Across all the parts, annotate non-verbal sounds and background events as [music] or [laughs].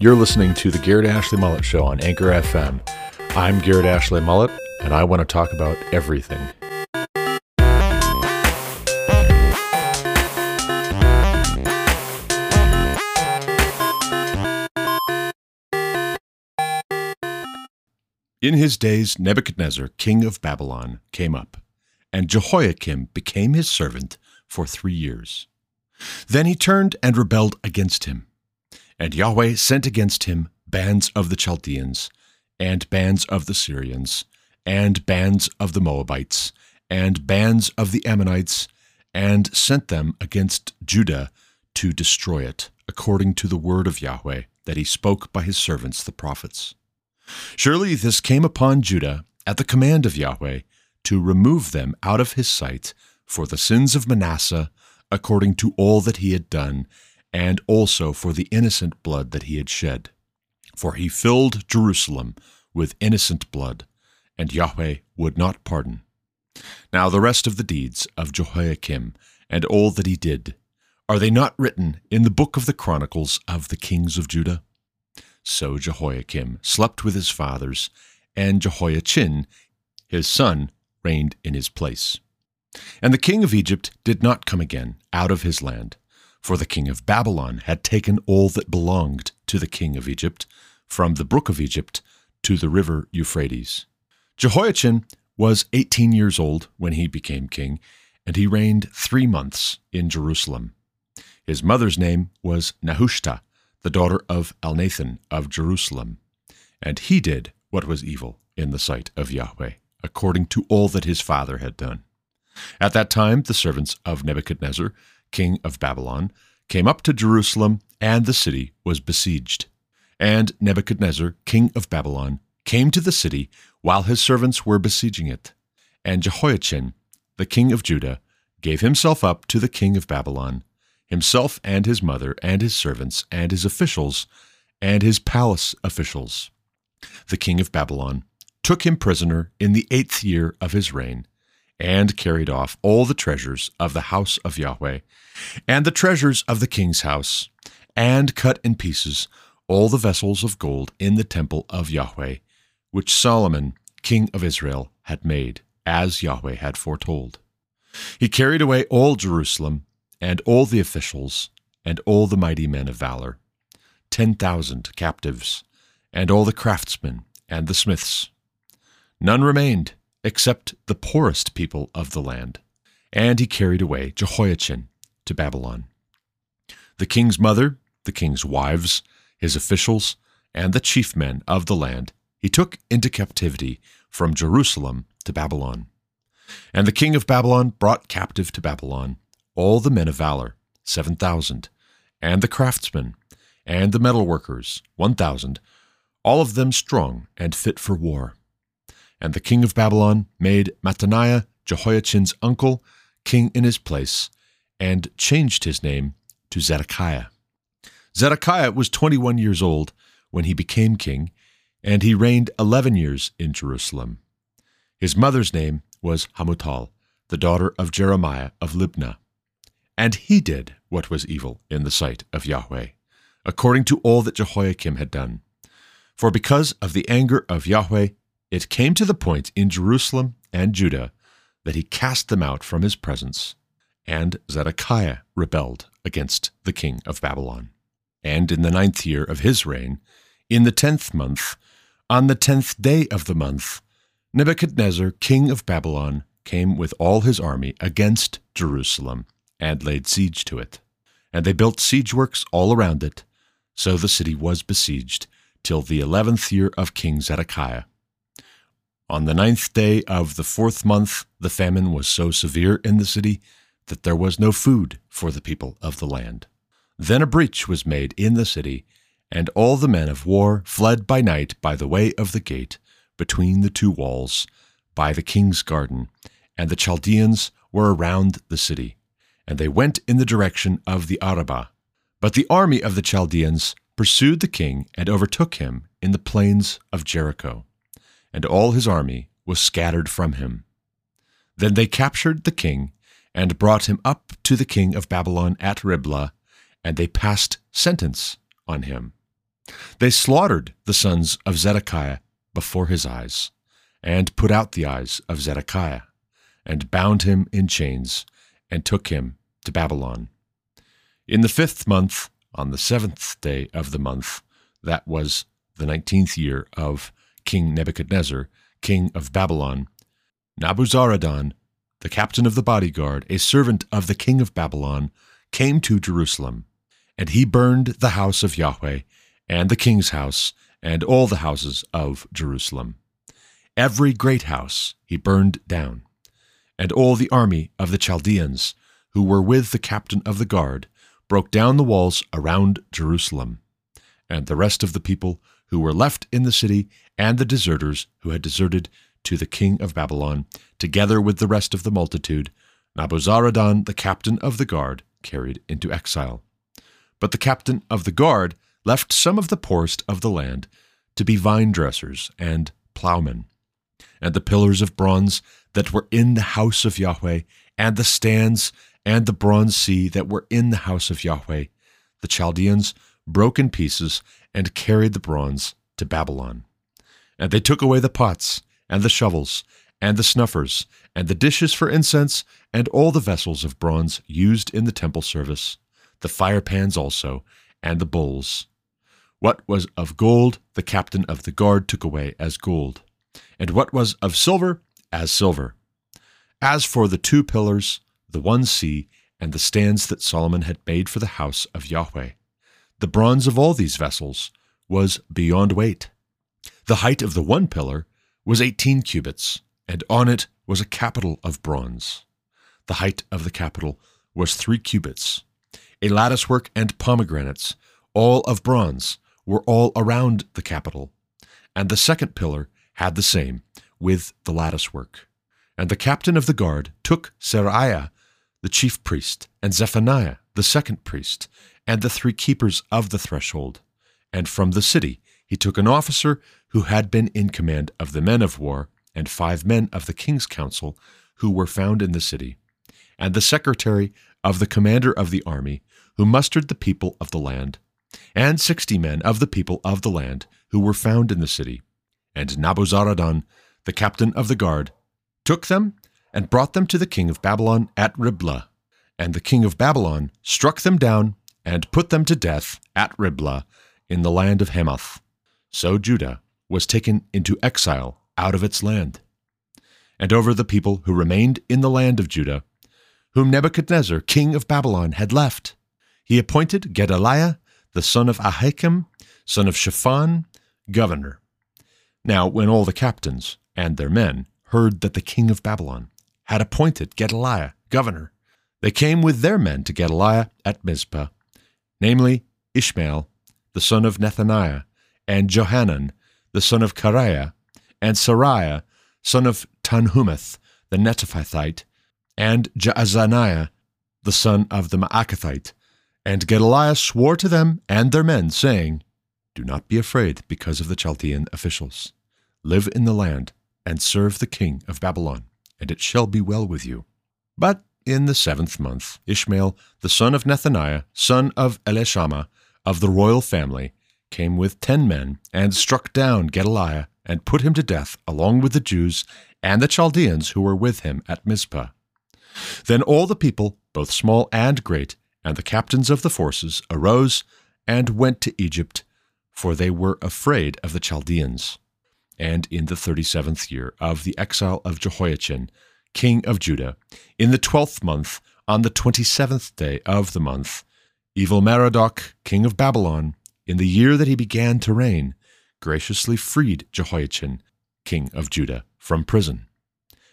You're listening to the Garrett Ashley Mullet Show on Anchor FM. I'm Garrett Ashley Mullet, and I want to talk about everything. In his days, Nebuchadnezzar, king of Babylon, came up, and Jehoiakim became his servant for three years. Then he turned and rebelled against him. And Yahweh sent against him bands of the Chaldeans, and bands of the Syrians, and bands of the Moabites, and bands of the Ammonites, and sent them against Judah to destroy it, according to the word of Yahweh that he spoke by his servants the prophets. Surely this came upon Judah at the command of Yahweh to remove them out of his sight for the sins of Manasseh, according to all that he had done, and also for the innocent blood that he had shed. For he filled Jerusalem with innocent blood, and Yahweh would not pardon. Now the rest of the deeds of Jehoiakim, and all that he did, are they not written in the book of the Chronicles of the kings of Judah? So Jehoiakim slept with his fathers, and Jehoiachin, his son, reigned in his place. And the king of Egypt did not come again out of his land, for the king of Babylon had taken all that belonged to the king of Egypt, from the brook of Egypt to the river Euphrates. Jehoiachin was eighteen years old when he became king, and he reigned three months in Jerusalem. His mother's name was Nehushta, the daughter of Elnathan of Jerusalem. And he did what was evil in the sight of Yahweh, according to all that his father had done. At that time, the servants of Nebuchadnezzar, king of Babylon, came up to Jerusalem, and the city was besieged. And Nebuchadnezzar, king of Babylon, came to the city while his servants were besieging it. And Jehoiachin, the king of Judah, gave himself up to the king of Babylon, himself and his mother, and his servants, and his officials, and his palace officials. The king of Babylon took him prisoner in the eighth year of his reign and carried off all the treasures of the house of Yahweh, and the treasures of the king's house, and cut in pieces all the vessels of gold in the temple of Yahweh, which Solomon, king of Israel, had made, as Yahweh had foretold. He carried away all Jerusalem, and all the officials, and all the mighty men of valor, ten thousand captives, and all the craftsmen and the smiths. None remained except the poorest people of the land. And he carried away Jehoiachin to Babylon. The king's mother, the king's wives, his officials, and the chief men of the land he took into captivity from Jerusalem to Babylon. And the king of Babylon brought captive to Babylon all the men of valor, seven thousand, and the craftsmen, and the metalworkers, one thousand, all of them strong and fit for war. And the king of Babylon made Mattaniah, Jehoiachin's uncle, king in his place, and changed his name to Zedekiah. Zedekiah was 21 years old when he became king, and he reigned 11 years in Jerusalem. His mother's name was Hamutal, the daughter of Jeremiah of Libnah. And he did what was evil in the sight of Yahweh, according to all that Jehoiakim had done. For because of the anger of Yahweh, it came to the point in Jerusalem and Judah that he cast them out from his presence, and Zedekiah rebelled against the king of Babylon. And in the ninth year of his reign, in the tenth month, on the tenth day of the month, Nebuchadnezzar, king of Babylon, came with all his army against Jerusalem and laid siege to it. And they built siege works all around it. So the city was besieged till the eleventh year of King Zedekiah. On the ninth day of the fourth month, the famine was so severe in the city that there was no food for the people of the land. Then a breach was made in the city, and all the men of war fled by night by the way of the gate, between the two walls, by the king's garden, and the Chaldeans were around the city, and they went in the direction of the Arabah. But the army of the Chaldeans pursued the king and overtook him in the plains of Jericho and all his army was scattered from him. Then they captured the king and brought him up to the king of Babylon at Riblah, and they passed sentence on him. They slaughtered the sons of Zedekiah before his eyes, and put out the eyes of Zedekiah, and bound him in chains, and took him to Babylon. In the fifth month, on the seventh day of the month, that was the nineteenth year of King Nebuchadnezzar, king of Babylon, Nabuzaradan, the captain of the bodyguard, a servant of the king of Babylon, came to Jerusalem, and he burned the house of Yahweh, and the king's house, and all the houses of Jerusalem. Every great house he burned down, and all the army of the Chaldeans, who were with the captain of the guard, broke down the walls around Jerusalem. And the rest of the people who were left in the city, and the deserters who had deserted to the king of Babylon, together with the rest of the multitude, Nabuzaradan, the captain of the guard, carried into exile. But the captain of the guard left some of the poorest of the land to be vine dressers and plowmen. And the pillars of bronze that were in the house of Yahweh, and the stands and the bronze sea that were in the house of Yahweh, the Chaldeans broke in pieces and carried the bronze to Babylon. And they took away the pots, and the shovels, and the snuffers, and the dishes for incense, and all the vessels of bronze used in the temple service, the fire pans also, and the bowls. What was of gold, the captain of the guard took away as gold, and what was of silver, as silver. As for the two pillars, the one sea, and the stands that Solomon had made for the house of Yahweh, the bronze of all these vessels was beyond weight. The height of the one pillar was eighteen cubits, and on it was a capital of bronze. The height of the capital was three cubits. A latticework and pomegranates, all of bronze, were all around the capital. And the second pillar had the same, with the latticework. And the captain of the guard took Seraiah, the chief priest, and Zephaniah, the second priest, and the three keepers of the threshold. And from the city he took an officer who had been in command of the men of war, and five men of the king's council who were found in the city, and the secretary of the commander of the army, who mustered the people of the land, and sixty men of the people of the land who were found in the city. And Nabuzaradan, the captain of the guard, took them and brought them to the king of Babylon at Riblah. And the king of Babylon struck them down and put them to death at Riblah in the land of Hamath. So Judah was taken into exile out of its land. And over the people who remained in the land of Judah, whom Nebuchadnezzar, king of Babylon, had left, he appointed Gedaliah, the son of Ahikam, son of Shaphan, governor. Now, when all the captains and their men heard that the king of Babylon had appointed Gedaliah governor, they came with their men to Gedaliah at Mizpah, namely Ishmael, the son of Nethaniah, and Johanan, the son of Kareah, and Seraiah, son of Tanhumeth, the Netophathite, and Jaazaniah, the son of the Maacathite. And Gedaliah swore to them and their men, saying, Do not be afraid because of the Chaldean officials. Live in the land and serve the king of Babylon, and it shall be well with you. But in the seventh month, Ishmael, the son of Nethaniah, son of Elishama, of the royal family, came with ten men and struck down Gedaliah and put him to death along with the Jews and the Chaldeans who were with him at Mizpah. Then all the people, both small and great, and the captains of the forces arose and went to Egypt, for they were afraid of the Chaldeans. And in the thirty seventh year of the exile of Jehoiachin, king of Judah, in the twelfth month, on the twenty seventh day of the month, Evil Merodach, king of Babylon, in the year that he began to reign, graciously freed Jehoiachin, king of Judah, from prison.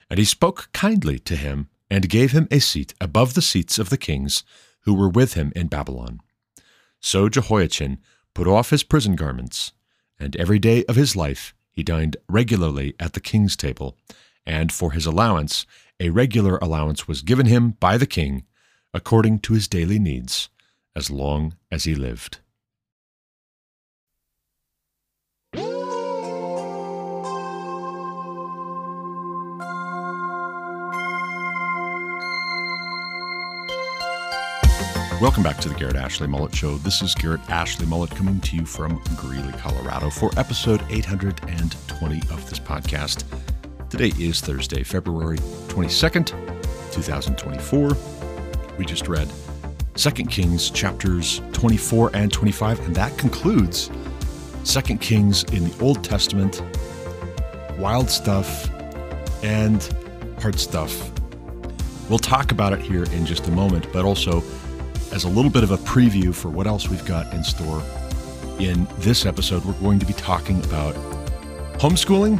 And he spoke kindly to him, and gave him a seat above the seats of the kings who were with him in Babylon. So Jehoiachin put off his prison garments, and every day of his life he dined regularly at the king's table, and for his allowance, a regular allowance was given him by the king, according to his daily needs, as long as he lived. Welcome back to the Garrett Ashley Mullet Show. This is Garrett Ashley Mullet coming to you from Greeley, Colorado for episode 820 of this podcast. Today is Thursday, February 22nd, 2024. We just read 2 Kings chapters 24 and 25, and that concludes 2 Kings in the Old Testament. Wild stuff and hard stuff. We'll talk about it here in just a moment, but also as a little bit of a preview for what else we've got in store. In this episode, we're going to be talking about homeschooling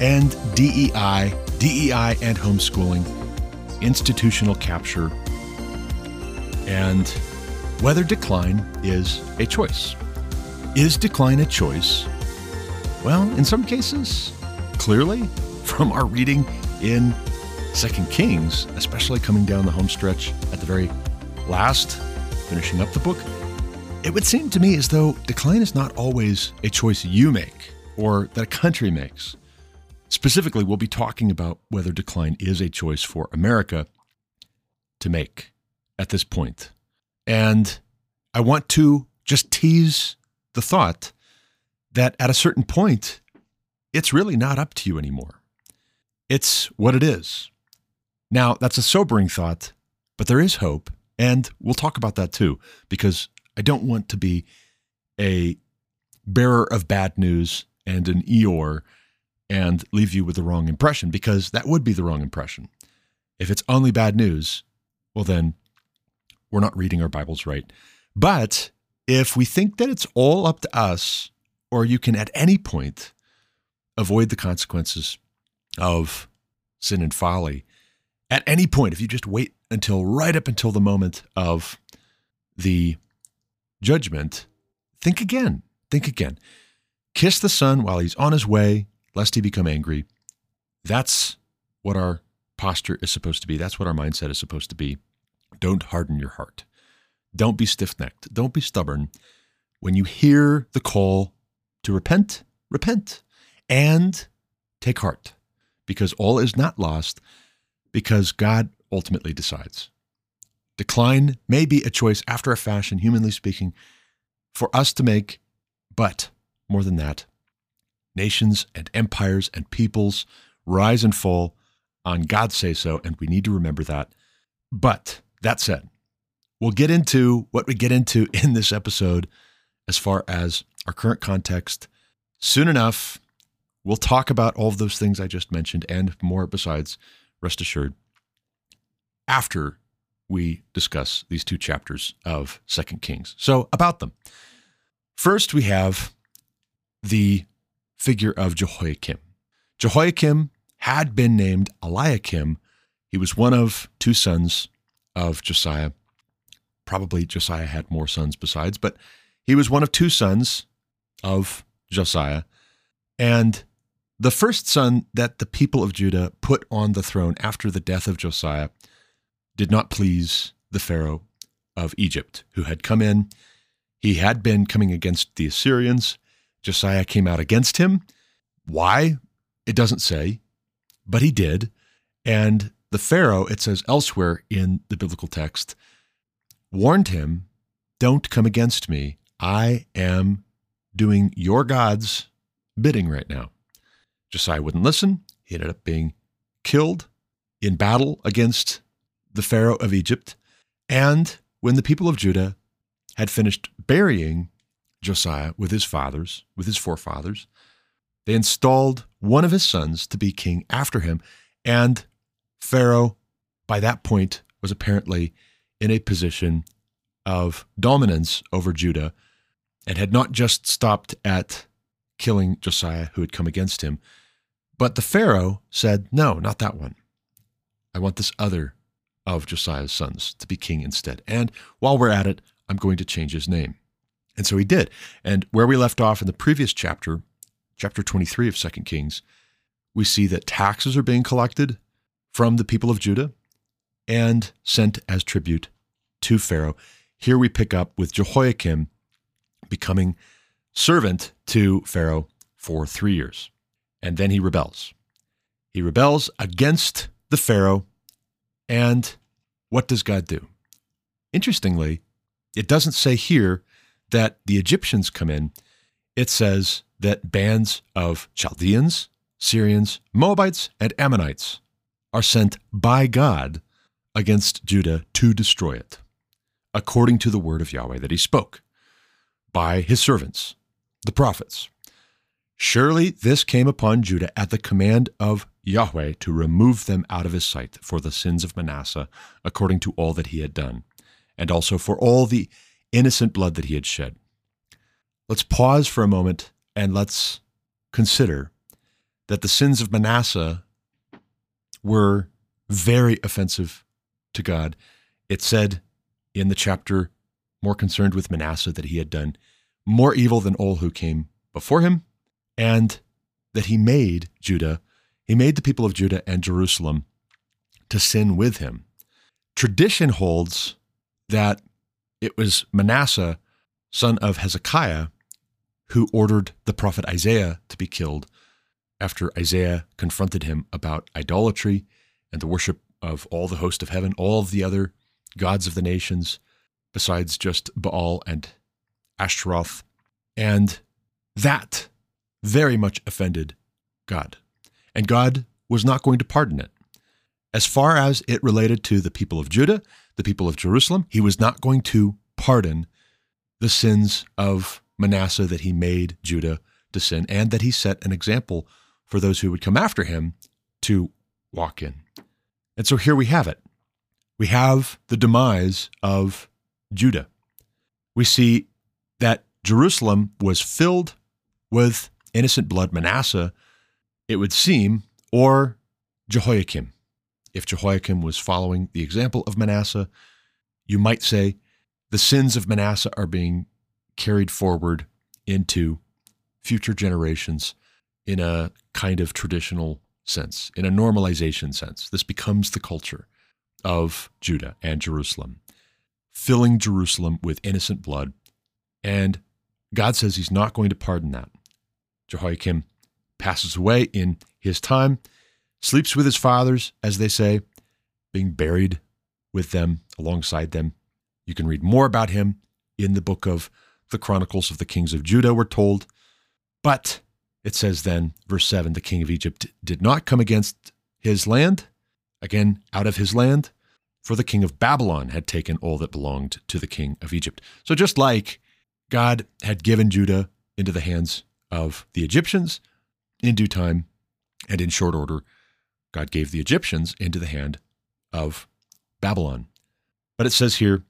and DEI, DEI and homeschooling, institutional capture, and whether decline is a choice. Is decline a choice? Well, in some cases, clearly, [laughs] from our reading in Second Kings, especially coming down the home stretch at the very last finishing up the book, it would seem to me as though decline is not always a choice you make or that a country makes. Specifically, we'll be talking about whether decline is a choice for America to make at this point. And I want to just tease the thought that at a certain point, it's really not up to you anymore. It's what it is. Now, that's a sobering thought, but there is hope and we'll talk about that too, because I don't want to be a bearer of bad news and an Eeyore and leave you with the wrong impression, because that would be the wrong impression. If it's only bad news, well, then we're not reading our Bibles right. But if we think that it's all up to us, or you can at any point avoid the consequences of sin and folly, at any point, if you just wait until right up until the moment of the judgment, think again. Think again. Kiss the son while he's on his way, lest he become angry. That's what our posture is supposed to be. That's what our mindset is supposed to be. Don't harden your heart. Don't be stiff necked. Don't be stubborn. When you hear the call to repent, repent and take heart because all is not lost because God ultimately decides. Decline may be a choice after a fashion, humanly speaking, for us to make, but more than that, nations and empires and peoples rise and fall on God's say so, and we need to remember that. But that said, we'll get into what we get into [laughs] in this episode as far as our current context soon enough. We'll talk about all of those things I just mentioned and more besides, rest assured after we discuss these two chapters of Second Kings. So, about them. First, we have the figure of Jehoiakim. Jehoiakim had been named Eliakim. He was one of two sons of Josiah. Probably Josiah had more sons besides, but he was one of two sons of Josiah. And the first son that the people of Judah put on the throne after the death of Josiah did not please the Pharaoh of Egypt, who had come in. He had been coming against the Assyrians. Josiah came out against him. Why? It doesn't say, but he did. And the Pharaoh, it says elsewhere in the biblical text, warned him, Don't come against me. I am doing your God's bidding right now. Josiah wouldn't listen. He ended up being killed in battle against the Pharaoh of Egypt. And when the people of Judah had finished burying Josiah with his fathers, with his forefathers, they installed one of his sons to be king after him. And Pharaoh, by that point, was apparently in a position of dominance over Judah and had not just stopped at killing Josiah, who had come against him, but the Pharaoh said, No, not that one. I want this other of Josiah's sons to be king instead. And while we're at it, I'm going to change his name. And so he did. And where we left off in the previous chapter, chapter 23 of 2 Kings, we see that taxes are being collected from the people of Judah and sent as tribute to Pharaoh. Here we pick up with Jehoiakim becoming servant to Pharaoh for three years. And then he rebels. He rebels against the Pharaoh and what does God do? Interestingly, it doesn't say here that the Egyptians come in. It says that bands of Chaldeans, Syrians, Moabites, and Ammonites are sent by God against Judah to destroy it, according to the word of Yahweh that he spoke by his servants, the prophets. Surely this came upon Judah at the command of Yahweh to remove them out of his sight for the sins of Manasseh, according to all that he had done, and also for all the innocent blood that he had shed. Let's pause for a moment and let's consider that the sins of Manasseh were very offensive to God. It said in the chapter more concerned with Manasseh that he had done more evil than all who came before him, and that he made Judah, he made the people of Judah and Jerusalem to sin with him. Tradition holds that it was Manasseh, son of Hezekiah, who ordered the prophet Isaiah to be killed after Isaiah confronted him about idolatry and the worship of all the host of heaven, all of the other gods of the nations, besides just Baal and Ashtaroth. And that very much offended God. And God was not going to pardon it. As far as it related to the people of Judah, the people of Jerusalem, he was not going to pardon the sins of Manasseh that he made Judah to sin and that he set an example for those who would come after him to walk in. And so here we have it. We have the demise of Judah. We see that Jerusalem was filled with innocent blood, Manasseh, it would seem, or Jehoiakim. If Jehoiakim was following the example of Manasseh, you might say the sins of Manasseh are being carried forward into future generations in a kind of traditional sense, in a normalization sense. This becomes the culture of Judah and Jerusalem, filling Jerusalem with innocent blood. And God says he's not going to pardon that. Jehoiakim passes away in his time, sleeps with his fathers, as they say, being buried with them, alongside them. You can read more about him in the book of the Chronicles of the Kings of Judah, we're told. But it says then, verse 7 the king of Egypt did not come against his land, again, out of his land, for the king of Babylon had taken all that belonged to the king of Egypt. So just like God had given Judah into the hands of the Egyptians in due time and in short order, God gave the Egyptians into the hand of Babylon. But it says here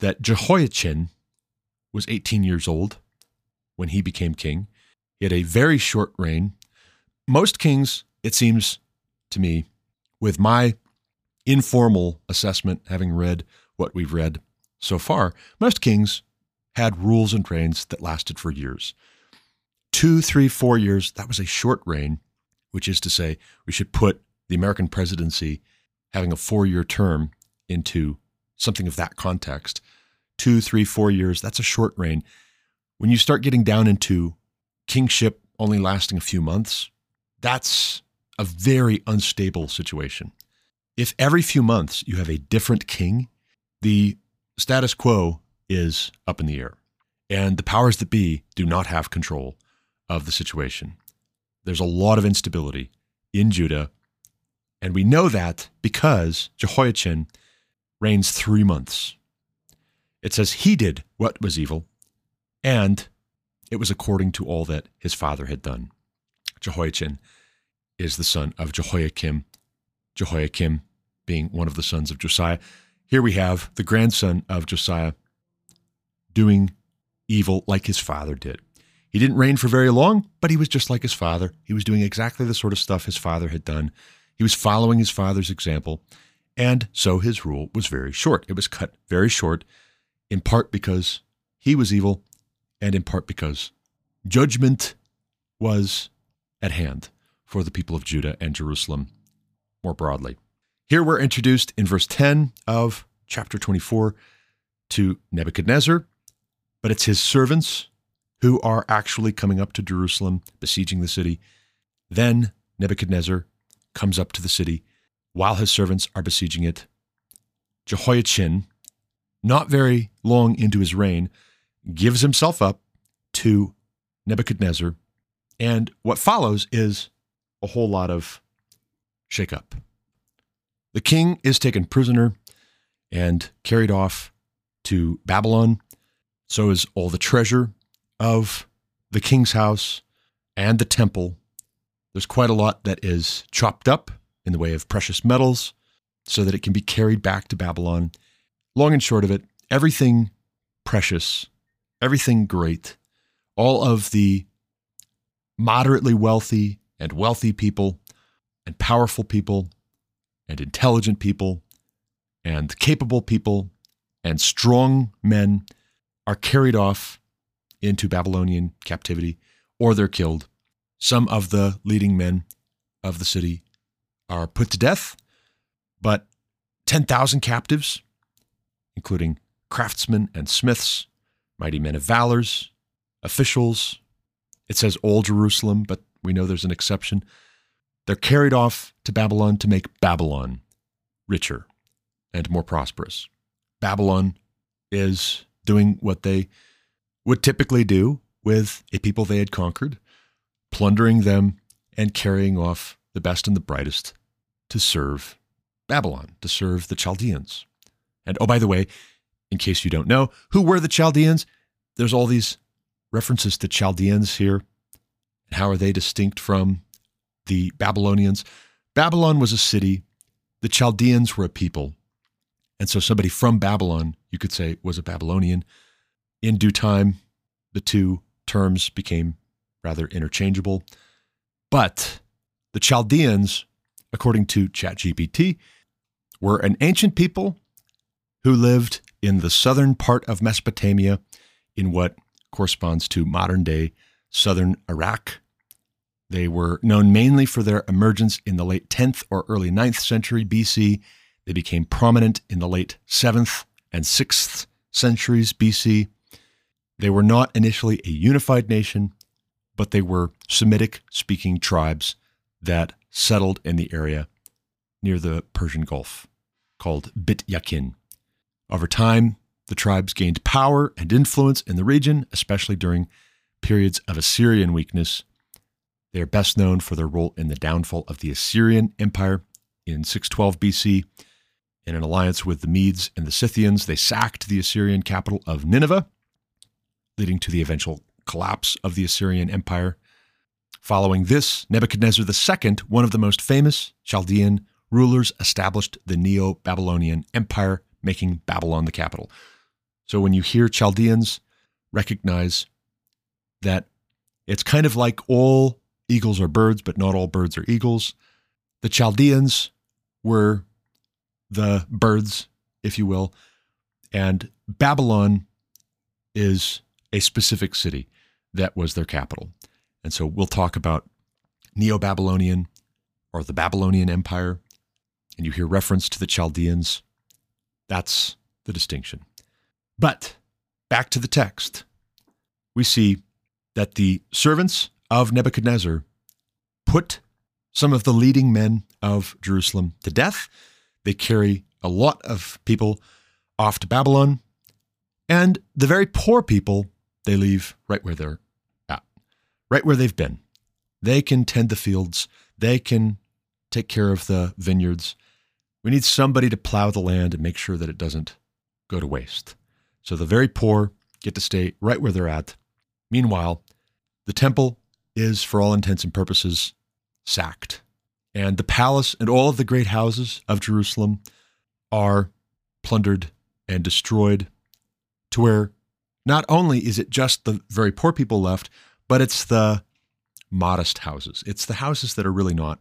that Jehoiachin was 18 years old when he became king. He had a very short reign. Most kings, it seems to me, with my informal assessment, having read what we've read so far, most kings had rules and reigns that lasted for years. Two, three, four years, that was a short reign, which is to say, we should put the American presidency having a four year term into something of that context. Two, three, four years, that's a short reign. When you start getting down into kingship only lasting a few months, that's a very unstable situation. If every few months you have a different king, the status quo is up in the air. And the powers that be do not have control of the situation. There's a lot of instability in Judah. And we know that because Jehoiachin reigns three months. It says he did what was evil, and it was according to all that his father had done. Jehoiachin is the son of Jehoiakim, Jehoiakim being one of the sons of Josiah. Here we have the grandson of Josiah doing evil like his father did. He didn't reign for very long, but he was just like his father. He was doing exactly the sort of stuff his father had done. He was following his father's example. And so his rule was very short. It was cut very short, in part because he was evil and in part because judgment was at hand for the people of Judah and Jerusalem more broadly. Here we're introduced in verse 10 of chapter 24 to Nebuchadnezzar, but it's his servants who are actually coming up to Jerusalem, besieging the city. Then Nebuchadnezzar comes up to the city while his servants are besieging it. Jehoiachin, not very long into his reign, gives himself up to Nebuchadnezzar. And what follows is a whole lot of shakeup. The king is taken prisoner and carried off to Babylon. So is all the treasure of the king's house and the temple. There's quite a lot that is chopped up in the way of precious metals so that it can be carried back to Babylon. Long and short of it, everything precious, everything great, all of the moderately wealthy and wealthy people and powerful people and intelligent people and capable people and strong men are carried off into Babylonian captivity or they're killed. Some of the leading men of the city are put to death, but 10,000 captives, including craftsmen and smiths, mighty men of valors, officials. It says all Jerusalem, but we know there's an exception. They're carried off to Babylon to make Babylon richer and more prosperous. Babylon is doing what they would typically do with a people they had conquered, plundering them and carrying off the best and the brightest to serve Babylon, to serve the Chaldeans. And oh, by the way, in case you don't know, who were the Chaldeans? There's all these references to Chaldeans here. How are they distinct from the Babylonians? Babylon was a city, the Chaldeans were a people. And so somebody from Babylon, you could say, was a Babylonian. In due time, the two terms became rather interchangeable. But the Chaldeans, according to ChatGPT, were an ancient people who lived in the southern part of Mesopotamia in what corresponds to modern day southern Iraq. They were known mainly for their emergence in the late 10th or early 9th century BC. They became prominent in the late 7th and 6th centuries BC. They were not initially a unified nation, but they were Semitic speaking tribes that settled in the area near the Persian Gulf called Bit Yakin. Over time, the tribes gained power and influence in the region, especially during periods of Assyrian weakness. They are best known for their role in the downfall of the Assyrian Empire in 612 BC. In an alliance with the Medes and the Scythians, they sacked the Assyrian capital of Nineveh leading to the eventual collapse of the Assyrian Empire. Following this, Nebuchadnezzar II, one of the most famous Chaldean rulers, established the Neo Babylonian Empire, making Babylon the capital. So when you hear Chaldeans, recognize that it's kind of like all eagles are birds, but not all birds are eagles. The Chaldeans were the birds, if you will, and Babylon is a specific city that was their capital. And so we'll talk about Neo Babylonian or the Babylonian Empire, and you hear reference to the Chaldeans. That's the distinction. But back to the text. We see that the servants of Nebuchadnezzar put some of the leading men of Jerusalem to death. They carry a lot of people off to Babylon. And the very poor people they leave right where they're at, right where they've been. They can tend the fields, they can take care of the vineyards. We need somebody to plow the land and make sure that it doesn't go to waste. So the very poor get to stay right where they're at. Meanwhile, the temple is, for all intents and purposes, sacked. And the palace and all of the great houses of Jerusalem are plundered and destroyed to where not only is it just the very poor people left, but it's the modest houses. It's the houses that are really not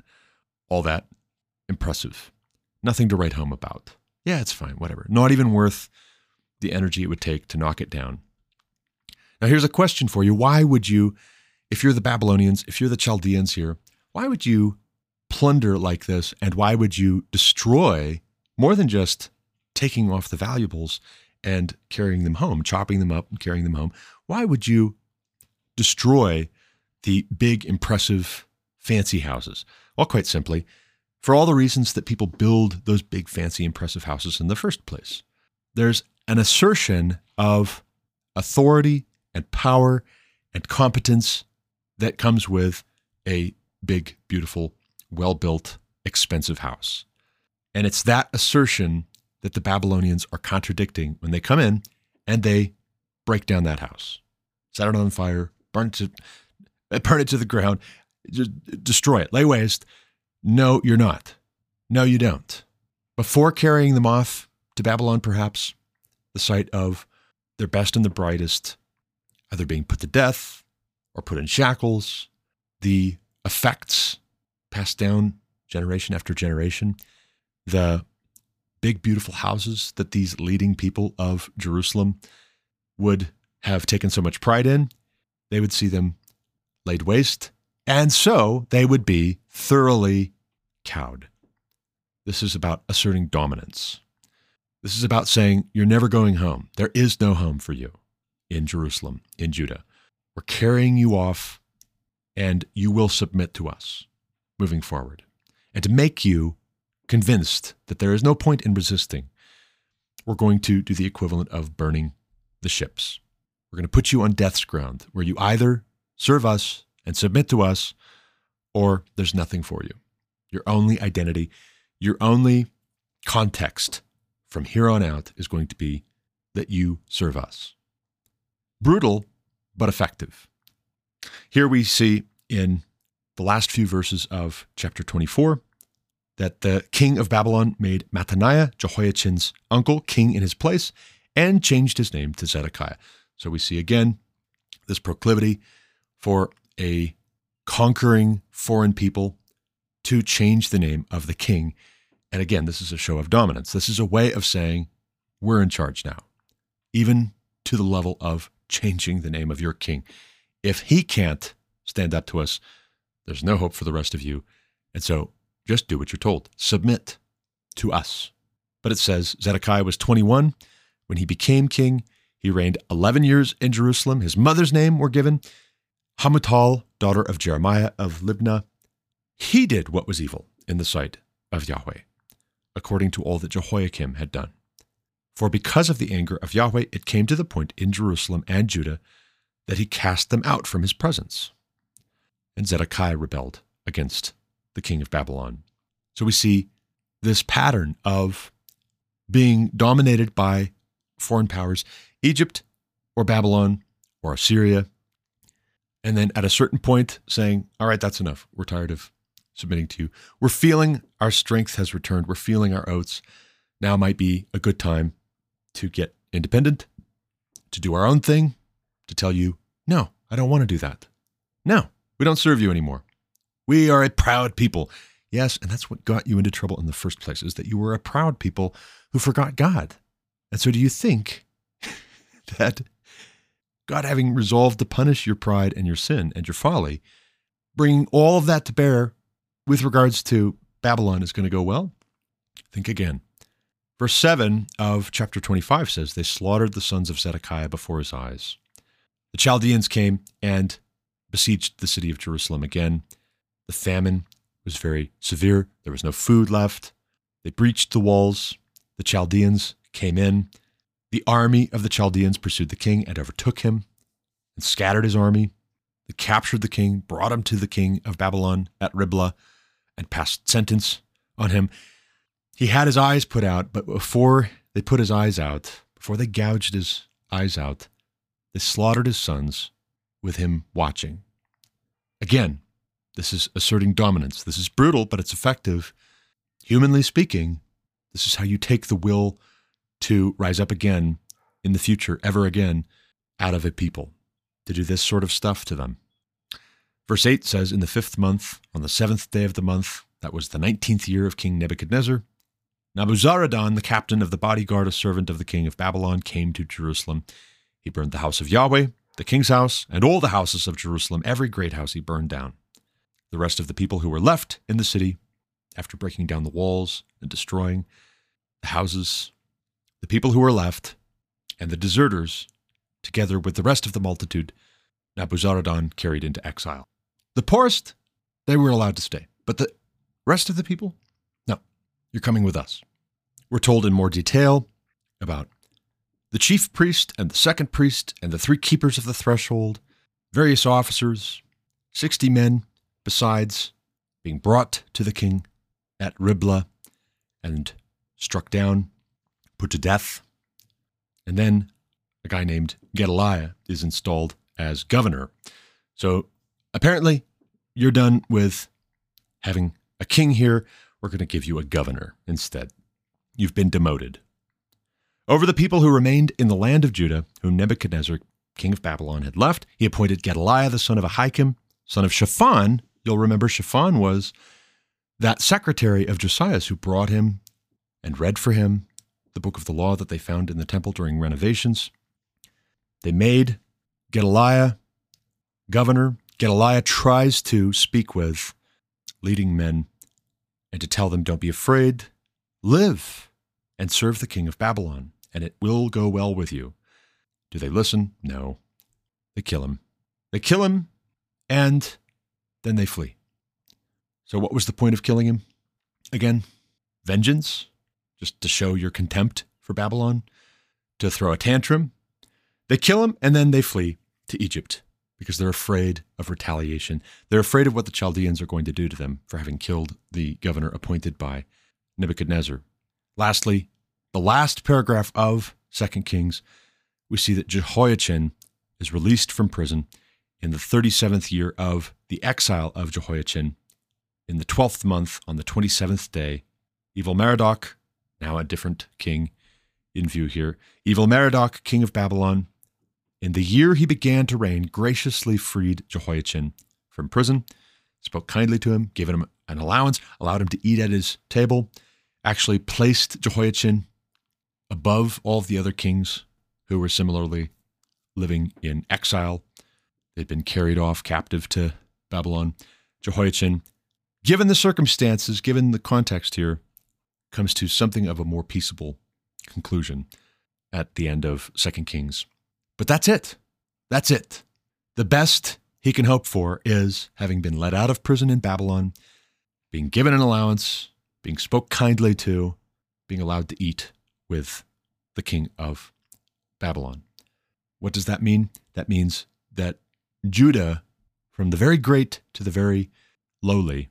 all that impressive. Nothing to write home about. Yeah, it's fine, whatever. Not even worth the energy it would take to knock it down. Now, here's a question for you. Why would you, if you're the Babylonians, if you're the Chaldeans here, why would you plunder like this? And why would you destroy more than just taking off the valuables and carrying them home, chopping them up and carrying them home. Why would you destroy the big, impressive, fancy houses? Well, quite simply, for all the reasons that people build those big, fancy, impressive houses in the first place. There's an assertion of authority and power and competence that comes with a big, beautiful, well built, expensive house. And it's that assertion that the Babylonians are contradicting when they come in and they break down that house, set it on fire, burn it to, [laughs] burn it to the ground, destroy it, lay waste. No, you're not. No, you don't. Before carrying them off to Babylon, perhaps, the site of their best and the brightest, either being put to death or put in shackles, the effects passed down generation after generation, the big, beautiful houses that these leading people of Jerusalem would have taken so much pride in, they would see them laid waste, and so they would be thoroughly cowed. This is about asserting dominance. This is about saying, You're never going home. There is no home for you in Jerusalem, in Judah. We're carrying you off, and you will submit to us moving forward. And to make you convinced that there is no point in resisting, we're going to do the equivalent of burning the ships. We're going to put you on death's ground, where you either serve us and submit to us, or there's nothing for you. Your only identity, your only context from here on out is going to be that you serve us. Brutal, but effective. Here we see in the last few verses of chapter 24 that the king of Babylon made Mattaniah, Jehoiachin's uncle, king in his place and changed his name to Zedekiah. So we see again this proclivity for a conquering foreign people to change the name of the king. And again, this is a show of dominance. This is a way of saying, we're in charge now, even to the level of changing the name of your king. If he can't stand up to us, there's no hope for the rest of you. And so just do what you're told. Submit to us. But it says Zedekiah was 21 when he became king. He reigned 11 years in Jerusalem. His mother's name were given Hamutal, daughter of Jeremiah of Libnah. He did what was evil in the sight of Yahweh, according to all that Jehoiakim had done. For because of the anger of Yahweh, it came to the point in Jerusalem and Judah that he cast them out from his presence. And Zedekiah rebelled against the king of Babylon. So we see this pattern of being dominated by foreign powers, Egypt or Babylon or Assyria, and then at a certain point saying, All right, that's enough. We're tired of submitting to you. We're feeling our strength has returned. We're feeling our oats. Now might be a good time to get independent, to do our own thing, to tell you, No, I don't want to do that. No, we don't serve you anymore. We are a proud people. Yes, and that's what got you into trouble in the first place, is that you were a proud people who forgot God. And so do you think [laughs] that God, having resolved to punish your pride and your sin and your folly, bringing all of that to bear with regards to Babylon is going to go well? Think again. Verse 7 of chapter 25 says, They slaughtered the sons of Zedekiah before his eyes. The Chaldeans came and besieged the city of Jerusalem again. The famine was very severe. There was no food left. They breached the walls. The Chaldeans came in. The army of the Chaldeans pursued the king and overtook him and scattered his army. They captured the king, brought him to the king of Babylon at Riblah, and passed sentence on him. He had his eyes put out, but before they put his eyes out, before they gouged his eyes out, they slaughtered his sons with him watching. Again, this is asserting dominance. This is brutal, but it's effective. Humanly speaking, this is how you take the will to rise up again in the future, ever again, out of a people, to do this sort of stuff to them. Verse 8 says, In the fifth month, on the seventh day of the month, that was the nineteenth year of King Nebuchadnezzar, Nabuzaradan, the captain of the bodyguard, a servant of the king of Babylon, came to Jerusalem. He burned the house of Yahweh, the king's house, and all the houses of Jerusalem. Every great house he burned down. The rest of the people who were left in the city, after breaking down the walls and destroying the houses, the people who were left, and the deserters, together with the rest of the multitude, Nabuzaradan carried into exile. The poorest, they were allowed to stay, but the rest of the people, no, you're coming with us. We're told in more detail about the chief priest and the second priest and the three keepers of the threshold, various officers, 60 men besides, being brought to the king at Riblah and struck down, put to death. And then a guy named Gedaliah is installed as governor. So apparently, you're done with having a king here. We're going to give you a governor instead. You've been demoted. Over the people who remained in the land of Judah, whom Nebuchadnezzar, king of Babylon, had left, he appointed Gedaliah the son of Ahikam, son of Shaphan. You'll remember Shaphan was that secretary of Josiah's who brought him and read for him the book of the law that they found in the temple during renovations. They made Gedaliah governor. Gedaliah tries to speak with leading men and to tell them, don't be afraid, live and serve the king of Babylon, and it will go well with you. Do they listen? No. They kill him. They kill him, and then they flee. So, what was the point of killing him? Again, vengeance, just to show your contempt for Babylon, to throw a tantrum. They kill him, and then they flee to Egypt because they're afraid of retaliation. They're afraid of what the Chaldeans are going to do to them for having killed the governor appointed by Nebuchadnezzar. Lastly, the last paragraph of Second Kings, we see that Jehoiachin is released from prison in the 37th year of the exile of Jehoiachin. In the 12th month, on the 27th day, Evil Merodach, now a different king in view here, Evil Merodach, king of Babylon, in the year he began to reign, graciously freed Jehoiachin from prison, spoke kindly to him, gave him an allowance, allowed him to eat at his table, actually placed Jehoiachin above all the other kings who were similarly living in exile. They'd been carried off captive to Babylon. Jehoiachin, given the circumstances, given the context here, comes to something of a more peaceable conclusion at the end of Second Kings. But that's it. That's it. The best he can hope for is having been let out of prison in Babylon, being given an allowance, being spoke kindly to, being allowed to eat with the king of Babylon. What does that mean? That means that Judah, from the very great to the very lowly,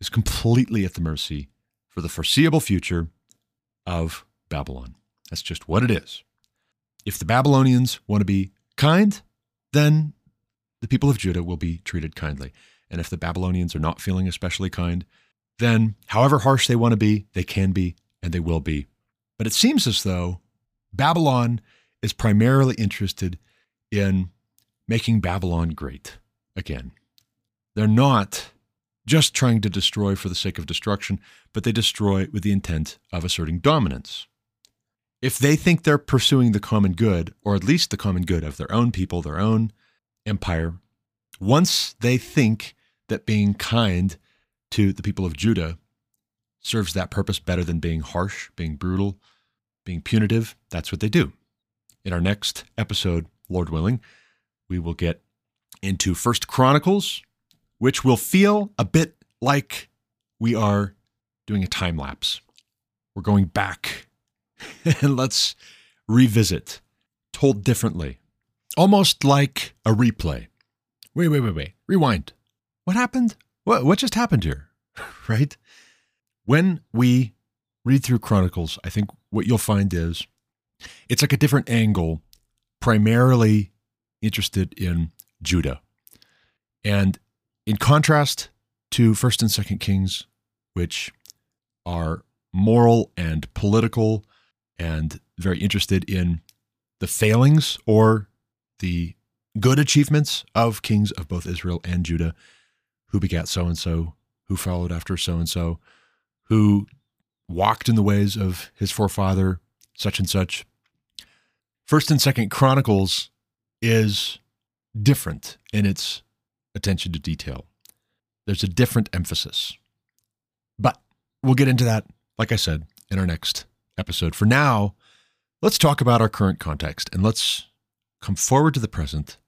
is completely at the mercy for the foreseeable future of Babylon. That's just what it is. If the Babylonians want to be kind, then the people of Judah will be treated kindly. And if the Babylonians are not feeling especially kind, then however harsh they want to be, they can be and they will be. But it seems as though Babylon is primarily interested in making Babylon great again. They're not just trying to destroy for the sake of destruction, but they destroy with the intent of asserting dominance. If they think they're pursuing the common good, or at least the common good of their own people, their own empire, once they think that being kind to the people of Judah serves that purpose better than being harsh, being brutal, being punitive, that's what they do. In our next episode, Lord willing, we will get into First Chronicles, which will feel a bit like we are doing a time lapse. We're going back [laughs] and let's revisit, told differently, almost like a replay. Wait, wait, wait, wait. Rewind. What happened? What, what just happened here? [laughs] right? When we read through Chronicles, I think what you'll find is it's like a different angle, primarily interested in Judah. And in contrast to 1st and 2nd Kings, which are moral and political and very interested in the failings or the good achievements of kings of both Israel and Judah, who begat so and so, who followed after so and so, who walked in the ways of his forefather, such and such. First and Second Chronicles is different in its attention to detail. There's a different emphasis. But we'll get into that, like I said, in our next episode. For now, let's talk about our current context and let's come forward to the present,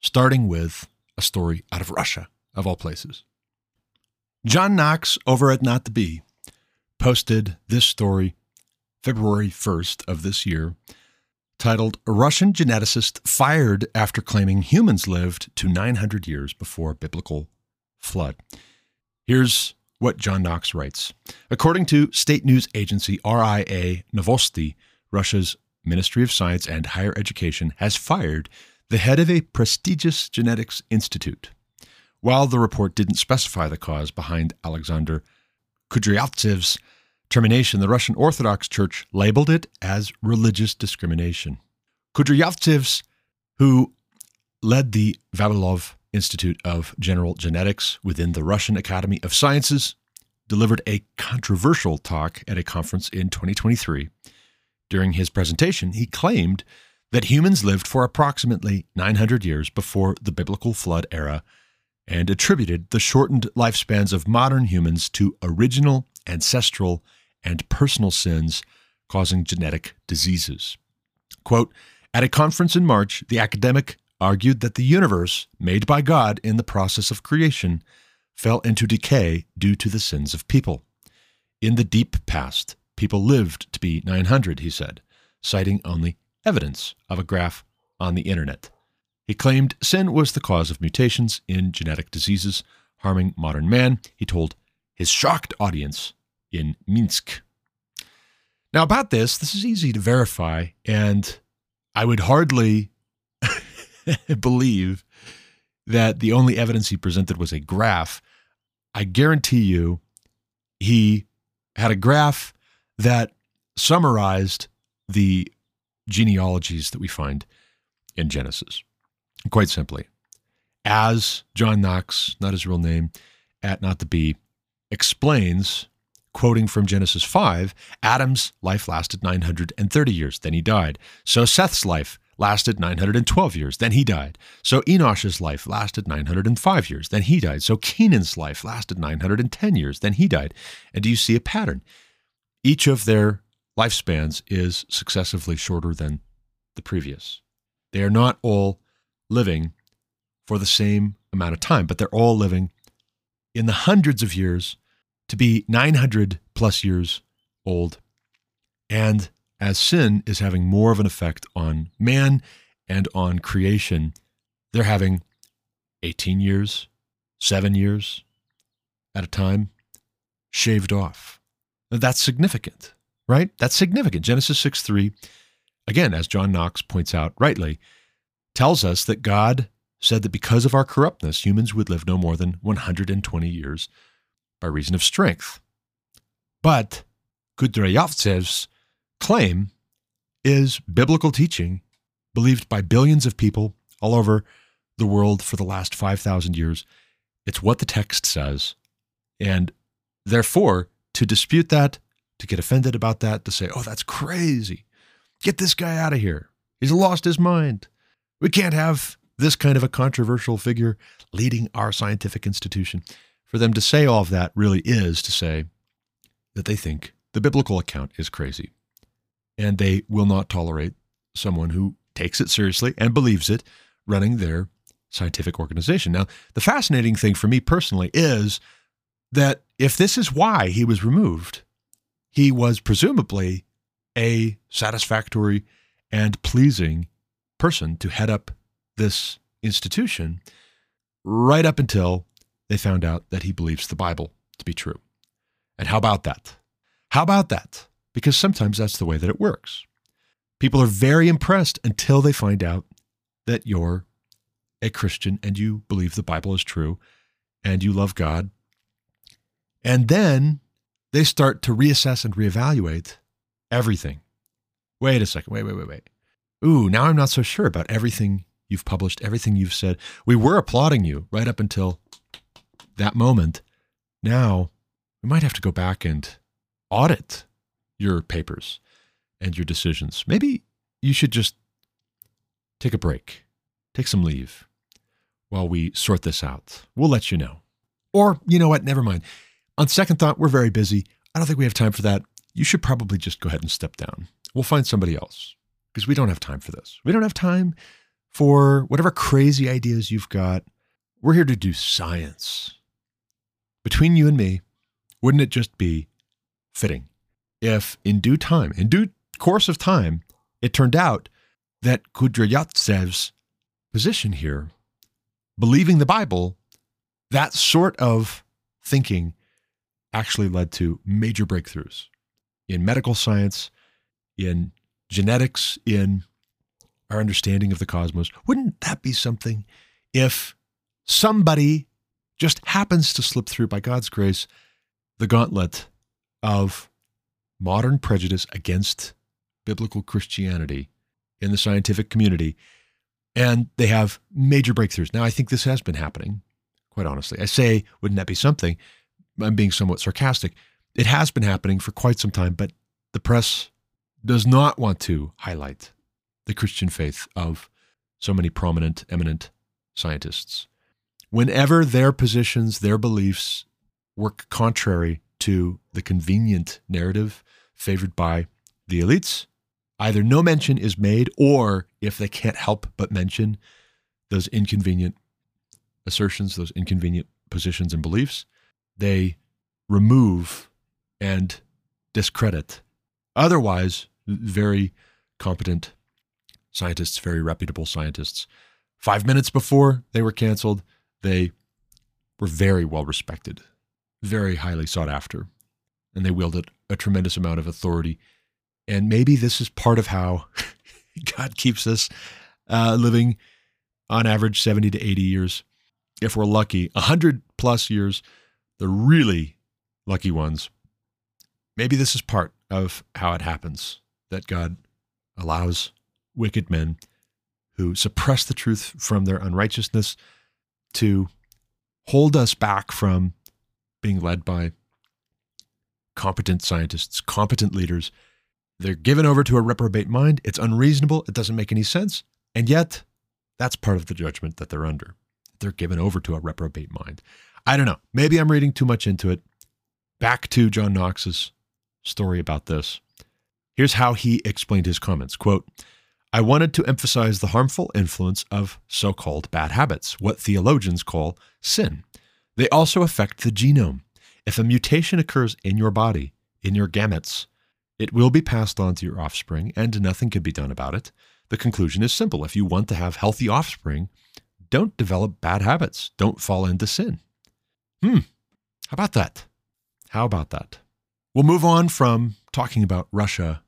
starting with a story out of Russia, of all places. John Knox over at Not the Bee posted this story February 1st of this year titled Russian Geneticist Fired After Claiming Humans Lived to 900 Years Before Biblical Flood. Here's what John Knox writes. According to state news agency RIA Novosti, Russia's Ministry of Science and Higher Education has fired the head of a prestigious genetics institute. While the report didn't specify the cause behind Alexander Kudryavtsev's termination, the Russian Orthodox Church labeled it as religious discrimination. Kudryavtsev's, who led the Vavilov Institute of General Genetics within the Russian Academy of Sciences, delivered a controversial talk at a conference in 2023. During his presentation, he claimed that humans lived for approximately 900 years before the biblical flood era and attributed the shortened lifespans of modern humans to original, ancestral, and personal sins causing genetic diseases. Quote, at a conference in March, the academic argued that the universe, made by God in the process of creation, fell into decay due to the sins of people. In the deep past, people lived to be 900, he said, citing only evidence of a graph on the internet. He claimed sin was the cause of mutations in genetic diseases harming modern man, he told his shocked audience in Minsk. Now, about this, this is easy to verify, and I would hardly [laughs] believe that the only evidence he presented was a graph. I guarantee you he had a graph that summarized the genealogies that we find in Genesis. Quite simply, as John Knox, not his real name, at Not the Bee, explains, quoting from Genesis 5, Adam's life lasted 930 years, then he died. So Seth's life lasted 912 years, then he died. So Enosh's life lasted 905 years, then he died. So Canaan's life lasted 910 years, then he died. And do you see a pattern? Each of their lifespans is successively shorter than the previous. They are not all living for the same amount of time, but they're all living in the hundreds of years to be 900 plus years old. And as sin is having more of an effect on man and on creation, they're having 18 years, seven years at a time shaved off. That's significant, right? That's significant. Genesis 6 3, again, as John Knox points out rightly, tells us that God said that because of our corruptness, humans would live no more than 120 years by reason of strength. But Kudryavtsev's claim is biblical teaching believed by billions of people all over the world for the last 5,000 years. It's what the text says. And therefore, to dispute that, to get offended about that, to say, oh, that's crazy, get this guy out of here. He's lost his mind. We can't have this kind of a controversial figure leading our scientific institution. For them to say all of that really is to say that they think the biblical account is crazy and they will not tolerate someone who takes it seriously and believes it running their scientific organization. Now, the fascinating thing for me personally is that if this is why he was removed, he was presumably a satisfactory and pleasing person to head up this institution right up until they found out that he believes the Bible to be true. And how about that? How about that? because sometimes that's the way that it works. People are very impressed until they find out that you're a Christian and you believe the Bible is true and you love God. And then they start to reassess and reevaluate everything. Wait a second. Wait, wait, wait, wait. Ooh, now I'm not so sure about everything you've published, everything you've said. We were applauding you right up until that moment. Now we might have to go back and audit your papers and your decisions. Maybe you should just take a break, take some leave while we sort this out. We'll let you know. Or, you know what? Never mind. On second thought, we're very busy. I don't think we have time for that. You should probably just go ahead and step down. We'll find somebody else because we don't have time for this. We don't have time for whatever crazy ideas you've got. We're here to do science. Between you and me, wouldn't it just be fitting if in due time, in due course of time, it turned out that Kudryavtsev's position here, believing the Bible, that sort of thinking actually led to major breakthroughs in medical science, in genetics, in our understanding of the cosmos. Wouldn't that be something if somebody just happens to slip through, by God's grace, the gauntlet of modern prejudice against biblical Christianity in the scientific community, and they have major breakthroughs. Now, I think this has been happening, quite honestly. I say, wouldn't that be something? I'm being somewhat sarcastic. It has been happening for quite some time, but the press does not want to highlight the Christian faith of so many prominent, eminent scientists. Whenever their positions, their beliefs work contrary to the convenient narrative favored by the elites, either no mention is made, or if they can't help but mention those inconvenient assertions, those inconvenient positions and beliefs, they remove and discredit otherwise very competent scientists, very reputable scientists. Five minutes before they were canceled, they were very well respected, very highly sought after, and they wielded a tremendous amount of authority. And maybe this is part of how [laughs] God keeps us uh, living on average 70 to 80 years. If we're lucky, 100 plus years, the really lucky ones. Maybe this is part of how it happens that God allows wicked men who suppress the truth from their unrighteousness to hold us back from being led by competent scientists, competent leaders. They're given over to a reprobate mind. It's unreasonable. It doesn't make any sense. And yet, that's part of the judgment that they're under. They're given over to a reprobate mind. I don't know. Maybe I'm reading too much into it. Back to John Knox's story about this. Here's how he explained his comments. Quote, I wanted to emphasize the harmful influence of so called bad habits, what theologians call sin. They also affect the genome. If a mutation occurs in your body, in your gametes, it will be passed on to your offspring, and nothing can be done about it. The conclusion is simple. If you want to have healthy offspring, don't develop bad habits. Don't fall into sin. Hmm. How about that? How about that? We'll move on from talking about Russia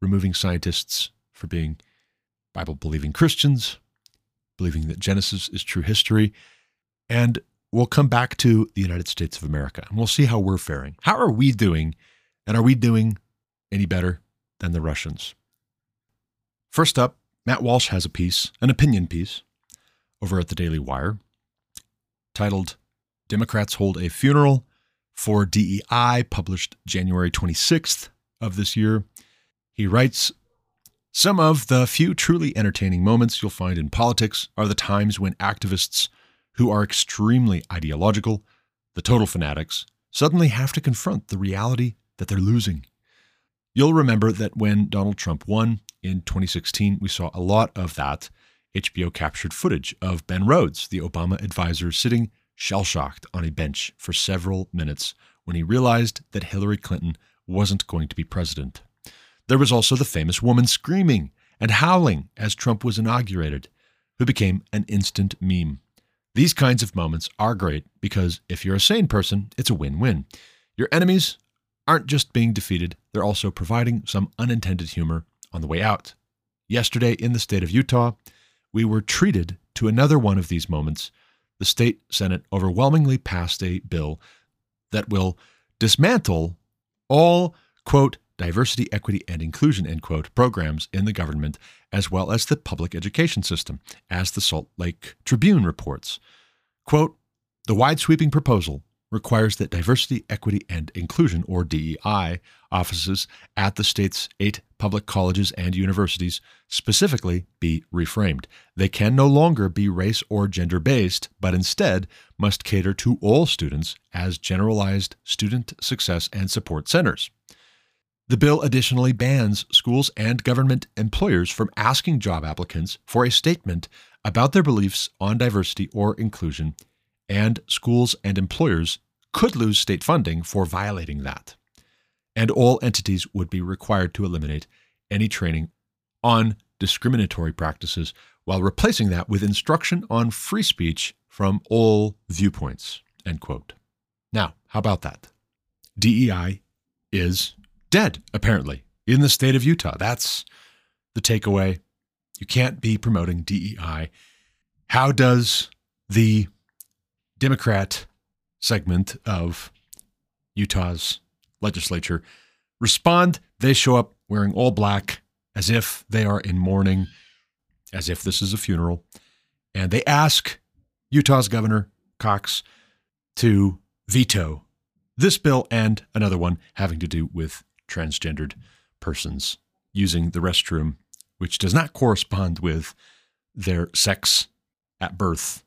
removing scientists for being Bible believing Christians, believing that Genesis is true history. And we'll come back to the United States of America and we'll see how we're faring. How are we doing? And are we doing any better than the Russians? First up, Matt Walsh has a piece, an opinion piece, over at the Daily Wire titled Democrats Hold a Funeral for DEI, published January 26th of this year. He writes some of the few truly entertaining moments you'll find in politics are the times when activists who are extremely ideological, the total fanatics, suddenly have to confront the reality that they're losing. You'll remember that when Donald Trump won in 2016, we saw a lot of that. HBO captured footage of Ben Rhodes, the Obama advisor, sitting shell shocked on a bench for several minutes when he realized that Hillary Clinton wasn't going to be president. There was also the famous woman screaming and howling as Trump was inaugurated, who became an instant meme. These kinds of moments are great because if you're a sane person, it's a win win. Your enemies aren't just being defeated, they're also providing some unintended humor on the way out. Yesterday, in the state of Utah, we were treated to another one of these moments. The state Senate overwhelmingly passed a bill that will dismantle all, quote, diversity, equity, and inclusion, end quote, programs in the government, as well as the public education system, as the Salt Lake Tribune reports. Quote, the wide sweeping proposal requires that diversity, equity, and inclusion, or DEI, offices at the state's eight public colleges and universities specifically be reframed. They can no longer be race or gender based, but instead must cater to all students as generalized student success and support centers. The bill additionally bans schools and government employers from asking job applicants for a statement about their beliefs on diversity or inclusion, and schools and employers could lose state funding for violating that. And all entities would be required to eliminate any training on discriminatory practices while replacing that with instruction on free speech from all viewpoints. End quote. Now, how about that? DEI is dead, apparently, in the state of Utah. That's the takeaway. You can't be promoting DEI. How does the Democrat segment of Utah's legislature respond? They show up wearing all black as if they are in mourning, as if this is a funeral. And they ask Utah's Governor Cox to veto this bill and another one having to do with transgendered persons using the restroom, which does not correspond with their sex at birth.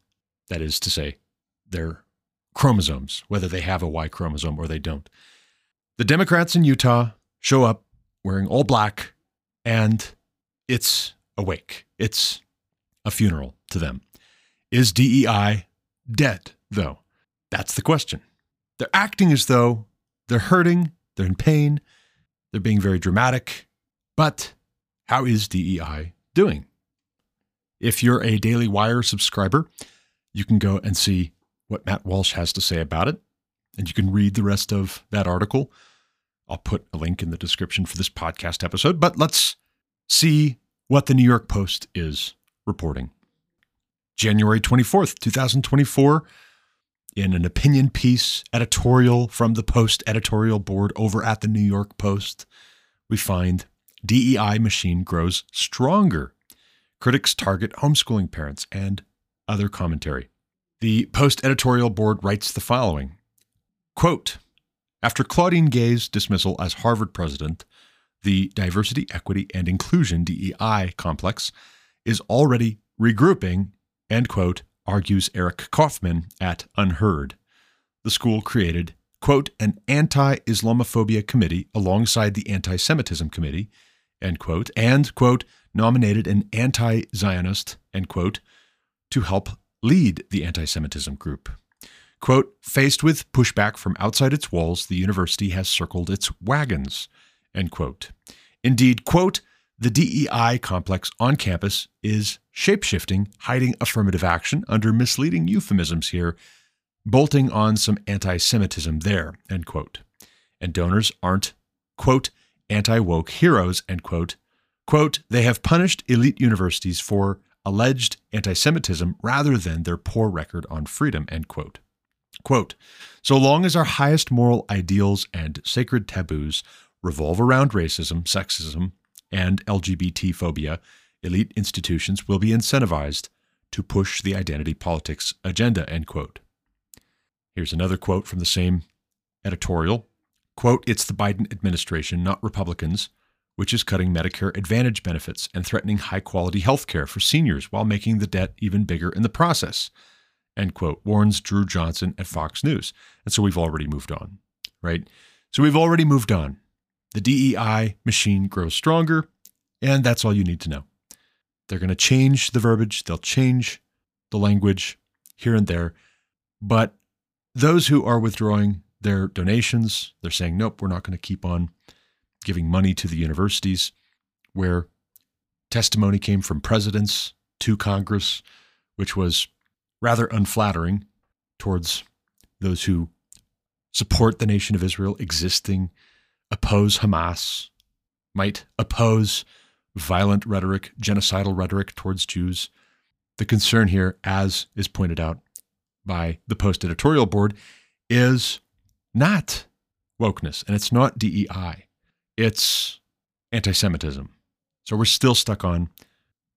That is to say, their chromosomes, whether they have a Y chromosome or they don't. The Democrats in Utah show up wearing all black, and it's a wake. It's a funeral to them. Is DEI dead, though? That's the question. They're acting as though they're hurting, they're in pain, they're being very dramatic. But how is DEI doing? If you're a Daily Wire subscriber, you can go and see what Matt Walsh has to say about it, and you can read the rest of that article. I'll put a link in the description for this podcast episode, but let's see what the New York Post is reporting. January 24th, 2024, in an opinion piece editorial from the Post editorial board over at the New York Post, we find DEI machine grows stronger. Critics target homeschooling parents and other commentary. The Post editorial board writes the following Quote, after Claudine Gay's dismissal as Harvard president, the Diversity, Equity, and Inclusion DEI complex is already regrouping, end quote, argues Eric Kaufmann at UnHerd. The school created, quote, an anti Islamophobia committee alongside the anti Semitism committee, end quote, and, quote, nominated an anti Zionist, end quote, to help lead the anti Semitism group. Quote, faced with pushback from outside its walls, the university has circled its wagons, end quote. Indeed, quote, the DEI complex on campus is shapeshifting, hiding affirmative action under misleading euphemisms here, bolting on some anti Semitism there, end quote. And donors aren't, quote, anti woke heroes, end quote. Quote, they have punished elite universities for alleged anti Semitism rather than their poor record on freedom, end quote. Quote, so long as our highest moral ideals and sacred taboos revolve around racism, sexism, and LGBT phobia, elite institutions will be incentivized to push the identity politics agenda, end quote. Here's another quote from the same editorial. Quote, it's the Biden administration, not Republicans, which is cutting Medicare Advantage benefits and threatening high quality health care for seniors while making the debt even bigger in the process end quote, warns Drew Johnson at Fox News. And so we've already moved on, right? So we've already moved on. The DEI machine grows stronger, and that's all you need to know. They're going to change the verbiage, they'll change the language here and there. But those who are withdrawing their donations, they're saying, nope, we're not going to keep on giving money to the universities where testimony came from presidents to Congress, which was rather unflattering towards those who support the nation of Israel existing, oppose Hamas, might oppose violent rhetoric, genocidal rhetoric towards Jews. The concern here, as is pointed out by the Post editorial board, is not wokeness and it's not DEI, it's anti Semitism. So we're still stuck on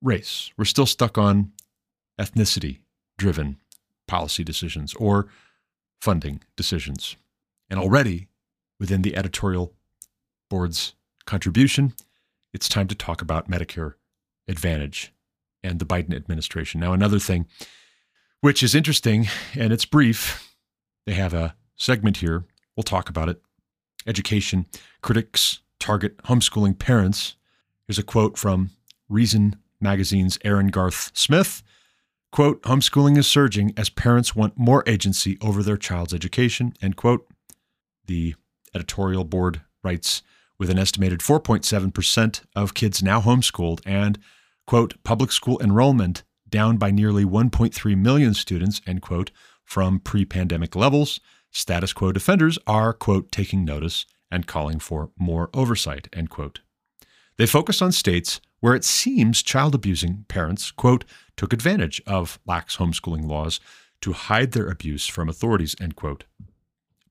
race, we're still stuck on ethnicity, driven policy decisions or funding decisions. And already within the editorial board's contribution, it's time to talk about Medicare Advantage and the Biden administration. Now, another thing which is interesting and it's brief, they have a segment here. We'll talk about it. Education critics target homeschooling parents. Here's a quote from Reason Magazine's Aaron Garth Smith Quote, homeschooling is surging as parents want more agency over their child's education, end quote. The editorial board writes with an estimated 4.7% of kids now homeschooled and quote, public school enrollment down by nearly 1.3 million students, end quote, from pre pandemic levels, status quo defenders are, quote, taking notice and calling for more oversight, end quote. They focus on states where it seems child abusing parents, quote, took advantage of lax homeschooling laws to hide their abuse from authorities, end quote.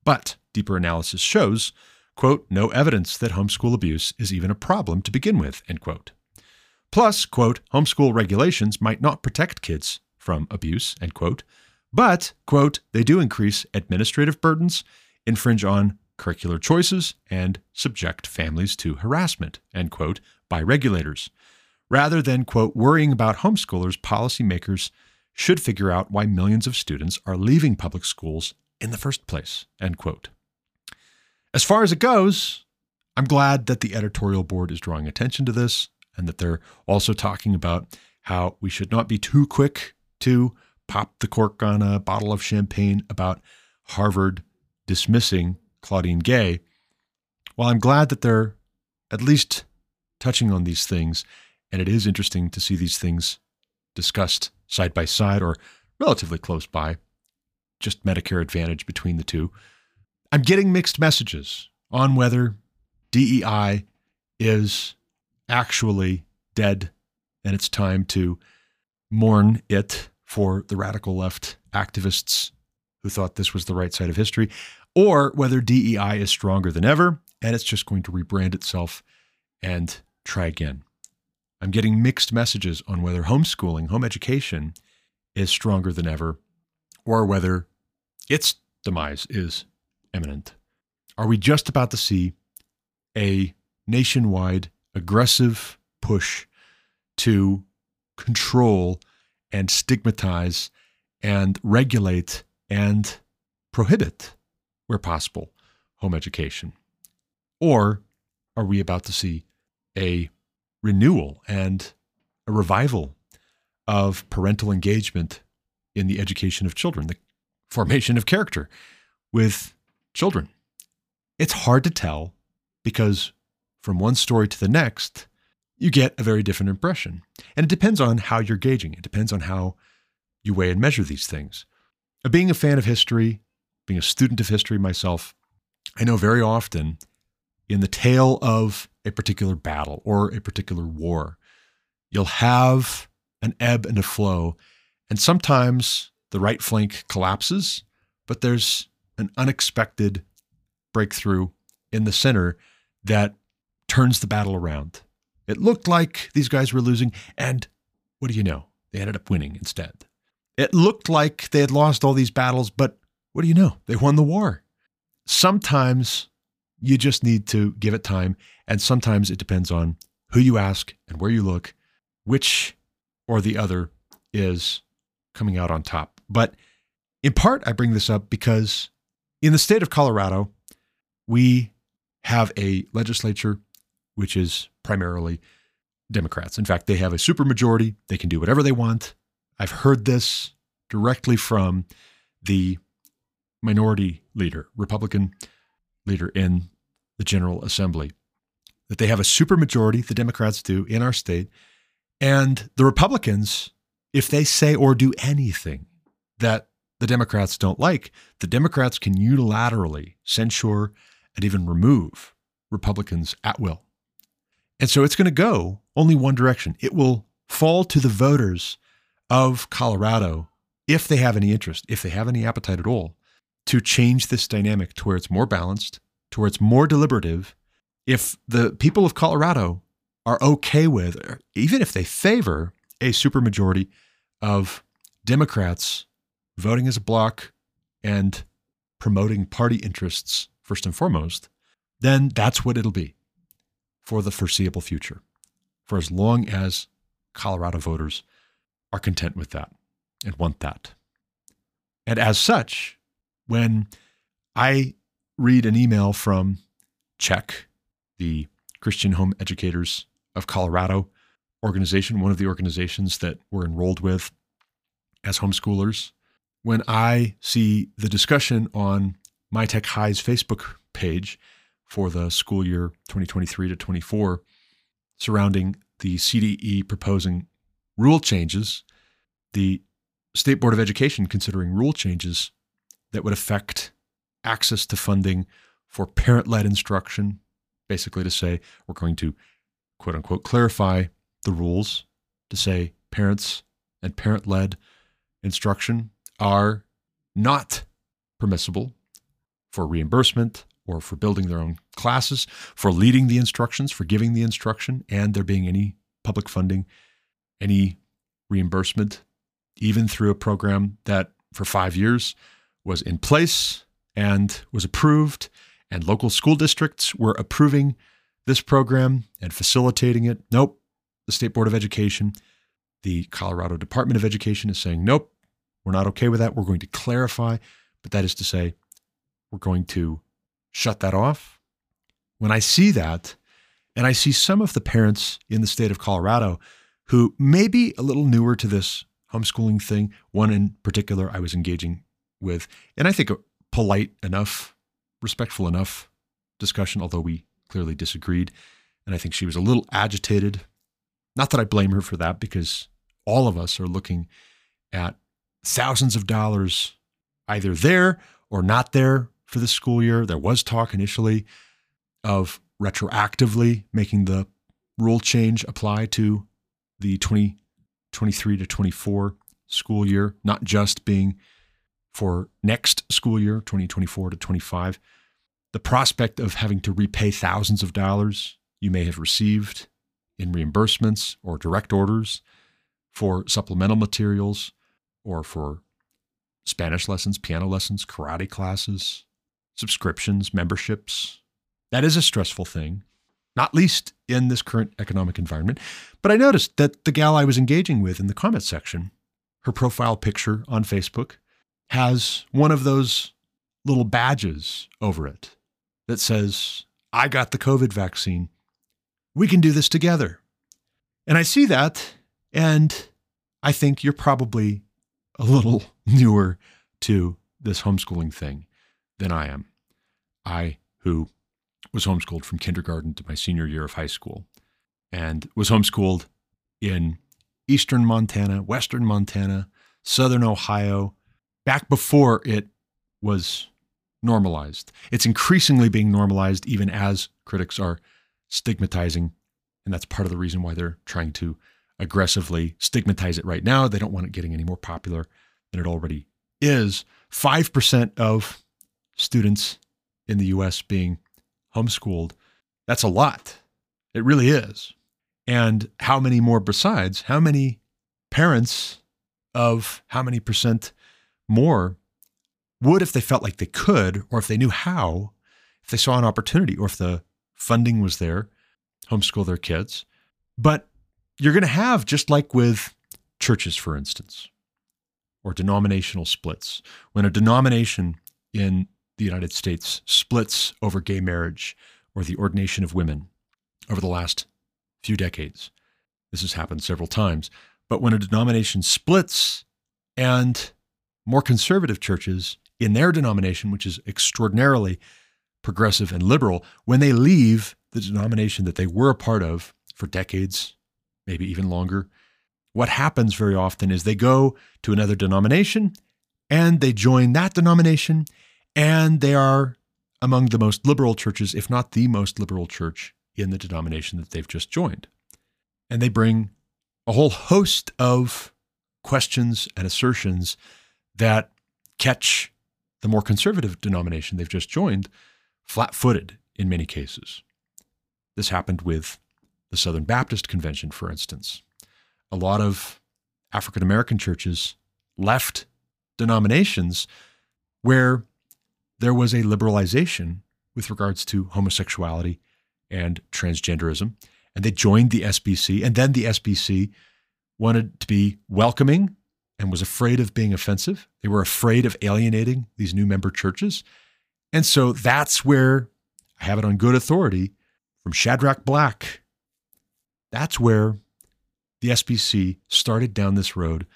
But deeper analysis shows, quote, no evidence that homeschool abuse is even a problem to begin with, end quote. Plus, quote, homeschool regulations might not protect kids from abuse, end quote, but, quote, they do increase administrative burdens, infringe on curricular choices, and subject families to harassment, end quote, by regulators. Rather than, quote, worrying about homeschoolers, policymakers should figure out why millions of students are leaving public schools in the first place, end quote. As far as it goes, I'm glad that the editorial board is drawing attention to this and that they're also talking about how we should not be too quick to pop the cork on a bottle of champagne about Harvard dismissing Claudine Gay. While I'm glad that they're at least touching on these things, and it is interesting to see these things discussed side by side or relatively close by, just Medicare Advantage between the two, I'm getting mixed messages on whether DEI is actually dead and it's time to mourn it for the radical left activists who thought this was the right side of history, or whether DEI is stronger than ever and it's just going to rebrand itself and try again. I'm getting mixed messages on whether homeschooling, home education, is stronger than ever or whether its demise is imminent. Are we just about to see a nationwide aggressive push to control and stigmatize and regulate and prohibit, where possible, home education? Or are we about to see a renewal and a revival of parental engagement in the education of children, the formation of character with children? It's hard to tell because from one story to the next, you get a very different impression. And it depends on how you're gauging. It depends on how you weigh and measure these things. Uh, being a fan of history, being a student of history myself, I know very often in the tale of a particular battle or a particular war, you'll have an ebb and a flow. And sometimes the right flank collapses, but there's an unexpected breakthrough in the center that turns the battle around. It looked like these guys were losing, and what do you know? They ended up winning instead. It looked like they had lost all these battles, but what do you know? They won the war. Sometimes you just need to give it time, and sometimes it depends on who you ask and where you look, which or the other is coming out on top. But in part, I bring this up because in the state of Colorado, we have a legislature which is primarily Democrats. In fact, they have a supermajority. They can do whatever they want. I've heard this directly from the minority leader, Republican leader in the General Assembly, that they have a supermajority, the Democrats do, in our state. And the Republicans, if they say or do anything that the Democrats don't like, the Democrats can unilaterally censure and even remove Republicans at will. And so it's going to go only one direction. It will fall to the voters of Colorado if they have any interest, if they have any appetite at all, to change this dynamic to where it's more balanced, to where it's more deliberative. If the people of Colorado are okay with, even if they favor a supermajority of Democrats voting as a bloc and promoting party interests first and foremost, then that's what it'll be for the foreseeable future, for as long as Colorado voters are content with that and want that. And as such, when I read an email from CHEC, the Christian Home Educators of Colorado organization, one of the organizations that we're enrolled with as homeschoolers, when I see the discussion on My Tech High's Facebook page for the school year 2023 to 24 surrounding the CDE proposing rule changes, the State Board of Education considering rule changes that would affect access to funding for parent led instruction, basically to say we're going to quote unquote clarify the rules to say parents and parent led instruction are not permissible for reimbursement or for building their own classes, for leading the instructions, for giving the instruction, and there being any public funding, any reimbursement, even through a program that for five years was in place and was approved, and local school districts were approving this program and facilitating it. Nope. The State Board of Education, the Colorado Department of Education is saying, nope, we're not okay with that. We're going to clarify, but that is to say, we're going to shut that off. When I see that, and I see some of the parents in the state of Colorado who may be a little newer to this homeschooling thing, one in particular I was engaging with, and I think a polite enough, respectful enough discussion, although we clearly disagreed. And I think she was a little agitated. Not that I blame her for that, because all of us are looking at thousands of dollars either there or not there for the school year. There was talk initially of retroactively making the rule change apply to the 2023 to 24 school year, not just being for next school year, 2024 to 25. The prospect of having to repay thousands of dollars you may have received in reimbursements or direct orders for supplemental materials or for Spanish lessons, piano lessons, karate classes, subscriptions, memberships. That is a stressful thing, not least in this current economic environment. But I noticed that the gal I was engaging with in the comment section, her profile picture on Facebook has one of those little badges over it that says, I got the COVID vaccine. We can do this together. And I see that, and I think you're probably a little [laughs] newer to this homeschooling thing than I am. I, who was homeschooled from kindergarten to my senior year of high school, and was homeschooled in eastern Montana, western Montana, southern Ohio, back before it was normalized. It's increasingly being normalized even as critics are stigmatizing. And that's part of the reason why they're trying to aggressively stigmatize it right now. They don't want it getting any more popular than it already is. 5% of students in the US being homeschooled, that's a lot. It really is. And how many more besides? How many parents of how many percent more would if they felt like they could, or if they knew how, if they saw an opportunity, or if the funding was there, homeschool their kids. But you're going to have, just like with churches, for instance, or denominational splits, when a denomination in the United States splits over gay marriage or the ordination of women over the last few decades. This has happened several times. But when a denomination splits and more conservative churches in their denomination, which is extraordinarily progressive and liberal, when they leave the denomination that they were a part of for decades, maybe even longer, what happens very often is they go to another denomination and they join that denomination, and they are among the most liberal churches, if not the most liberal church in the denomination that they've just joined. And they bring a whole host of questions and assertions that catch the more conservative denomination they've just joined flat footed in many cases. This happened with the Southern Baptist Convention, for instance. A lot of African American churches left denominations where there was a liberalization with regards to homosexuality and transgenderism, and they joined the SBC. And then the SBC wanted to be welcoming and was afraid of being offensive. They were afraid of alienating these new member churches. And so that's where I have it on good authority from Shadrach Black. That's where the SBC started down this road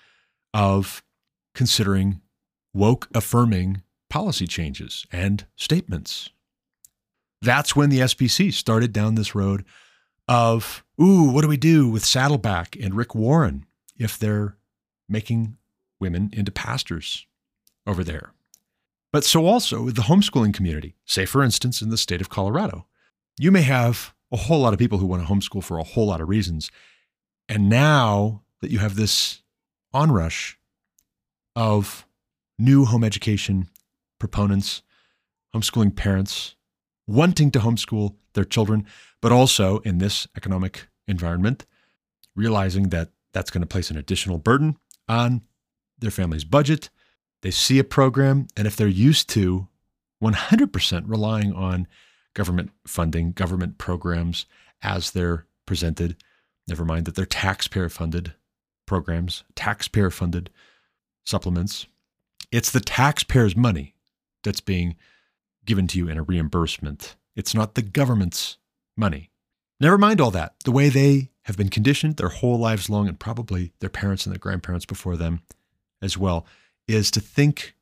of considering woke affirming policy changes and statements. That's when the SBC started down this road of, ooh, what do we do with Saddleback and Rick Warren if they're making women into pastors over there? But so also with the homeschooling community, say, for instance, in the state of Colorado, you may have a whole lot of people who want to homeschool for a whole lot of reasons. And now that you have this onrush of new home education proponents, homeschooling parents wanting to homeschool their children, but also in this economic environment, realizing that that's going to place an additional burden on their family's budget. They see a program, and if they're used to 100% relying on government funding, government programs as they're presented, never mind that they're taxpayer funded programs, taxpayer funded supplements. It's the taxpayer's money that's being given to you in a reimbursement. It's not the government's money. Never mind all that. The way they have been conditioned their whole lives long, and probably their parents and their grandparents before them as well, is to think,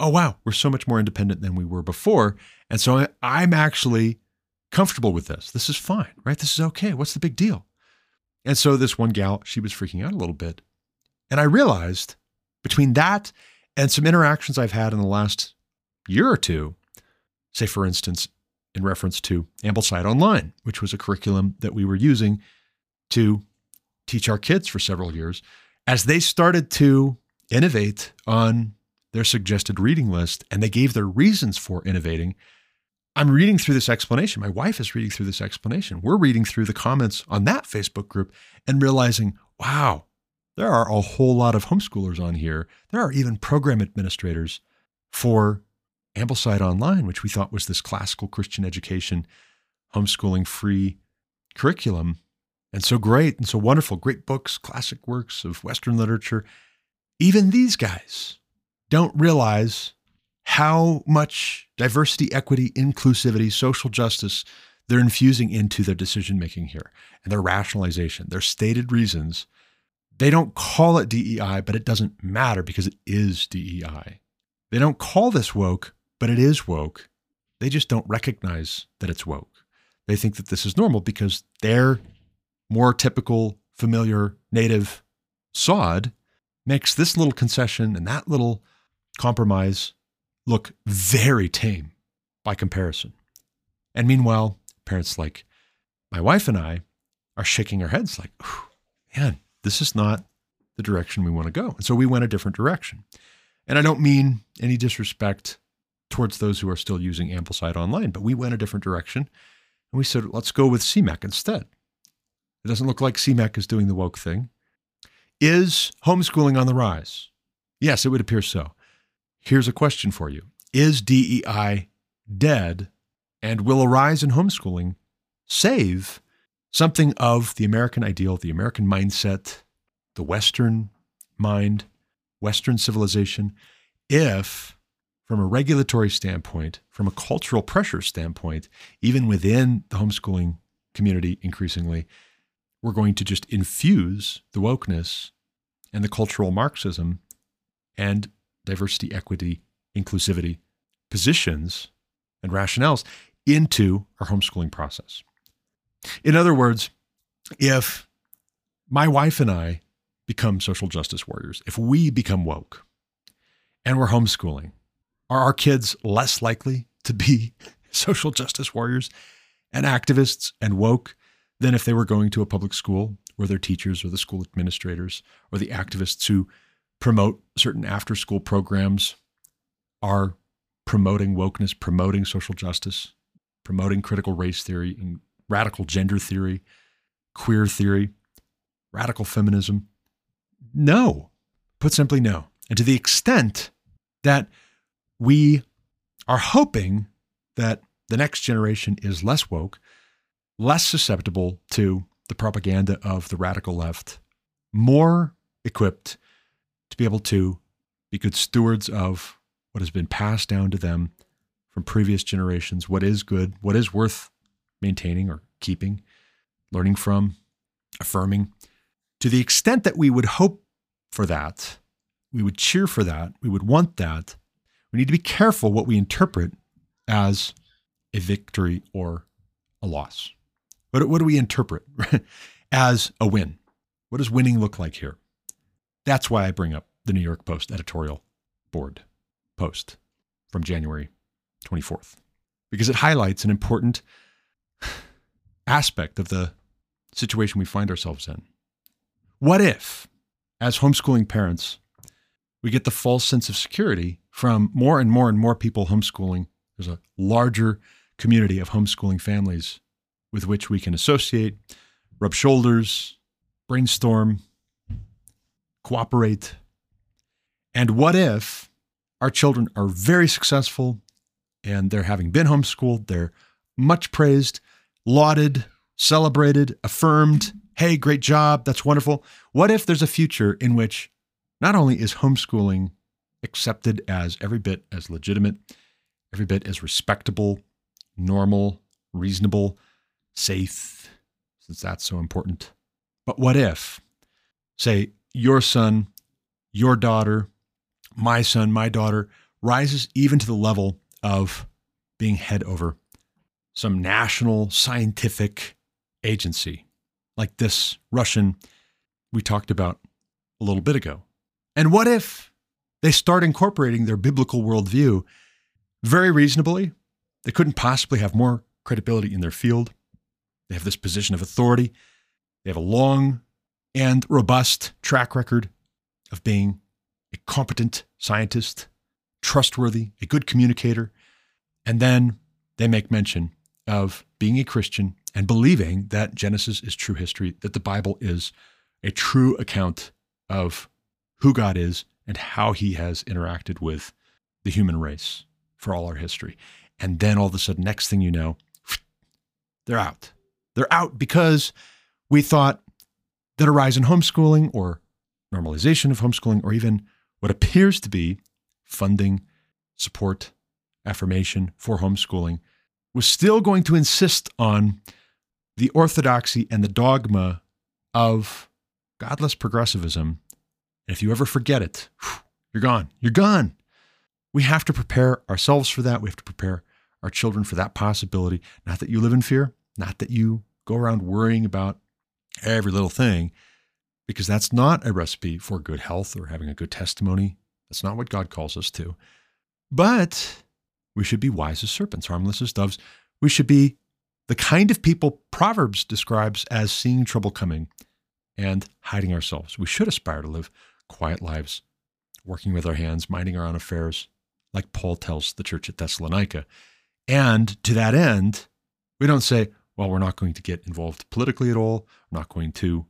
oh, wow, we're so much more independent than we were before. And so I'm actually comfortable with this. This is fine, right? This is okay. What's the big deal? And so this one gal, she was freaking out a little bit. And I realized between that and some interactions I've had in the last year or two, say, for instance, in reference to Ambleside Online, which was a curriculum that we were using to teach our kids for several years, as they started to innovate on their suggested reading list and they gave their reasons for innovating. I'm reading through this explanation. My wife is reading through this explanation. We're reading through the comments on that Facebook group and realizing, wow, there are a whole lot of homeschoolers on here. There are even program administrators for Ambleside Online, which we thought was this classical Christian education, homeschooling free curriculum. And so great and so wonderful, great books, classic works of Western literature. Even these guys don't realize how much diversity, equity, inclusivity, social justice they're infusing into their decision making here and their rationalization, their stated reasons they don't call it DEI, but it doesn't matter because it is DEI. They don't call this woke, but it is woke. They just don't recognize that it's woke. They think that this is normal because their more typical, familiar, native sod makes this little concession and that little compromise look very tame by comparison. And meanwhile, parents like my wife and I are shaking our heads like, man, this is not the direction we want to go. And so we went a different direction. And I don't mean any disrespect towards those who are still using Ambleside Online, but we went a different direction. And we said, let's go with CMAC instead. It doesn't look like CMAC is doing the woke thing. Is homeschooling on the rise? Yes, it would appear so. Here's a question for you Is DEI dead? And will a rise in homeschooling save something of the American ideal, the American mindset, the Western mind, Western civilization, if from a regulatory standpoint, from a cultural pressure standpoint, even within the homeschooling community increasingly, we're going to just infuse the wokeness and the cultural Marxism and diversity, equity, inclusivity positions and rationales into our homeschooling process. In other words, if my wife and I become social justice warriors, if we become woke and we're homeschooling, are our kids less likely to be [laughs] social justice warriors and activists and woke than if they were going to a public school where their teachers or the school administrators or the activists who promote certain after school programs are promoting wokeness, promoting social justice, promoting critical race theory, and radical gender theory, queer theory, radical feminism? No. Put simply, no. And to the extent that we are hoping that the next generation is less woke, less susceptible to the propaganda of the radical left, more equipped to be able to be good stewards of what has been passed down to them from previous generations, what is good, what is worth maintaining or keeping, learning from, affirming. To the extent that we would hope for that, we would cheer for that, we would want that, we need to be careful what we interpret as a victory or a loss. What, what do we interpret [laughs] as a win? What does winning look like here? That's why I bring up the New York Post editorial board post from January 24th, because it highlights an important aspect of the situation we find ourselves in. What if, as homeschooling parents, we get the false sense of security from more and more and more people homeschooling? There's a larger community of homeschooling families with which we can associate, rub shoulders, brainstorm, cooperate. And what if our children are very successful and they're having been homeschooled, they're much praised, lauded, celebrated, affirmed. Hey, great job. That's wonderful. What if there's a future in which not only is homeschooling accepted as every bit as legitimate, every bit as respectable, normal, reasonable, safe, since that's so important, but what if, say, your son, your daughter, my son, my daughter rises even to the level of being head over some national scientific agency like this Russian we talked about a little bit ago? And what if they start incorporating their biblical worldview very reasonably? They couldn't possibly have more credibility in their field. They have this position of authority. They have a long and robust track record of being a competent scientist, trustworthy, a good communicator. And then they make mention of being a Christian and believing that Genesis is true history, that the Bible is a true account of who God is and how he has interacted with the human race for all our history. And then all of a sudden, next thing you know, [sniffs] they're out. They're out because we thought that arise in homeschooling or normalization of homeschooling or even what appears to be funding, support, affirmation for homeschooling was still going to insist on the orthodoxy and the dogma of godless progressivism. And if you ever forget it, you're gone. You're gone. We have to prepare ourselves for that. We have to prepare our children for that possibility. Not that you live in fear, not that you go around worrying about every little thing, because that's not a recipe for good health or having a good testimony. That's not what God calls us to. But we should be wise as serpents, harmless as doves. We should be the kind of people Proverbs describes as seeing trouble coming and hiding ourselves. We should aspire to live quiet lives, working with our hands, minding our own affairs, like Paul tells the church at Thessalonica. And to that end, we don't say, well, we're not going to get involved politically at all. We're not going to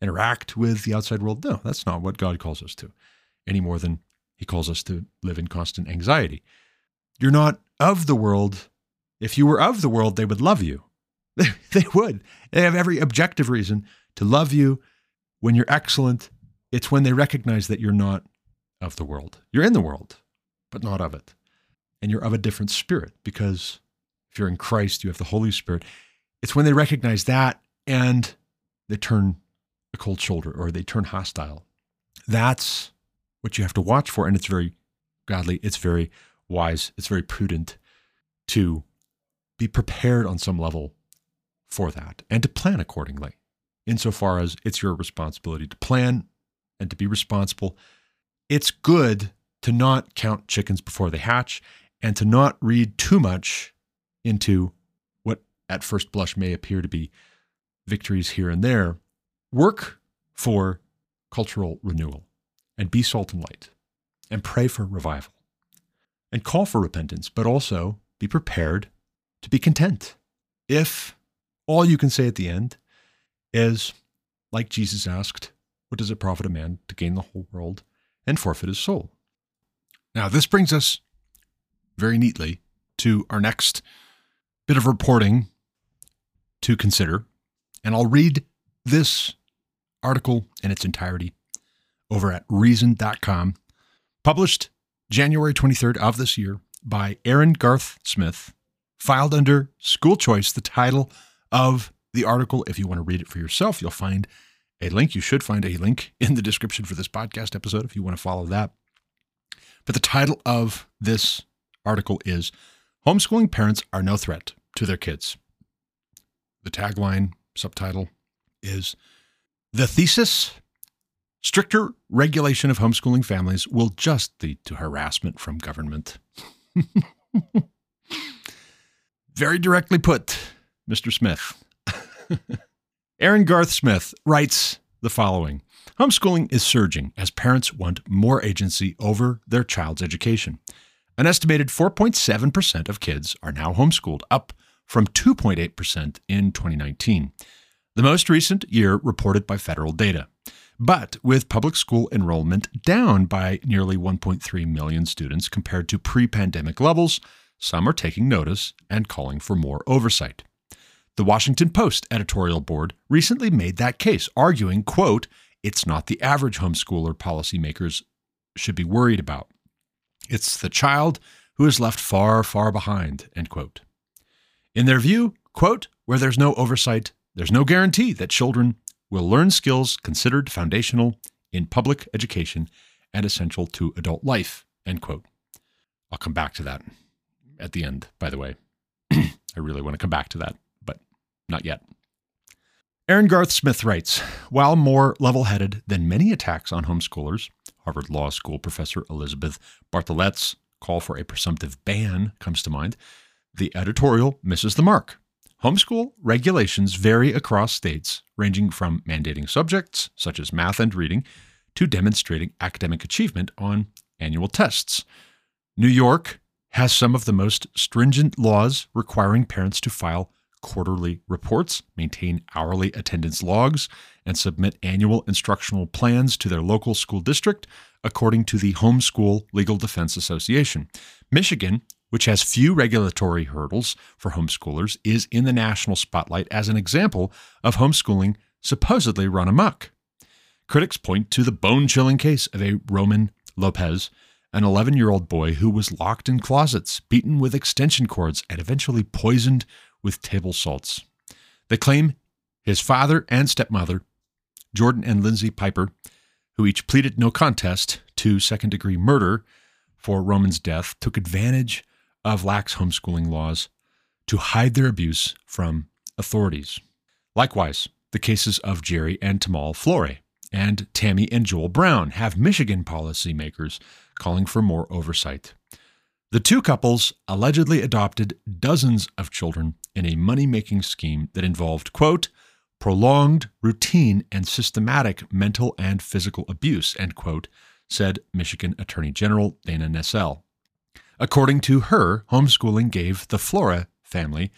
interact with the outside world. No, that's not what God calls us to, any more than He calls us to live in constant anxiety. You're not of the world. If you were of the world, they would love you. [laughs] They, would. They have every objective reason to love you. When you're excellent, it's when they recognize that you're not of the world. You're in the world, but not of it. And you're of a different spirit because if you're in Christ, you have the Holy Spirit. It's when they recognize that and they turn a cold shoulder or they turn hostile. That's what you have to watch for. And it's very godly, it's very wise, it's very prudent to be prepared on some level for that and to plan accordingly, insofar as it's your responsibility to plan and to be responsible. It's good to not count chickens before they hatch and to not read too much into at first blush may appear to be victories here and there. Work for cultural renewal and be salt and light and pray for revival and call for repentance, but also be prepared to be content. If all you can say at the end is, like Jesus asked, What does it profit a man to gain the whole world and forfeit his soul? Now, this brings us very neatly to our next bit of reporting to consider. And I'll read this article in its entirety over at reason.com, published January 23rd of this year by Aaron Garth Smith, filed under School Choice. The title of the article, if you want to read it for yourself, you'll find a link. You should find a link in the description for this podcast episode if you want to follow that. But the title of this article is Homeschooling Parents Are No Threat to Their Kids. The tagline, subtitle is The Thesis Stricter regulation of homeschooling families will just lead to harassment from government. [laughs] Very directly put, Mr. Smith. [laughs] Aaron Garth Smith writes the following Homeschooling is surging as parents want more agency over their child's education. An estimated 4.7% of kids are now homeschooled, up from 2.8% in 2019, the most recent year reported by federal data. But with public school enrollment down by nearly 1.3 million students compared to pre pandemic levels, some are taking notice and calling for more oversight. The Washington Post editorial board recently made that case, arguing, quote, it's not the average homeschooler policymakers should be worried about. It's the child who is left far, far behind, end quote. In their view, quote, where there's no oversight, there's no guarantee that children will learn skills considered foundational in public education and essential to adult life, end quote. I'll come back to that at the end, by the way. [clears throat] I really want to come back to that, but not yet. Aaron Garth Smith writes While more level headed than many attacks on homeschoolers, Harvard Law School professor Elizabeth Bartholet's call for a presumptive ban comes to mind, the editorial misses the mark. Homeschool regulations vary across states, ranging from mandating subjects, such as math and reading, to demonstrating academic achievement on annual tests. New York has some of the most stringent laws requiring parents to file quarterly reports, maintain hourly attendance logs, and submit annual instructional plans to their local school district, according to the Homeschool Legal Defense Association. Michigan which has few regulatory hurdles for homeschoolers, is in the national spotlight as an example of homeschooling supposedly run amok. Critics point to the bone chilling case of a Roman Lopez, an 11 year old boy who was locked in closets, beaten with extension cords, and eventually poisoned with table salts. They claim his father and stepmother, Jordan and Lindsay Piper, who each pleaded no contest to second degree murder for Roman's death, took advantage of lax homeschooling laws to hide their abuse from authorities. Likewise, the cases of Jerry and Tamara Flore and Tammy and Joel Brown have Michigan policymakers calling for more oversight. The two couples allegedly adopted dozens of children in a money making scheme that involved, quote, prolonged, routine, and systematic mental and physical abuse, end quote, said Michigan Attorney General Dana Nessel. According to her, homeschooling gave the Flora family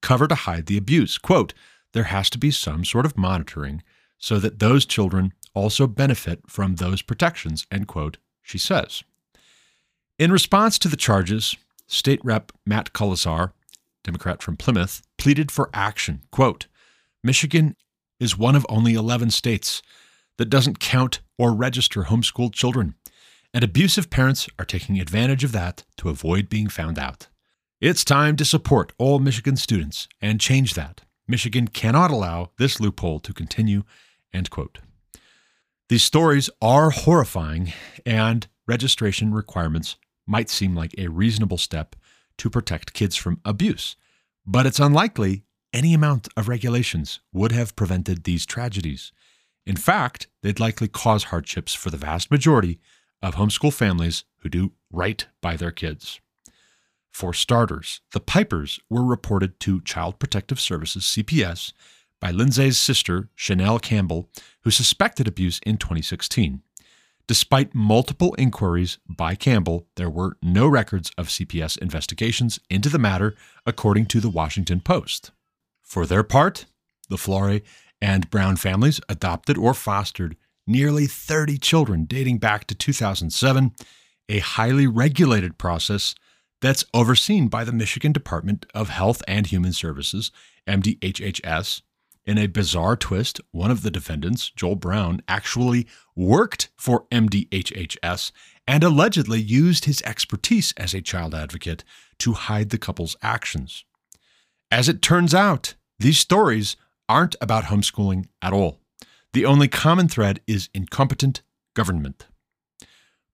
cover to hide the abuse. Quote, there has to be some sort of monitoring so that those children also benefit from those protections, end quote, she says. In response to the charges, State Rep Matt Koleszar, Democrat from Plymouth, pleaded for action. Quote, Michigan is one of only 11 states that doesn't count or register homeschooled children and abusive parents are taking advantage of that to avoid being found out. It's time to support all Michigan students and change that. Michigan cannot allow this loophole to continue. End quote. These stories are horrifying, and registration requirements might seem like a reasonable step to protect kids from abuse, but it's unlikely any amount of regulations would have prevented these tragedies. In fact, they'd likely cause hardships for the vast majority of homeschool families who do right by their kids. For starters, the Pipers were reported to Child Protective Services, CPS, by Lindsay's sister, Chanel Campbell, who suspected abuse in 2016. Despite multiple inquiries by Campbell, there were no records of CPS investigations into the matter, according to the Washington Post. For their part, the Flore and Brown families adopted or fostered nearly 30 children dating back to 2007, a highly regulated process that's overseen by the Michigan Department of Health and Human Services, MDHHS. In a bizarre twist, one of the defendants, Joel Brown, actually worked for MDHHS and allegedly used his expertise as a child advocate to hide the couple's actions. As it turns out, these stories aren't about homeschooling at all. The only common thread is incompetent government.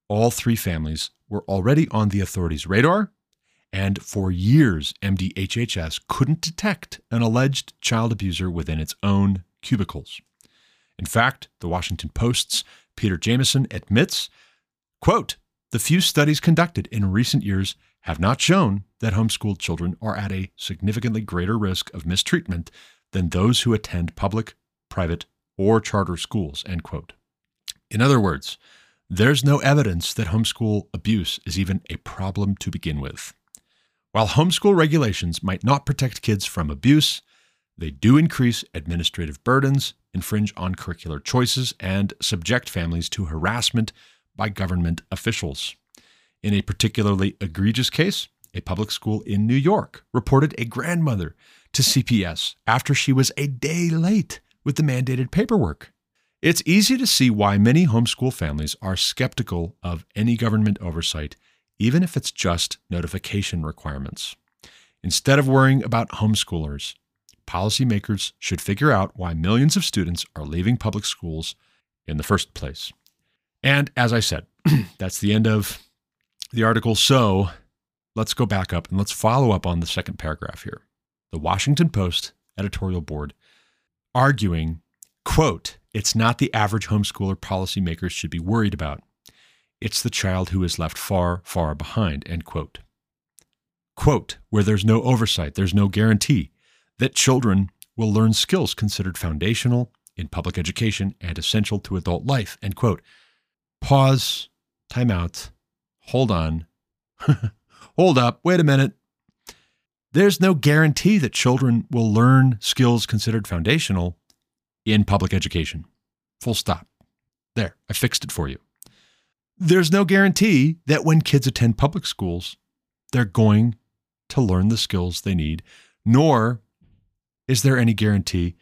All three families were already on the authorities' radar, And for years, MDHHS couldn't detect an alleged child abuser within its own cubicles. In fact, the Washington Post's Peter Jamison admits, quote, the few studies conducted in recent years have not shown that homeschooled children are at a significantly greater risk of mistreatment than those who attend public, private, or charter schools, end quote. In other words, there's no evidence that homeschool abuse is even a problem to begin with. While homeschool regulations might not protect kids from abuse, they do increase administrative burdens, infringe on curricular choices, and subject families to harassment by government officials. In a particularly egregious case, a public school in New York reported a grandmother to CPS after she was a day late with the mandated paperwork. It's easy to see why many homeschool families are skeptical of any government oversight, even if it's just notification requirements. Instead of worrying about homeschoolers, policymakers should figure out why millions of students are leaving public schools in the first place. And as I said, [clears throat] that's the end of the article. So let's go back up and let's follow up on the second paragraph here. The Washington Post editorial board arguing, quote, it's not the average homeschooler policymakers should be worried about. It's the child who is left far, far behind, end quote. Quote, where there's no oversight, there's no guarantee that children will learn skills considered foundational in public education and essential to adult life, end quote. Pause, time out, hold on, [laughs] hold up, wait a minute. There's no guarantee that children will learn skills considered foundational in public education. Full stop. There, I fixed it for you. There's no guarantee that when kids attend public schools, they're going to learn the skills they need, nor is there any guarantee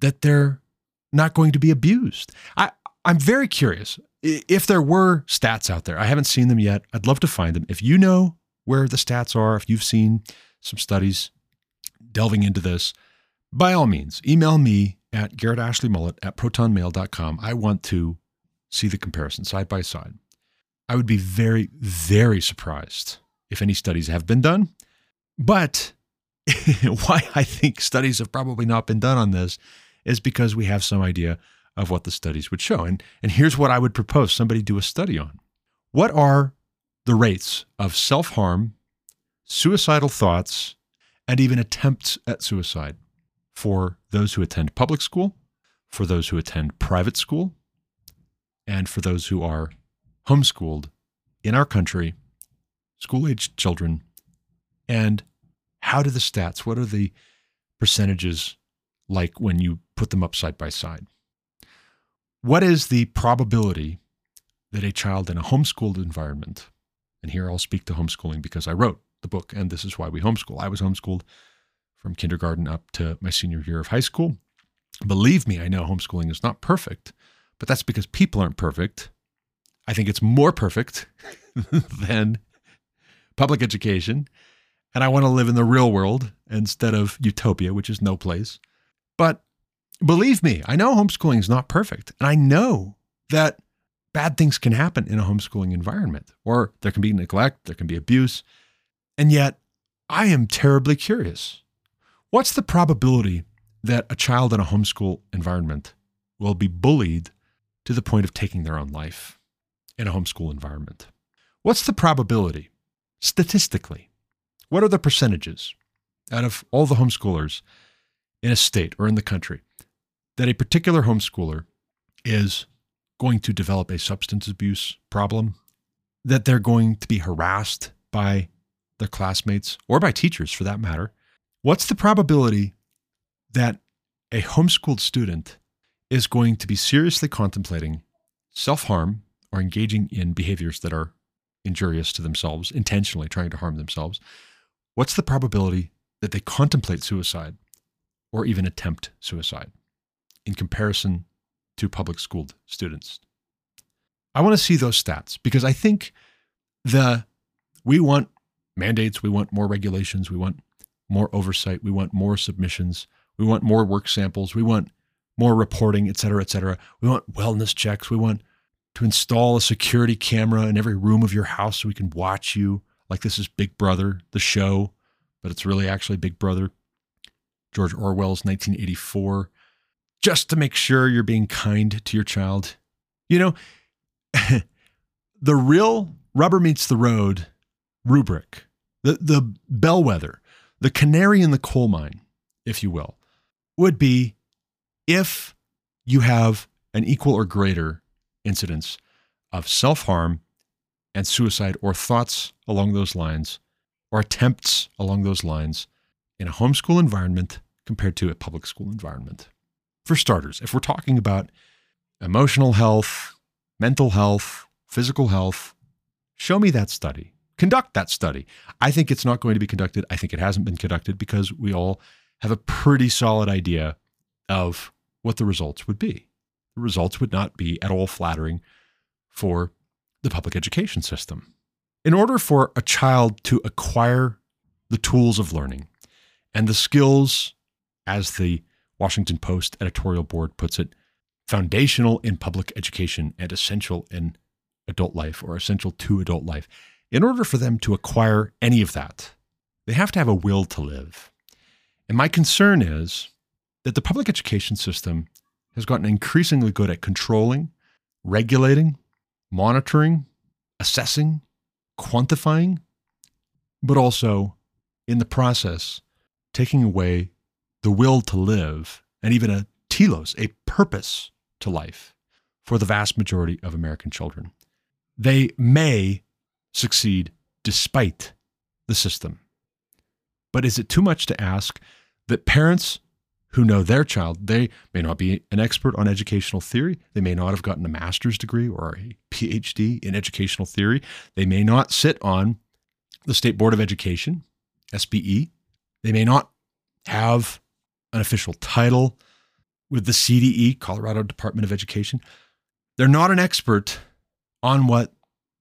that they're not going to be abused. I, I'm very curious if there were stats out there. I haven't seen them yet. I'd love to find them. If you know where the stats are, if you've seen some studies delving into this, by all means, email me at garrettashleyMullet at protonmail.com. I want to see the comparison side by side. I would be very, very surprised if any studies have been done. But [laughs] why I think studies have probably not been done on this is because we have some idea of what the studies would show. And, and here's what I would propose somebody do a study on. What are the rates of self harm, suicidal thoughts, and even attempts at suicide for those who attend public school, for those who attend private school, and for those who are homeschooled in our country, school aged children, and how do the stats, what are the percentages like when you put them up side by side? What is the probability that a child in a homeschooled environment, and here I'll speak to homeschooling because I wrote the book, and this is why we homeschool. I was homeschooled from kindergarten up to my senior year of high school. Believe me, I know homeschooling is not perfect, but that's because people aren't perfect. I think it's more perfect [laughs] than public education. And I want to live in the real world instead of utopia, which is no place. But believe me, I know homeschooling is not perfect. And I know that bad things can happen in a homeschooling environment, or there can be neglect, there can be abuse. And yet, I am terribly curious What's the probability that a child in a homeschool environment will be bullied to the point of taking their own life in a homeschool environment? What's the probability statistically? What are the percentages out of all the homeschoolers in a state or in the country that a particular homeschooler is going to develop a substance abuse problem, that they're going to be harassed by their classmates or by teachers for that matter, What's the probability that a homeschooled student is going to be seriously contemplating self harm or engaging in behaviors that are injurious to themselves, intentionally trying to harm themselves? What's the probability that they contemplate suicide or even attempt suicide in comparison to public schooled students? I want to see those stats because I think the we want mandates, we want more regulations, we want more oversight. We want more submissions. We want more work samples. We want more reporting, et cetera, et cetera. We want wellness checks. We want to install a security camera in every room of your house so we can watch you like this is Big Brother, the show, but it's really actually Big Brother, George Orwell's 1984, just to make sure you're being kind to your child. You know, [laughs] the real rubber meets the road rubric, the, the bellwether, the canary in the coal mine, if you will, would be if you have an equal or greater incidence of self harm and suicide or thoughts along those lines or attempts along those lines in a homeschool environment compared to a public school environment. For starters, if we're talking about emotional health, mental health, physical health, show me that study. Conduct that study. I think it's not going to be conducted. I think it hasn't been conducted because we all have a pretty solid idea of what the results would be. The results would not be at all flattering for the public education system. In order for a child to acquire the tools of learning and the skills, as the Washington Post editorial board puts it, foundational in public education and essential in adult life or essential to adult life, in order for them to acquire any of that, they have to have a will to live. And my concern is that the public education system has gotten increasingly good at controlling, regulating, monitoring, assessing, quantifying, but also in the process, taking away the will to live and even a telos, a purpose to life for the vast majority of American children. They may succeed despite the system. But is it too much to ask that parents who know their child. They may not be an expert on educational theory. They may not have gotten a master's degree or a PhD in educational theory. They may not sit on the State Board of Education, SBE. They may not have an official title with the CDE, Colorado Department of Education. They're not an expert on what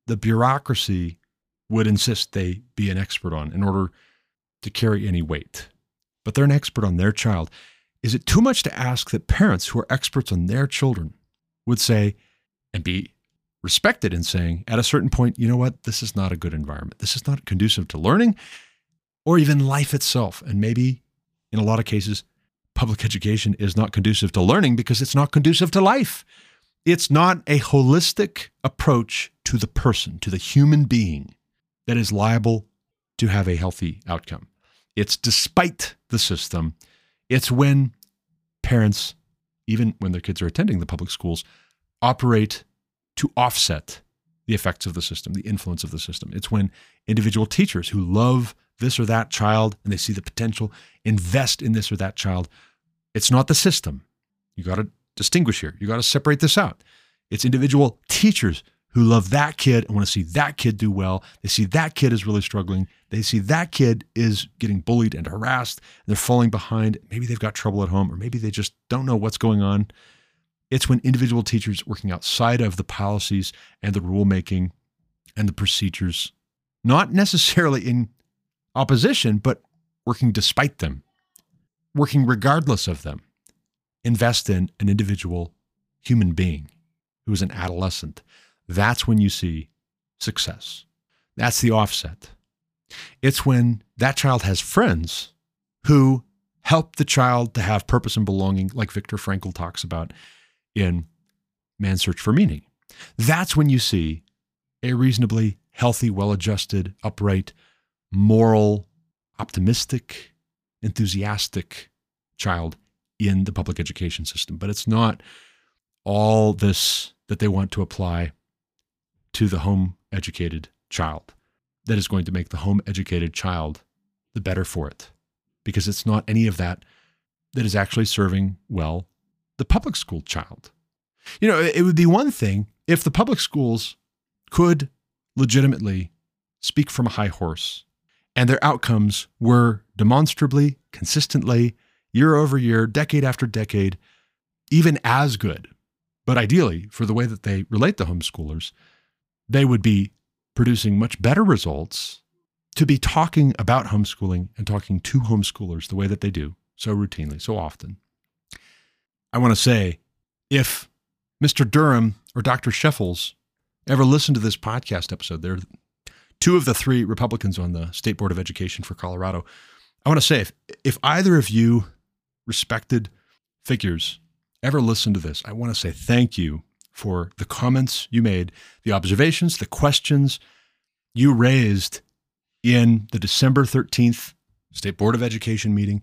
the bureaucracy would insist they be an expert on in order to carry any weight. But they're an expert on their child. Is it too much to ask that parents who are experts on their children would say and be respected in saying at a certain point, you know what, this is not a good environment. This is not conducive to learning or even life itself. And maybe in a lot of cases, public education is not conducive to learning because it's not conducive to life. It's not a holistic approach to the person, to the human being that is liable to have a healthy outcome. It's despite the system it's when parents, even when their kids are attending the public schools, operate to offset the effects of the system, the influence of the system. It's when individual teachers who love this or that child and they see the potential invest in this or that child. It's not the system. You got to distinguish here. You got to separate this out. It's individual teachers who love that kid and want to see that kid do well. They see that kid is really struggling. They see that kid is getting bullied and harassed. And they're falling behind. Maybe they've got trouble at home, or maybe they just don't know what's going on. It's when individual teachers working outside of the policies and the rulemaking and the procedures, not necessarily in opposition, but working despite them, working regardless of them, invest in an individual human being who is an adolescent that's when you see success. That's the offset. It's when that child has friends who help the child to have purpose and belonging, like Viktor Frankl talks about in Man's Search for Meaning. That's when you see a reasonably healthy, well adjusted, upright, moral, optimistic, enthusiastic child in the public education system. But it's not all this that they want to apply to the home educated child that is going to make the home educated child the better for it because it's not any of that that is actually serving well the public school child. You know, it would be one thing if the public schools could legitimately speak from a high horse and their outcomes were demonstrably, consistently, year over year, decade after decade, even as good. But ideally, for the way that they relate to homeschoolers, they would be producing much better results to be talking about homeschooling and talking to homeschoolers the way that they do so routinely, so often. I want to say if Mr. Durham or Dr. Scheffels ever listen to this podcast episode, they're two of the three Republicans on the State Board of Education for Colorado. I want to say if, if either of you respected figures ever listen to this, I want to say thank you for the comments you made, the observations, the questions you raised in the December 13th State Board of Education meeting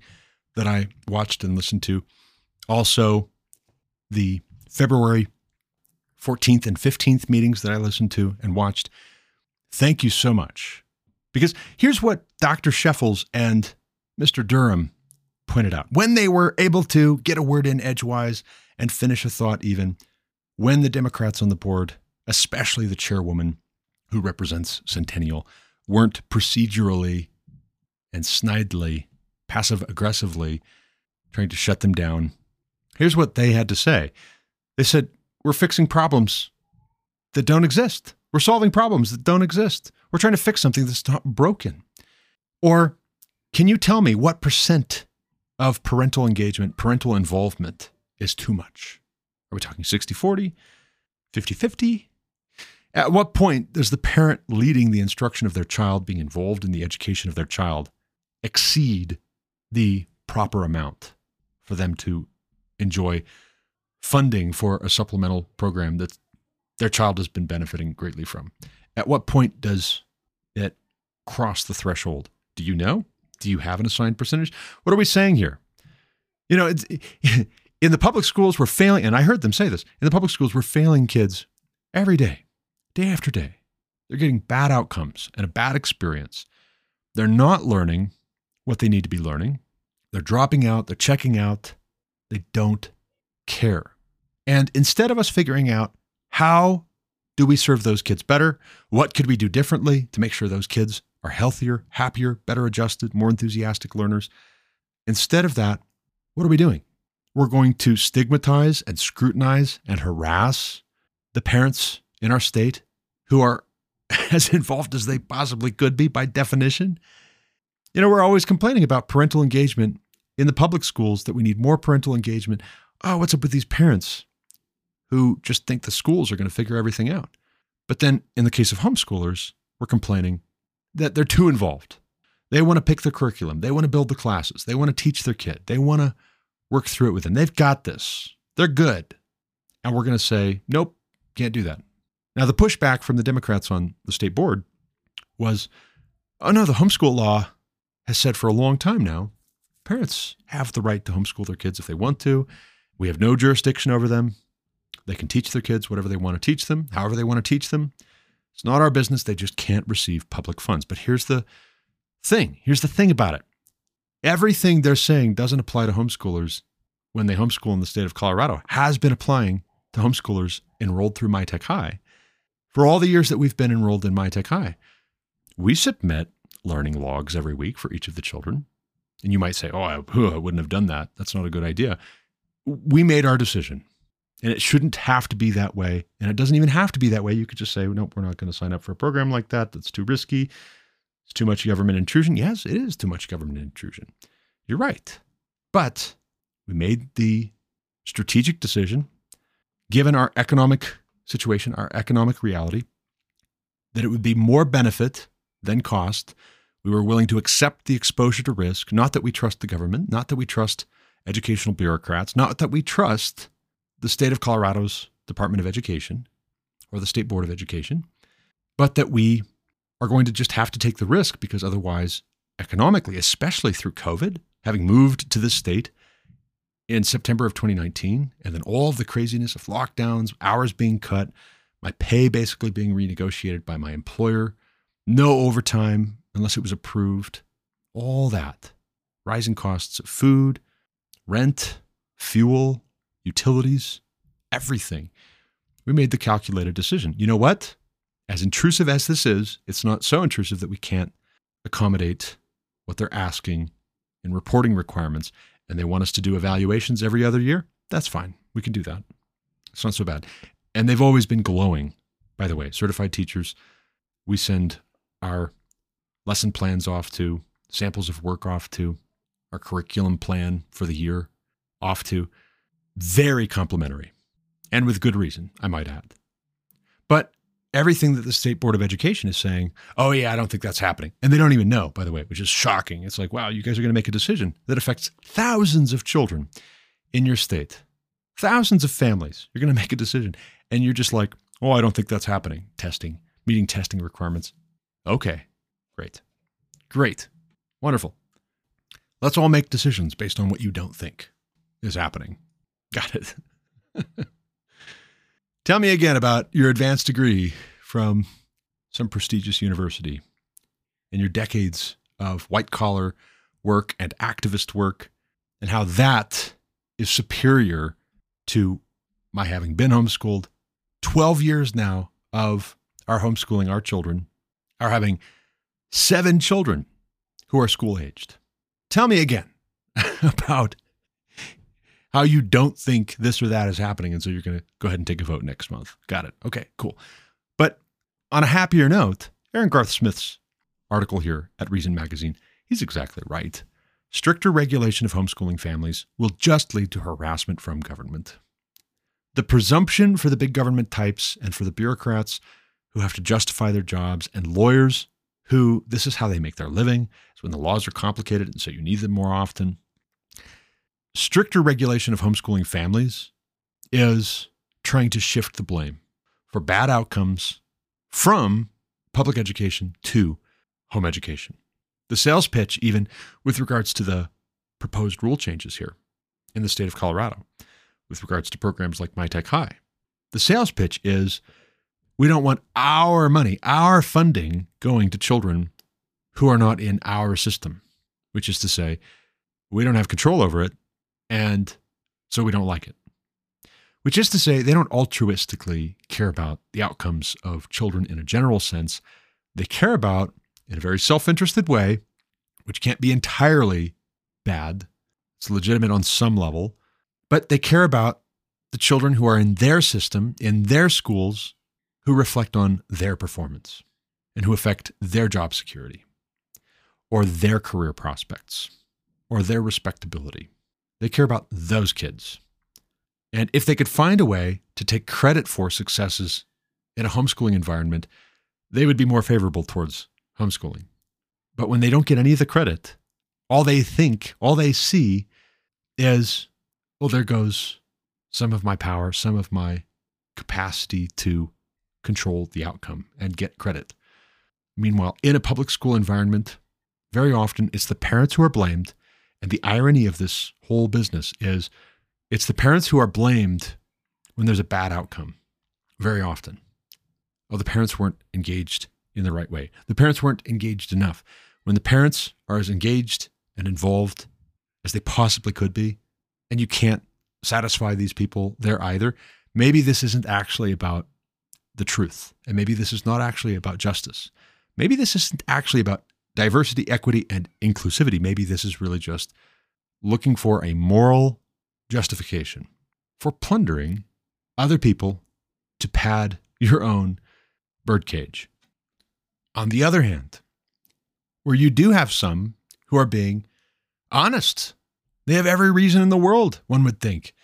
that I watched and listened to. Also, the February 14th and 15th meetings that I listened to and watched. Thank you so much. Because here's what Dr. Scheffels and Mr. Durham pointed out. When they were able to get a word in edgewise and finish a thought, even when the Democrats on the board, especially the chairwoman who represents Centennial, weren't procedurally and snidely, passive aggressively trying to shut them down. Here's what they had to say they said, We're fixing problems that don't exist. We're solving problems that don't exist. We're trying to fix something that's not broken. Or can you tell me what percent of parental engagement, parental involvement is too much? Are we talking 60 40, 50 50? At what point does the parent leading the instruction of their child, being involved in the education of their child, exceed the proper amount for them to enjoy funding for a supplemental program that their child has been benefiting greatly from? At what point does it cross the threshold? Do you know? Do you have an assigned percentage? What are we saying here? You know, [laughs] in the public schools, we're failing, and I heard them say this in the public schools, we're failing kids every day, day after day. They're getting bad outcomes and a bad experience. They're not learning what they need to be learning. They're dropping out, they're checking out, they don't care. And instead of us figuring out how do we serve those kids better, what could we do differently to make sure those kids are healthier, happier, better adjusted, more enthusiastic learners, instead of that, what are we doing? We're going to stigmatize and scrutinize and harass the parents in our state who are [laughs] as involved as they possibly could be by definition. You know, we're always complaining about parental engagement in the public schools, that we need more parental engagement. Oh, what's up with these parents who just think the schools are going to figure everything out? But then in the case of homeschoolers, we're complaining that they're too involved. They want to pick the curriculum, they want to build the classes, they want to teach their kid, they want to work through it with them. They've got this, they're good. And we're going to say, nope, can't do that. Now, the pushback from the Democrats on the state board was, oh no, the homeschool law has said for a long time now parents have the right to homeschool their kids if they want to. We have no jurisdiction over them. They can teach their kids whatever they want to teach them, however they want to teach them. It's not our business. They just can't receive public funds. But here's the thing here's the thing about it everything they're saying doesn't apply to homeschoolers when they homeschool in the state of Colorado, has been applying to homeschoolers enrolled through MyTech High for all the years that we've been enrolled in MyTech High. We submit learning logs every week for each of the children. And you might say, oh, I, I wouldn't have done that. That's not a good idea. We made our decision. And it shouldn't have to be that way. And it doesn't even have to be that way. You could just say, nope, we're not going to sign up for a program like that. That's too risky. It's too much government intrusion. Yes, it is too much government intrusion. You're right. But we made the strategic decision, given our economic situation, our economic reality, that it would be more benefit than cost we were willing to accept the exposure to risk, not that we trust the government, not that we trust educational bureaucrats, not that we trust the state of Colorado's Department of Education or the State Board of Education, but that we are going to just have to take the risk because otherwise, economically, especially through COVID, having moved to this state in September of 2019, and then all of the craziness of lockdowns, hours being cut, my pay basically being renegotiated by my employer, no overtime, unless it was approved. All that. Rising costs of food, rent, fuel, utilities, everything. We made the calculated decision. You know what? As intrusive as this is, it's not so intrusive that we can't accommodate what they're asking in reporting requirements. And they want us to do evaluations every other year. That's fine. We can do that. It's not so bad. And they've always been glowing, by the way. Certified teachers, we send our lesson plans off to, samples of work off to, our curriculum plan for the year off to. Very complimentary, and with good reason, I might add. But everything that the State Board of Education is saying, oh, yeah, I don't think that's happening. And they don't even know, by the way, which is shocking. It's like, wow, you guys are going to make a decision that affects thousands of children in your state, thousands of families. You're going to make a decision. And you're just like, oh, I don't think that's happening. Testing, meeting testing requirements. Okay, great. Great. Wonderful. Let's all make decisions based on what you don't think is happening. [laughs] Got it. Tell me again about your advanced degree from some prestigious university and your decades of white collar work and activist work, and how that is superior to my having been homeschooled 12 years now of our homeschooling our children, our having seven children who are school aged. Tell me again [laughs] about how you don't think this or that is happening. And so you're going to go ahead and take a vote next month. Got it. Okay, cool. But on a happier note, Aaron Garth Smith's article here at Reason Magazine, he's exactly right. Stricter regulation of homeschooling families will just lead to harassment from government. The presumption for the big government types and for the bureaucrats who have to justify their jobs and lawyers who this is how they make their living is when the laws are complicated and so you need them more often stricter regulation of homeschooling families is trying to shift the blame for bad outcomes from public education to home education. The sales pitch, even with regards to the proposed rule changes here in the state of Colorado, with regards to programs like MyTech High, the sales pitch is we don't want our money, our funding going to children who are not in our system, which is to say, we don't have control over it. And so we don't like it. Which is to say, they don't altruistically care about the outcomes of children in a general sense. They care about, in a very self interested way, which can't be entirely bad. It's legitimate on some level, but they care about the children who are in their system, in their schools, who reflect on their performance and who affect their job security or their career prospects or their respectability. They care about those kids. And if they could find a way to take credit for successes in a homeschooling environment, they would be more favorable towards homeschooling. But when they don't get any of the credit, all they think, all they see is, well, there goes some of my power, some of my capacity to control the outcome and get credit. Meanwhile, in a public school environment, very often it's the parents who are blamed and the irony of this whole business is it's the parents who are blamed when there's a bad outcome very often. Oh, the parents weren't engaged in the right way. The parents weren't engaged enough. When the parents are as engaged and involved as they possibly could be, and you can't satisfy these people there either, maybe this isn't actually about the truth. And maybe this is not actually about justice. Maybe this isn't actually about diversity, equity, and inclusivity. Maybe this is really just looking for a moral justification for plundering other people to pad your own birdcage. On the other hand, where you do have some who are being honest, they have every reason in the world, one would think,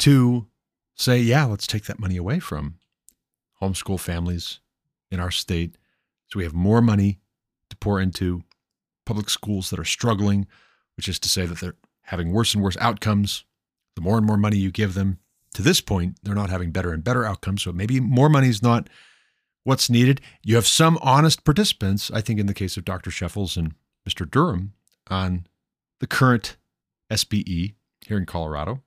to say, yeah, let's take that money away from homeschool families in our state so we have more money to pour into public schools that are struggling, which is to say that they're having worse and worse outcomes. The more and more money you give them, to this point, they're not having better and better outcomes. So maybe more money is not what's needed. You have some honest participants, I think, in the case of Dr. Scheffels and Mr. Durham on the current SBE here in Colorado,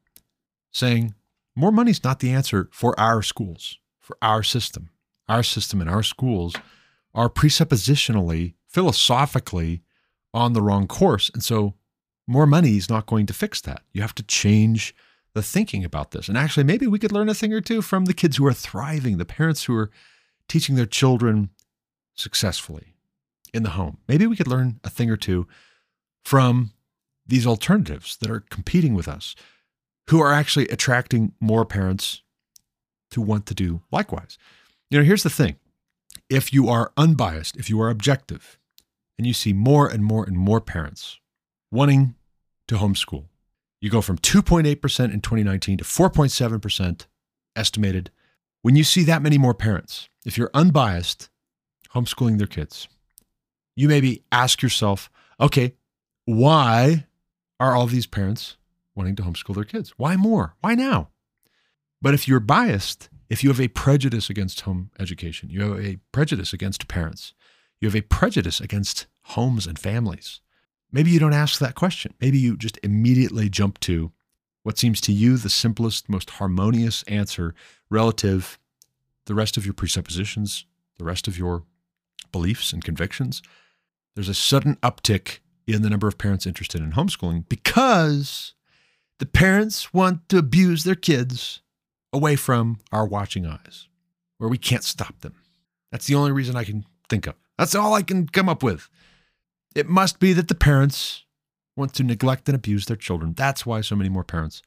saying more money is not the answer for our schools, for our system. Our system and our schools are presuppositionally philosophically on the wrong course. And so more money is not going to fix that. You have to change the thinking about this. And actually, maybe we could learn a thing or two from the kids who are thriving, the parents who are teaching their children successfully in the home. Maybe we could learn a thing or two from these alternatives that are competing with us, who are actually attracting more parents to want to do likewise. You know, here's the thing if you are unbiased, if you are objective, and you see more and more and more parents wanting to homeschool. You go from 2.8% in 2019 to 4.7% estimated when you see that many more parents, if you're unbiased, homeschooling their kids, you maybe ask yourself, okay, why are all these parents wanting to homeschool their kids? Why more? Why now? But if you're biased, if you have a prejudice against home education, you have a prejudice against parents, you have a prejudice against homes and families, maybe you don't ask that question. Maybe you just immediately jump to what seems to you the simplest, most harmonious answer relative the rest of your presuppositions, the rest of your beliefs and convictions. There's a sudden uptick in the number of parents interested in homeschooling because the parents want to abuse their kids away from our watching eyes, where we can't stop them. That's the only reason I can think of. That's all I can come up with. It must be that the parents want to neglect and abuse their children. That's why so many more parents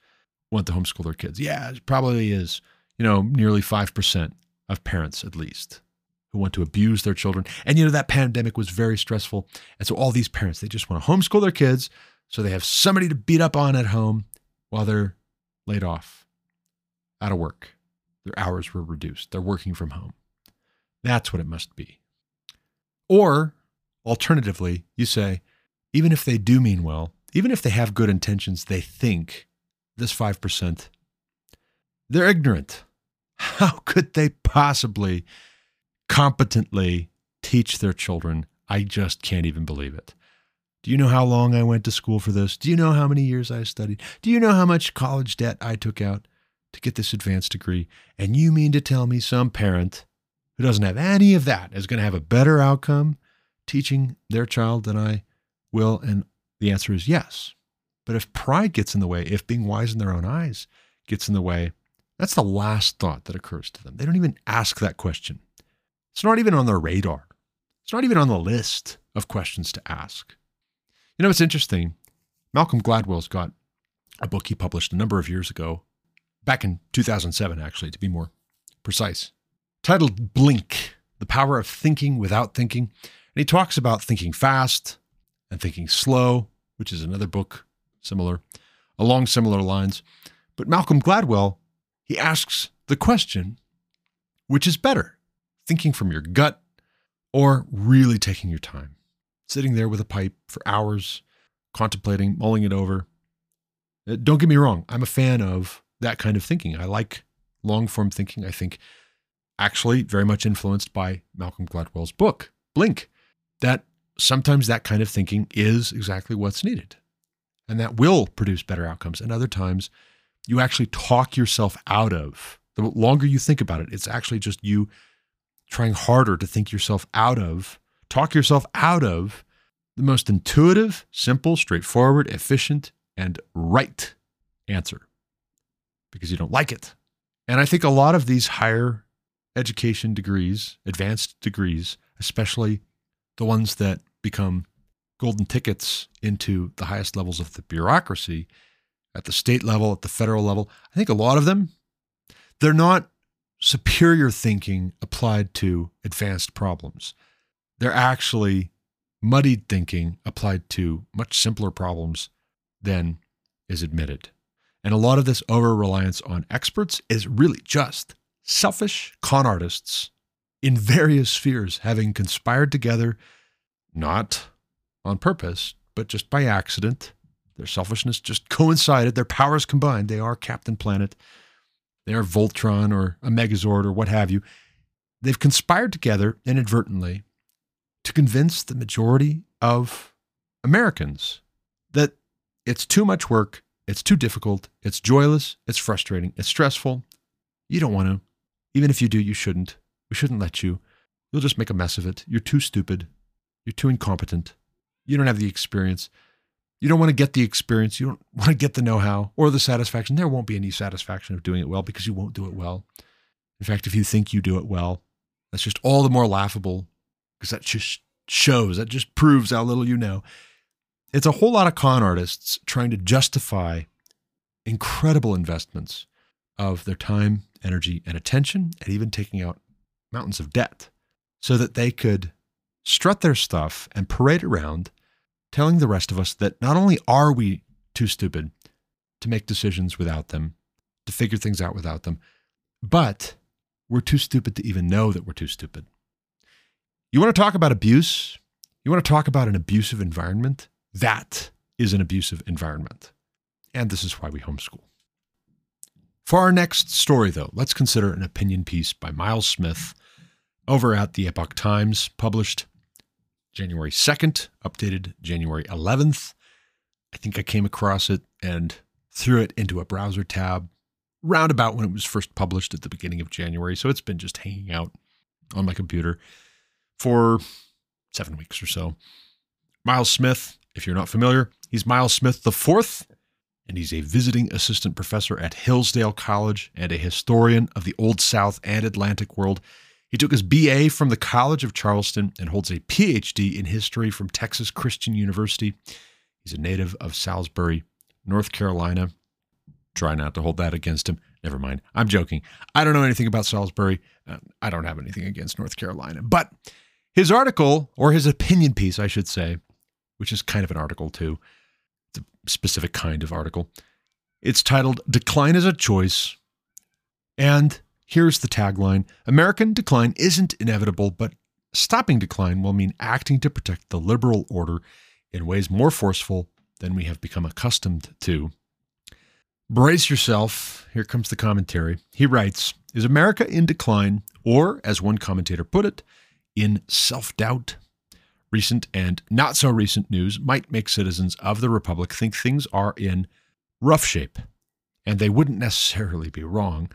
want to homeschool their kids. Yeah, it probably is, you know, nearly 5% of parents at least who want to abuse their children. And you know, that pandemic was very stressful. And so all these parents, they just want to homeschool their kids so they have somebody to beat up on at home while they're laid off, out of work. Their hours were reduced. They're working from home. That's what it must be. Or alternatively, you say, even if they do mean well, even if they have good intentions, they think this 5%, they're ignorant. How could they possibly competently teach their children? I just can't even believe it. Do you know how long I went to school for this? Do you know how many years I studied? Do you know how much college debt I took out to get this advanced degree? And you mean to tell me some parent who doesn't have any of that is going to have a better outcome teaching their child than I will? And the answer is yes. But if pride gets in the way, if being wise in their own eyes gets in the way, that's the last thought that occurs to them. They don't even ask that question. It's not even on their radar. It's not even on the list of questions to ask. You know, it's interesting. Malcolm Gladwell's got a book he published a number of years ago, back in 2007, actually, to be more precise, titled Blink The Power of Thinking Without Thinking. And he talks about thinking fast and thinking slow, which is another book similar, along similar lines. But Malcolm Gladwell, he asks the question which is better, thinking from your gut or really taking your time, sitting there with a pipe for hours, contemplating, mulling it over? Uh, don't get me wrong, I'm a fan of that kind of thinking. I like long form thinking. I think actually very much influenced by Malcolm Gladwell's book, Blink, that sometimes that kind of thinking is exactly what's needed. And that will produce better outcomes. And other times, you actually talk yourself out of. The longer you think about it, it's actually just you trying harder to think yourself out of, talk yourself out of the most intuitive, simple, straightforward, efficient, and right answer because you don't like it. And I think a lot of these higher education degrees, advanced degrees, especially the ones that become golden tickets into the highest levels of the bureaucracy at the state level, at the federal level. I think a lot of them, they're not superior thinking applied to advanced problems. They're actually muddied thinking applied to much simpler problems than is admitted. And a lot of this over reliance on experts is really just selfish con artists in various spheres having conspired together, not on purpose, but just by accident. Their selfishness just coincided, their powers combined. They are Captain Planet, they are Voltron or a Megazord or what have you. They've conspired together inadvertently to convince the majority of Americans that it's too much work, it's too difficult, it's joyless, it's frustrating, it's stressful. You don't want to. Even if you do, you shouldn't. We shouldn't let you. You'll just make a mess of it. You're too stupid. You're too incompetent. You don't have the experience. You don't want to get the experience. You don't want to get the know how or the satisfaction. There won't be any satisfaction of doing it well because you won't do it well. In fact, if you think you do it well, that's just all the more laughable because that just shows, that just proves how little you know. It's a whole lot of con artists trying to justify incredible investments of their time, energy, and attention, and even taking out mountains of debt so that they could strut their stuff and parade around telling the rest of us that not only are we too stupid to make decisions without them, to figure things out without them, but we're too stupid to even know that we're too stupid. You want to talk about abuse? You want to talk about an abusive environment? That is an abusive environment. And this is why we homeschool. For our next story, though, let's consider an opinion piece by Miles Smith over at the Epoch Times, published January 2nd, updated January 11th. I think I came across it and threw it into a browser tab roundabout when it was first published at the beginning of January. So it's been just hanging out on my computer for seven weeks or so. Miles Smith, if you're not familiar, he's Miles Smith fourth, and he's a visiting assistant professor at Hillsdale College and a historian of the Old South and Atlantic world. He took his BA from the College of Charleston and holds a PhD in history from Texas Christian University. He's a native of Salisbury, North Carolina. Try not to hold that against him. Never mind. I'm joking. I don't know anything about Salisbury. Uh, I don't have anything against North Carolina. But his article, or his opinion piece, I should say, which is kind of an article too, it's a specific kind of article. It's titled Decline is a Choice. And here's the tagline American decline isn't inevitable, but stopping decline will mean acting to protect the liberal order in ways more forceful than we have become accustomed to. Brace yourself. Here comes the commentary. He writes Is America in decline, or, as one commentator put it, in self doubt? Recent and not so recent news might make citizens of the Republic think things are in rough shape, and they wouldn't necessarily be wrong.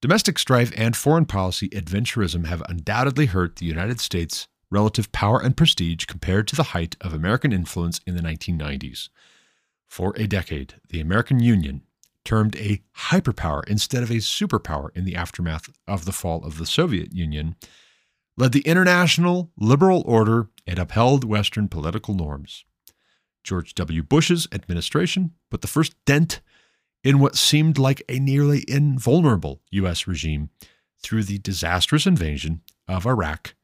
Domestic strife and foreign policy adventurism have undoubtedly hurt the United States' relative power and prestige compared to the height of American influence in the 1990s. For a decade, the American Union, termed a hyperpower instead of a superpower in the aftermath of the fall of the Soviet Union, led the international liberal order and upheld Western political norms. George W. Bush's administration put the first dent in what seemed like a nearly invulnerable U.S. regime through the disastrous invasion of Iraq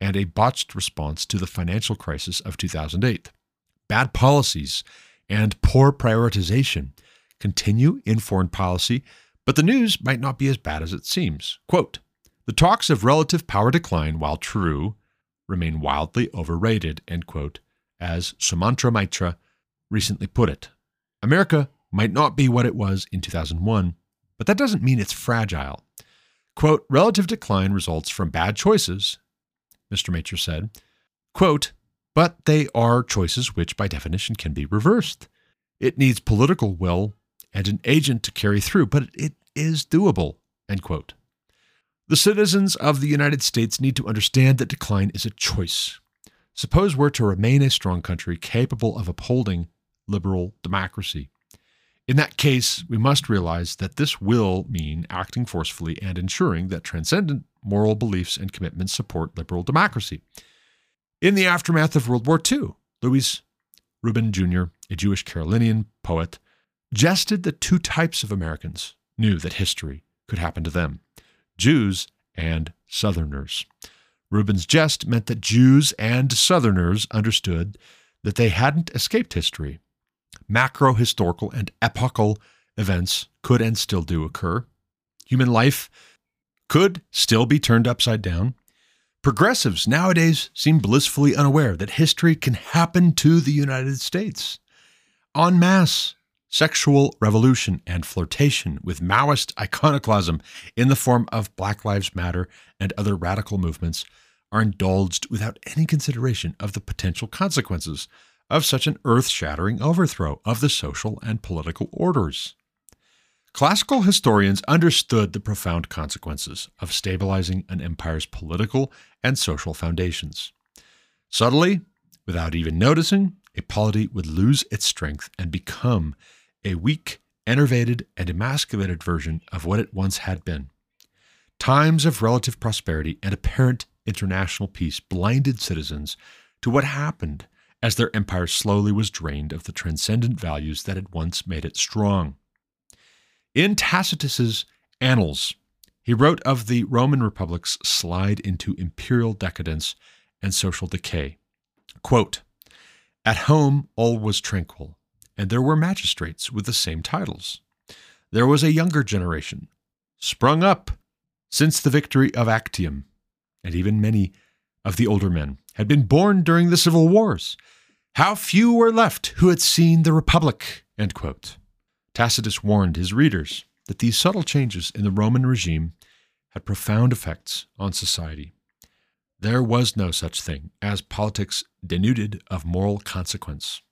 and a botched response to the financial crisis of 2008. Bad policies and poor prioritization continue in foreign policy, but the news might not be as bad as it seems. Quote The talks of relative power decline, while true, remain wildly overrated, end quote, as Sumantra Maitra recently put it. America might not be what it was in 2001, but that doesn't mean it's fragile. Quote, relative decline results from bad choices, Mr. Maitra said. Quote, but they are choices which, by definition, can be reversed. It needs political will and an agent to carry through, but it is doable. End quote. The citizens of the United States need to understand that decline is a choice. Suppose we're to remain a strong country capable of upholding liberal democracy. In that case, we must realize that this will mean acting forcefully and ensuring that transcendent moral beliefs and commitments support liberal democracy. In the aftermath of World War II, Louis Rubin Jr., a Jewish Carolinian poet, jested that two types of Americans knew that history could happen to them Jews and Southerners. Rubin's jest meant that Jews and Southerners understood that they hadn't escaped history. Macro historical and epochal events could and still do occur. Human life could still be turned upside down. Progressives nowadays seem blissfully unaware that history can happen to the United States. En masse, sexual revolution and flirtation with Maoist iconoclasm in the form of Black Lives Matter and other radical movements are indulged without any consideration of the potential consequences of such an earth shattering overthrow of the social and political orders. Classical historians understood the profound consequences of stabilizing an empire's political and social foundations. Subtly, without even noticing, a polity would lose its strength and become a weak, enervated, and emasculated version of what it once had been. Times of relative prosperity and apparent international peace blinded citizens to what happened as their empire slowly was drained of the transcendent values that had once made it strong. In Tacitus's Annals, he wrote of the Roman Republic's slide into imperial decadence and social decay. Quote, At home all was tranquil, and there were magistrates with the same titles. There was a younger generation, sprung up, since the victory of Actium, and even many of the older men had been born during the civil wars. How few were left who had seen the Republic. Tacitus warned his readers that these subtle changes in the Roman regime had profound effects on society. There was no such thing as politics denuded of moral consequence.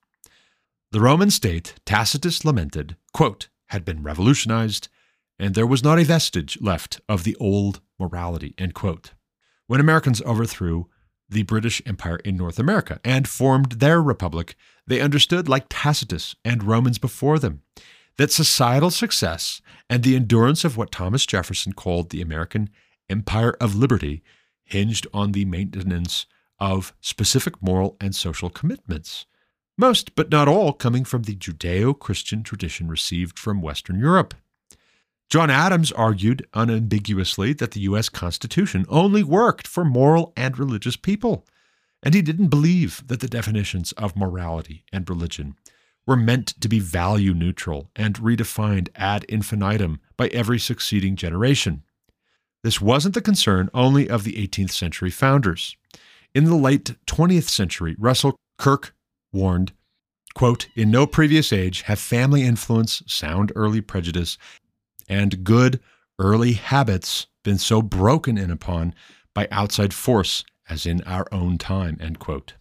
The Roman state, Tacitus lamented, quote, had been revolutionized, and there was not a vestige left of the old morality. End quote. When Americans overthrew the British Empire in North America and formed their republic, they understood, like Tacitus and Romans before them, that societal success and the endurance of what Thomas Jefferson called the American Empire of Liberty hinged on the maintenance of specific moral and social commitments most but not all coming from the Judeo Christian tradition received from Western Europe. John Adams argued unambiguously that the U.S. Constitution only worked for moral and religious people, and he didn't believe that the definitions of morality and religion were meant to be value neutral and redefined ad infinitum by every succeeding generation. This wasn't the concern only of the 18th century founders. In the late 20th century, Russell Kirk warned, quote, In no previous age have family influence, sound early prejudice, and good early habits been so broken in upon by outside force as in our own time, end quote.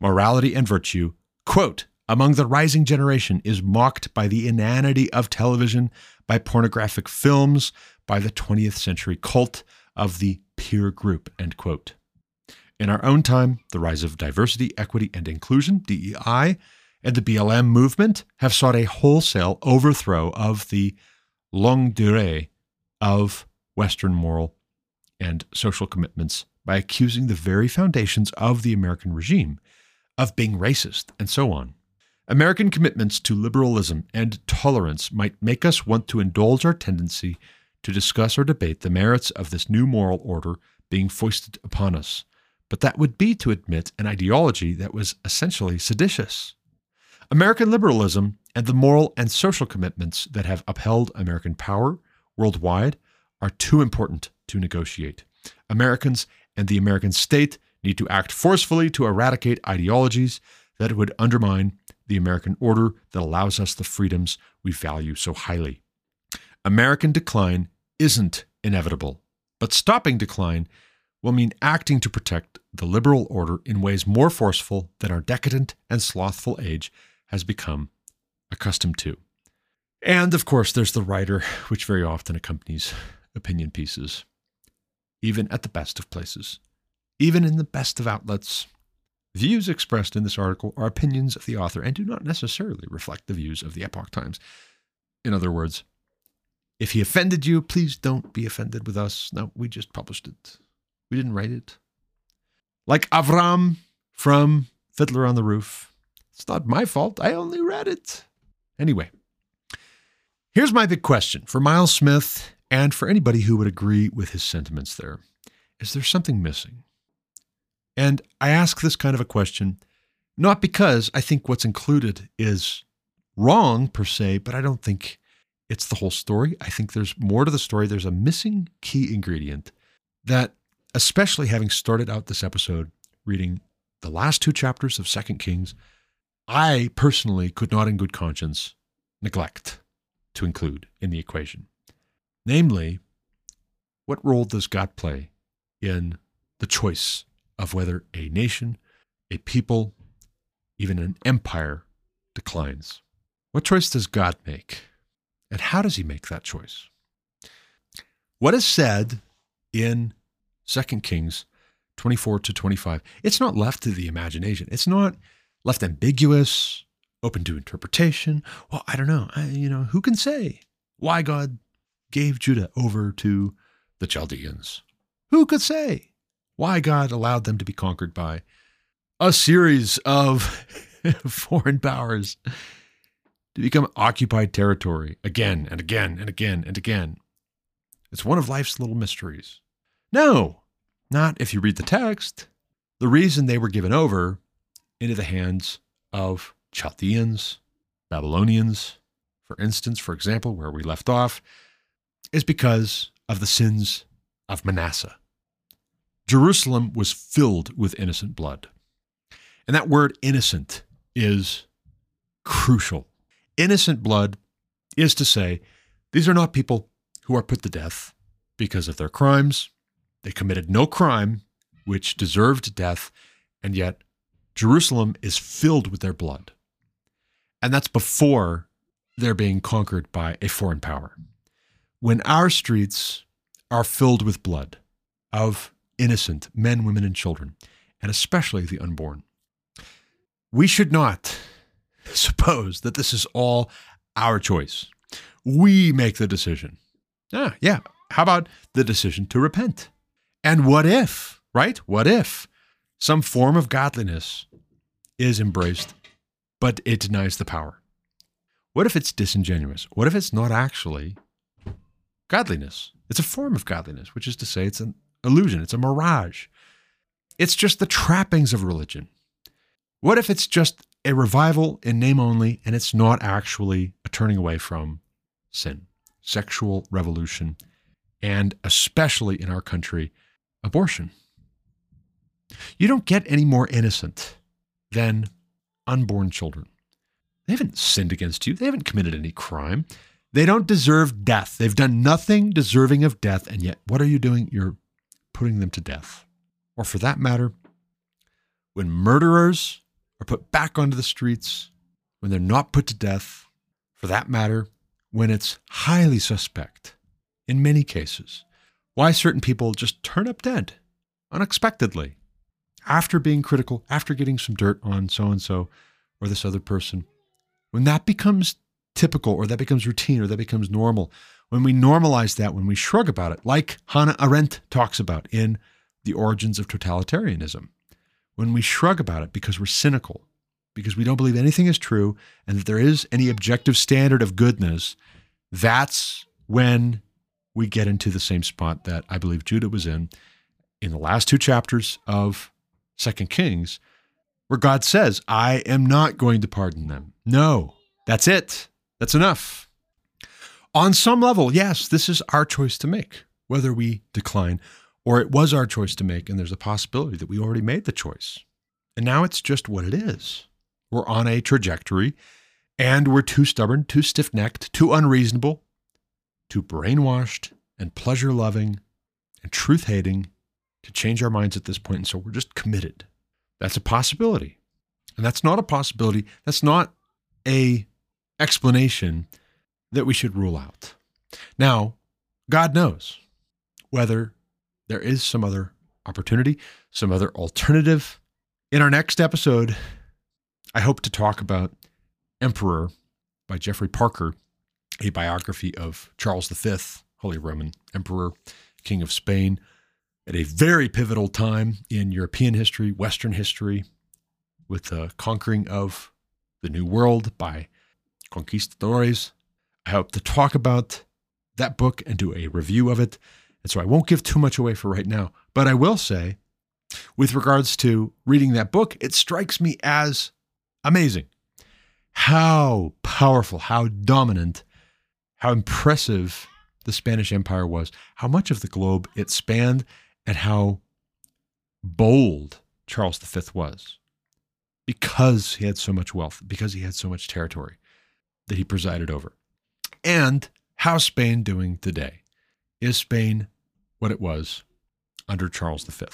Morality and virtue, quote, among the rising generation is mocked by the inanity of television, by pornographic films, by the 20th century cult of the peer group, end quote. In our own time, the rise of diversity, equity, and inclusion, DEI, and the BLM movement have sought a wholesale overthrow of the longue durée of Western moral and social commitments by accusing the very foundations of the American regime of being racist and so on. American commitments to liberalism and tolerance might make us want to indulge our tendency to discuss or debate the merits of this new moral order being foisted upon us but that would be to admit an ideology that was essentially seditious. American liberalism and the moral and social commitments that have upheld American power worldwide are too important to negotiate. Americans and the American state need to act forcefully to eradicate ideologies that would undermine the American order that allows us the freedoms we value so highly. American decline isn't inevitable, but stopping decline will mean acting to protect the liberal order in ways more forceful than our decadent and slothful age has become accustomed to. And of course, there's the writer, which very often accompanies opinion pieces, even at the best of places, even in the best of outlets. Views expressed in this article are opinions of the author and do not necessarily reflect the views of the Epoch Times. In other words, if he offended you, please don't be offended with us. No, we just published it. We didn't write it. Like Avram from Fiddler on the Roof. It's not my fault. I only read it. Anyway, here's my big question for Miles Smith and for anybody who would agree with his sentiments there. Is there something missing? And I ask this kind of a question not because I think what's included is wrong per se, but I don't think it's the whole story. I think there's more to the story. There's a missing key ingredient that especially having started out this episode reading the last two chapters of Second Kings, I personally could not in good conscience neglect to include in the equation. Namely, what role does God play in the choice of whether a nation, a people, even an empire declines? What choice does God make? And how does he make that choice? What is said in 2 Kings 24 to 25. It's not left to the imagination. It's not left ambiguous, open to interpretation. Well, I don't know. I, you know, who can say why God gave Judah over to the Chaldeans? Who could say why God allowed them to be conquered by a series of [laughs] foreign powers to become occupied territory again and again and again and again? It's one of life's little mysteries. No, not if you read the text. The reason they were given over into the hands of Chaldeans, Babylonians, for instance, for example, where we left off, is because of the sins of Manasseh. Jerusalem was filled with innocent blood. And that word innocent is crucial. Innocent blood is to say, these are not people who are put to death because of their crimes. They committed no crime which deserved death, and yet Jerusalem is filled with their blood. And that's before they're being conquered by a foreign power. When our streets are filled with blood of innocent men, women, and children, and especially the unborn, we should not [laughs] suppose that this is all our choice. We make the decision. Ah, yeah. How about the decision to repent? And what if, right? What if some form of godliness is embraced, but it denies the power? What if it's disingenuous? What if it's not actually godliness? It's a form of godliness, which is to say, it's an illusion, it's a mirage. It's just the trappings of religion. What if it's just a revival in name only and it's not actually a turning away from sin, sexual revolution, and especially in our country, abortion? You don't get any more innocent than unborn children. They haven't sinned against you, they haven't committed any crime. They don't deserve death. They've done nothing deserving of death. And yet, what are you doing? You're putting them to death. Or for that matter, when murderers are put back onto the streets, when they're not put to death, for that matter, when it's highly suspect, in many cases, why certain people just turn up dead unexpectedly after being critical, after getting some dirt on so and so or this other person. When that becomes typical or that becomes routine or that becomes normal, when we normalize that, when we shrug about it, like Hannah Arendt talks about in The Origins of Totalitarianism, when we shrug about it because we're cynical, because we don't believe anything is true and that there is any objective standard of goodness, that's when we get into the same spot that I believe Judah was in in the last two chapters of Second Kings, where God says, I am not going to pardon them. No, that's it. That's enough. On some level, yes, this is our choice to make, whether we decline or it was our choice to make, and there's a possibility that we already made the choice. And now it's just what it is. We're on a trajectory, and we're too stubborn, too stiff necked, too unreasonable, too brainwashed and pleasure loving and truth hating to change our minds at this point. And so we're just committed. That's a possibility. And that's not a possibility. That's not a explanation that we should rule out. Now, God knows whether there is some other opportunity, some other alternative. In our next episode, I hope to talk about Emperor by Geoffrey Parker, a biography of Charles V, Holy Roman Emperor, King of Spain, at a very pivotal time in European history, Western history, with the conquering of the New World by conquistadores. I hope to talk about that book and do a review of it. And so I won't give too much away for right now. But I will say, with regards to reading that book, it strikes me as amazing how powerful, how dominant, how impressive the Spanish Empire was, how much of the globe it spanned, and how bold Charles V was because he had so much wealth, because he had so much territory that he presided over. And how's Spain doing today? Is Spain what it was under Charles V?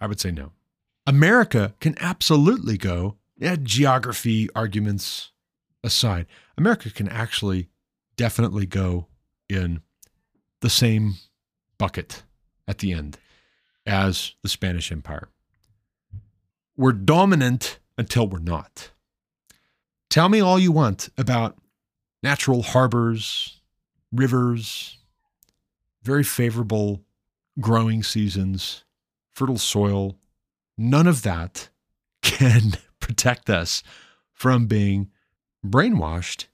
I would say no. America can absolutely go, yeah, geography arguments aside, America can actually definitely go in the same bucket at the end as the Spanish Empire. We're dominant until we're not. Tell me all you want about natural harbors, rivers, very favorable growing seasons, fertile soil. None of that [laughs] can protect us from being brainwashed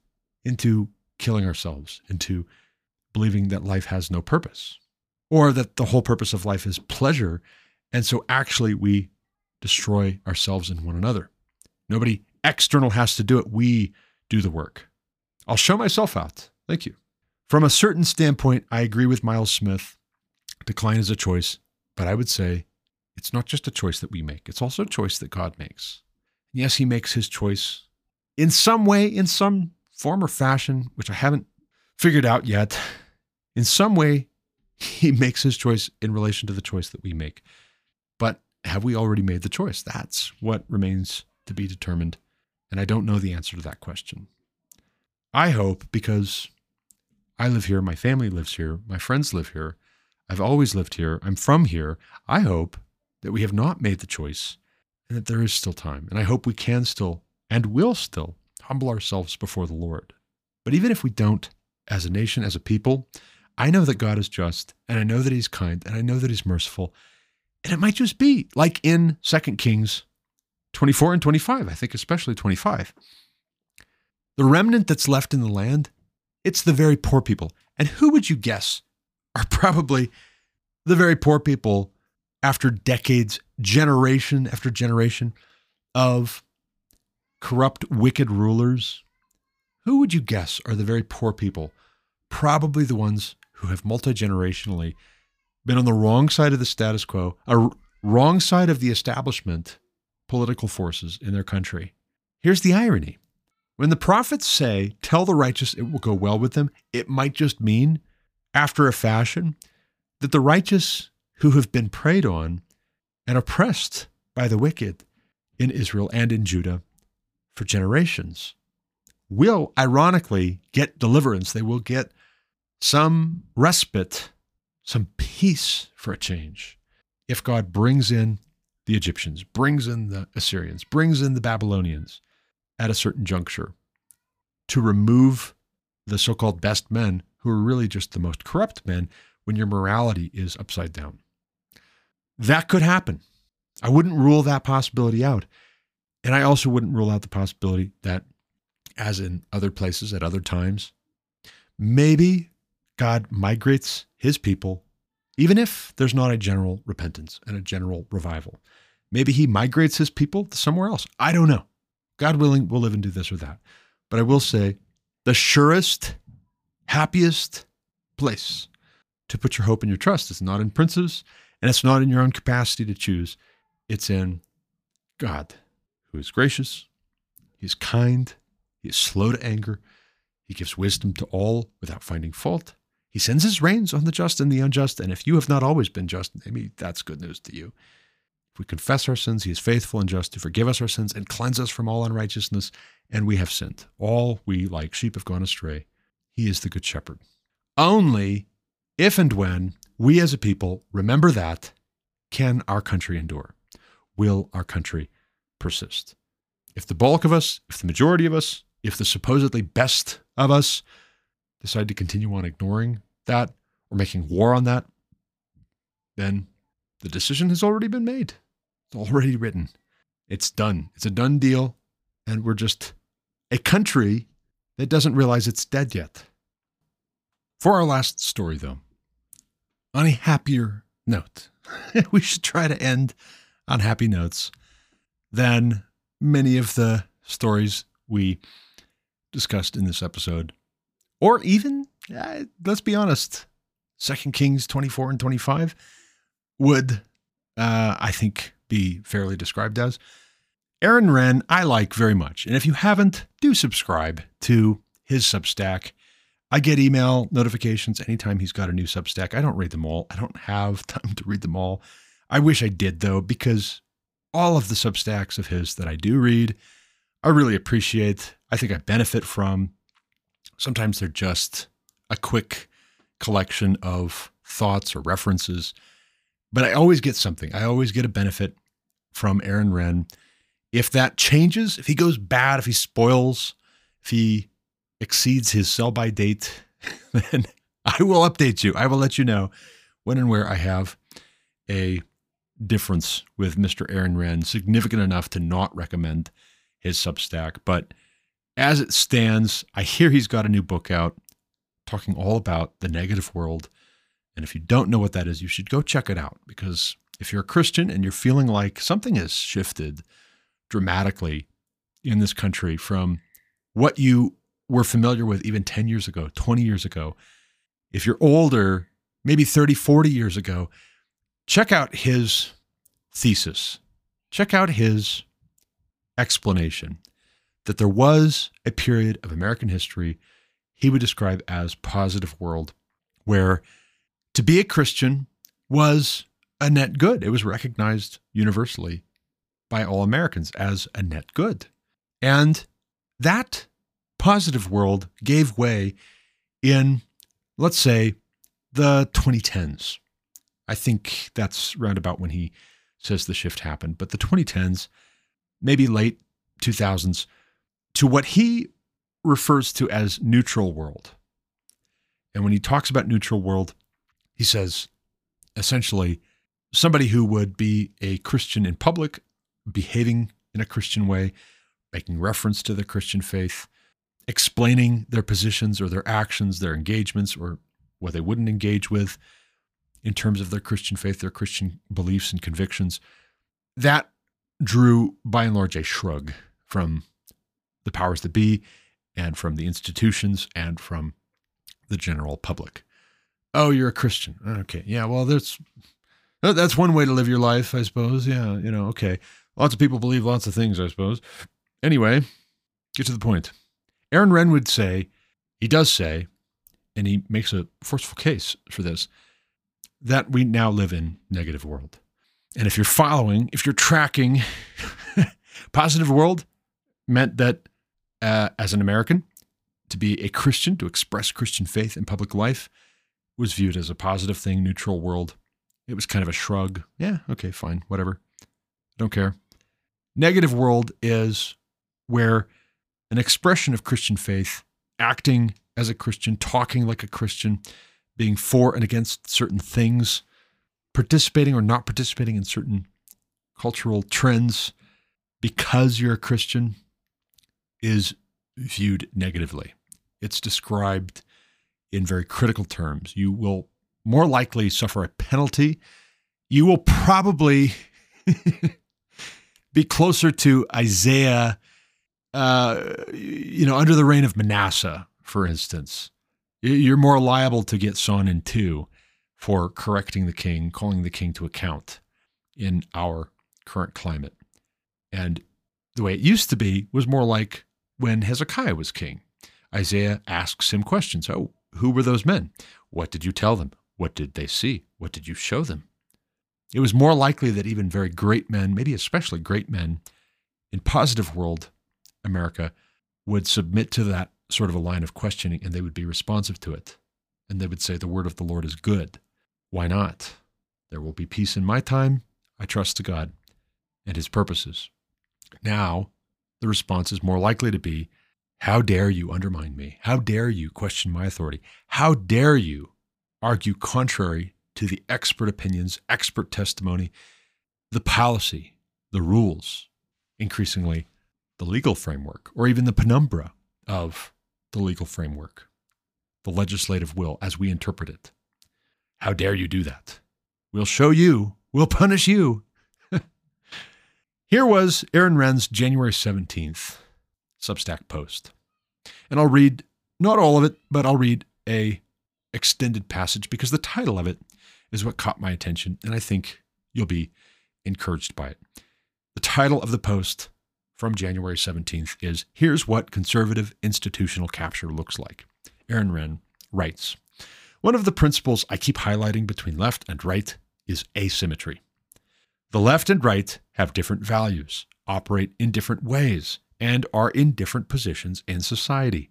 into killing ourselves, into believing that life has no purpose, or that the whole purpose of life is pleasure. And so actually we destroy ourselves and one another. Nobody external has to do it. We do the work. I'll show myself out. Thank you. From a certain standpoint, I agree with Miles Smith decline is a choice, but I would say it's not just a choice that we make, it's also a choice that God makes. Yes, He makes His choice in some way, in some form or fashion, which I haven't figured out yet. In some way, He [laughs] makes His choice in relation to the choice that we make. But have we already made the choice? That's what remains to be determined. And I don't know the answer to that question. I hope because I live here, my family lives here, my friends live here, I've always lived here, I'm from here. I hope that we have not made the choice and that there is still time. And I hope we can still and will still humble ourselves before the Lord. But even if we don't, as a nation, as a people, I know that God is just and I know that He's kind and I know that He's merciful. And it might just be like in 2 Kings 24 and 25, I think especially 25. The remnant that's left in the land, it's the very poor people. And who would you guess are [laughs] probably the very poor people after decades, generation after generation of corrupt, wicked rulers? Who would you guess are the very poor people? Probably the ones who have multi generationally been on the wrong side of the status quo, a wrong side of the establishment political forces in their country. Here's the irony when the prophets say, Tell the righteous it will go well with them, it might just mean, after a fashion, that the righteous who have been preyed on and oppressed by the wicked in Israel and in Judah for generations will ironically get deliverance. They will get some respite, some peace for a change if God brings in the Egyptians, brings in the Assyrians, brings in the Babylonians at a certain juncture to remove the so called best men who are really just the most corrupt men when your morality is upside down. That could happen. I wouldn't rule that possibility out. And I also wouldn't rule out the possibility that, as in other places at other times, maybe God migrates his people even if there's not a general repentance and a general revival. Maybe he migrates his people to somewhere else. I don't know. God willing, we'll live and do this or that. But I will say the surest, happiest place to put your hope and your trust is not in princes and it's not in your own capacity to choose. It's in God, who is gracious, He is kind, He is slow to anger, He gives wisdom to all without finding fault. He sends his rains on the just and the unjust. And if you have not always been just, maybe that's good news to you. If we confess our sins, he is faithful and just to forgive us our sins and cleanse us from all unrighteousness. And we have sinned. All we, like sheep, have gone astray. He is the good shepherd. Only if and when we as a people remember that, can our country endure? Will our country persist? If the bulk of us, if the majority of us, if the supposedly best of us decide to continue on ignoring that or making war on that, then the decision has already been made. It's already written. It's done. It's a done deal. And we're just a country that doesn't realize it's dead yet. For our last story, though, on a happier note, [laughs] we should try to end on happy notes than many of the stories we discussed in this episode or even, uh, let's be honest, Second Kings 24 and 25 would, uh, I think, be fairly described as. Aaron Renn, I like very much. And if you haven't, do subscribe to his Substack. I get email notifications anytime he's got a new Substack. I don't read them all. I don't have [laughs] time to read them all. I wish I did, though, because all of the Substacks of his that I do read, I really appreciate. I think I benefit from. Sometimes they're just a quick collection of thoughts or references, but I always get something. I always get a benefit from Aaron Renn. If that changes, if he goes bad, if he spoils, if he exceeds his sell by date, [laughs] then I will update you. I will let you know when and where I have a difference with Mr. Aaron Renn, significant enough to not recommend his Substack. But as it stands, I hear he's got a new book out talking all about the negative world. And if you don't know what that is, you should go check it out because if you're a Christian and you're feeling like something has shifted dramatically in this country from what you were familiar with even 10 years ago, 20 years ago, if you're older, maybe 30, 40 years ago, check out his thesis. Check out his explanation that there was a period of American history he would describe as positive world where to be a Christian was a net good. It was recognized universally by all Americans as a net good. And that positive world gave way in, let's say, the 2010s. I think that's round about when he says the shift happened. But the 2010s, maybe late 2000s, to what he refers to as neutral world. And when he talks about neutral world, he says essentially somebody who would be a Christian in public, behaving in a Christian way, making reference to the Christian faith, explaining their positions or their actions, their engagements, or what they wouldn't engage with in terms of their Christian faith, their Christian beliefs and convictions. That drew, by and large, a shrug from the powers that be and from the institutions and from the general public. Oh, you're a Christian. Okay. Yeah. Well, that's oh, that's one way to live your life, I suppose. Yeah. You know. Okay. Lots of people believe lots of things, I suppose. Anyway, get to the point. Aaron Renn would say, he does say, and he makes a forceful case for this, that we now live in negative world. And if you're following, if you're tracking, [laughs] positive world meant that uh, as an American, to be a Christian, to express Christian faith in public life, was viewed as a positive thing, neutral world. It was kind of a shrug. Yeah, okay, fine, whatever. Don't care. Negative world is where an expression of Christian faith, acting as a Christian, talking like a Christian, being for and against certain things, participating or not participating in certain cultural trends because you're a Christian is viewed negatively. It's described in very critical terms. You will more likely suffer a penalty. You will probably [laughs] be closer to Isaiah, uh, you know, under the reign of Manasseh, for instance. You're more liable to get sawn in two for correcting the king, calling the king to account in our current climate. And the way it used to be was more like when Hezekiah was king. Isaiah asks him questions. Oh, who were those men? What did you tell them? What did they see? What did you show them? It was more likely that even very great men, maybe especially great men in positive world America, would submit to that sort of a line of questioning and they would be responsive to it. And they would say, The word of the Lord is good. Why not? There will be peace in my time. I trust to God and his purposes. Now, the response is more likely to be, How dare you undermine me? How dare you question my authority? How dare you argue contrary to the expert opinions, expert testimony, the policy, the rules, increasingly the legal framework, or even the penumbra of the legal framework, the legislative will as we interpret it. How dare you do that? We'll show you, we'll punish you. [laughs] Here was Aaron Renn's January 17th Substack post. And I'll read not all of it, but I'll read a extended passage because the title of it is what caught my attention and I think you'll be encouraged by it. The title of the post from January 17th is Here's What Conservative Institutional Capture Looks Like. Aaron Renn writes One of the principles I keep highlighting between left and right is asymmetry. The left and right have different values, operate in different ways, and are in different positions in society.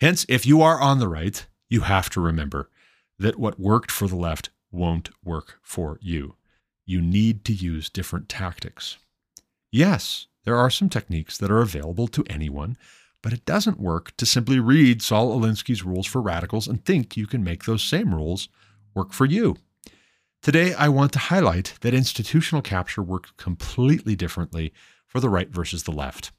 Hence, if you are on the right, you have to remember that what worked for the left won't work for you. You need to use different tactics. Yes, there are some techniques that are available to anyone, but it doesn't work to simply read Saul Alinsky's rules for radicals and think you can make those same rules work for you. Today, I want to highlight that institutional capture works completely differently for the right versus the left.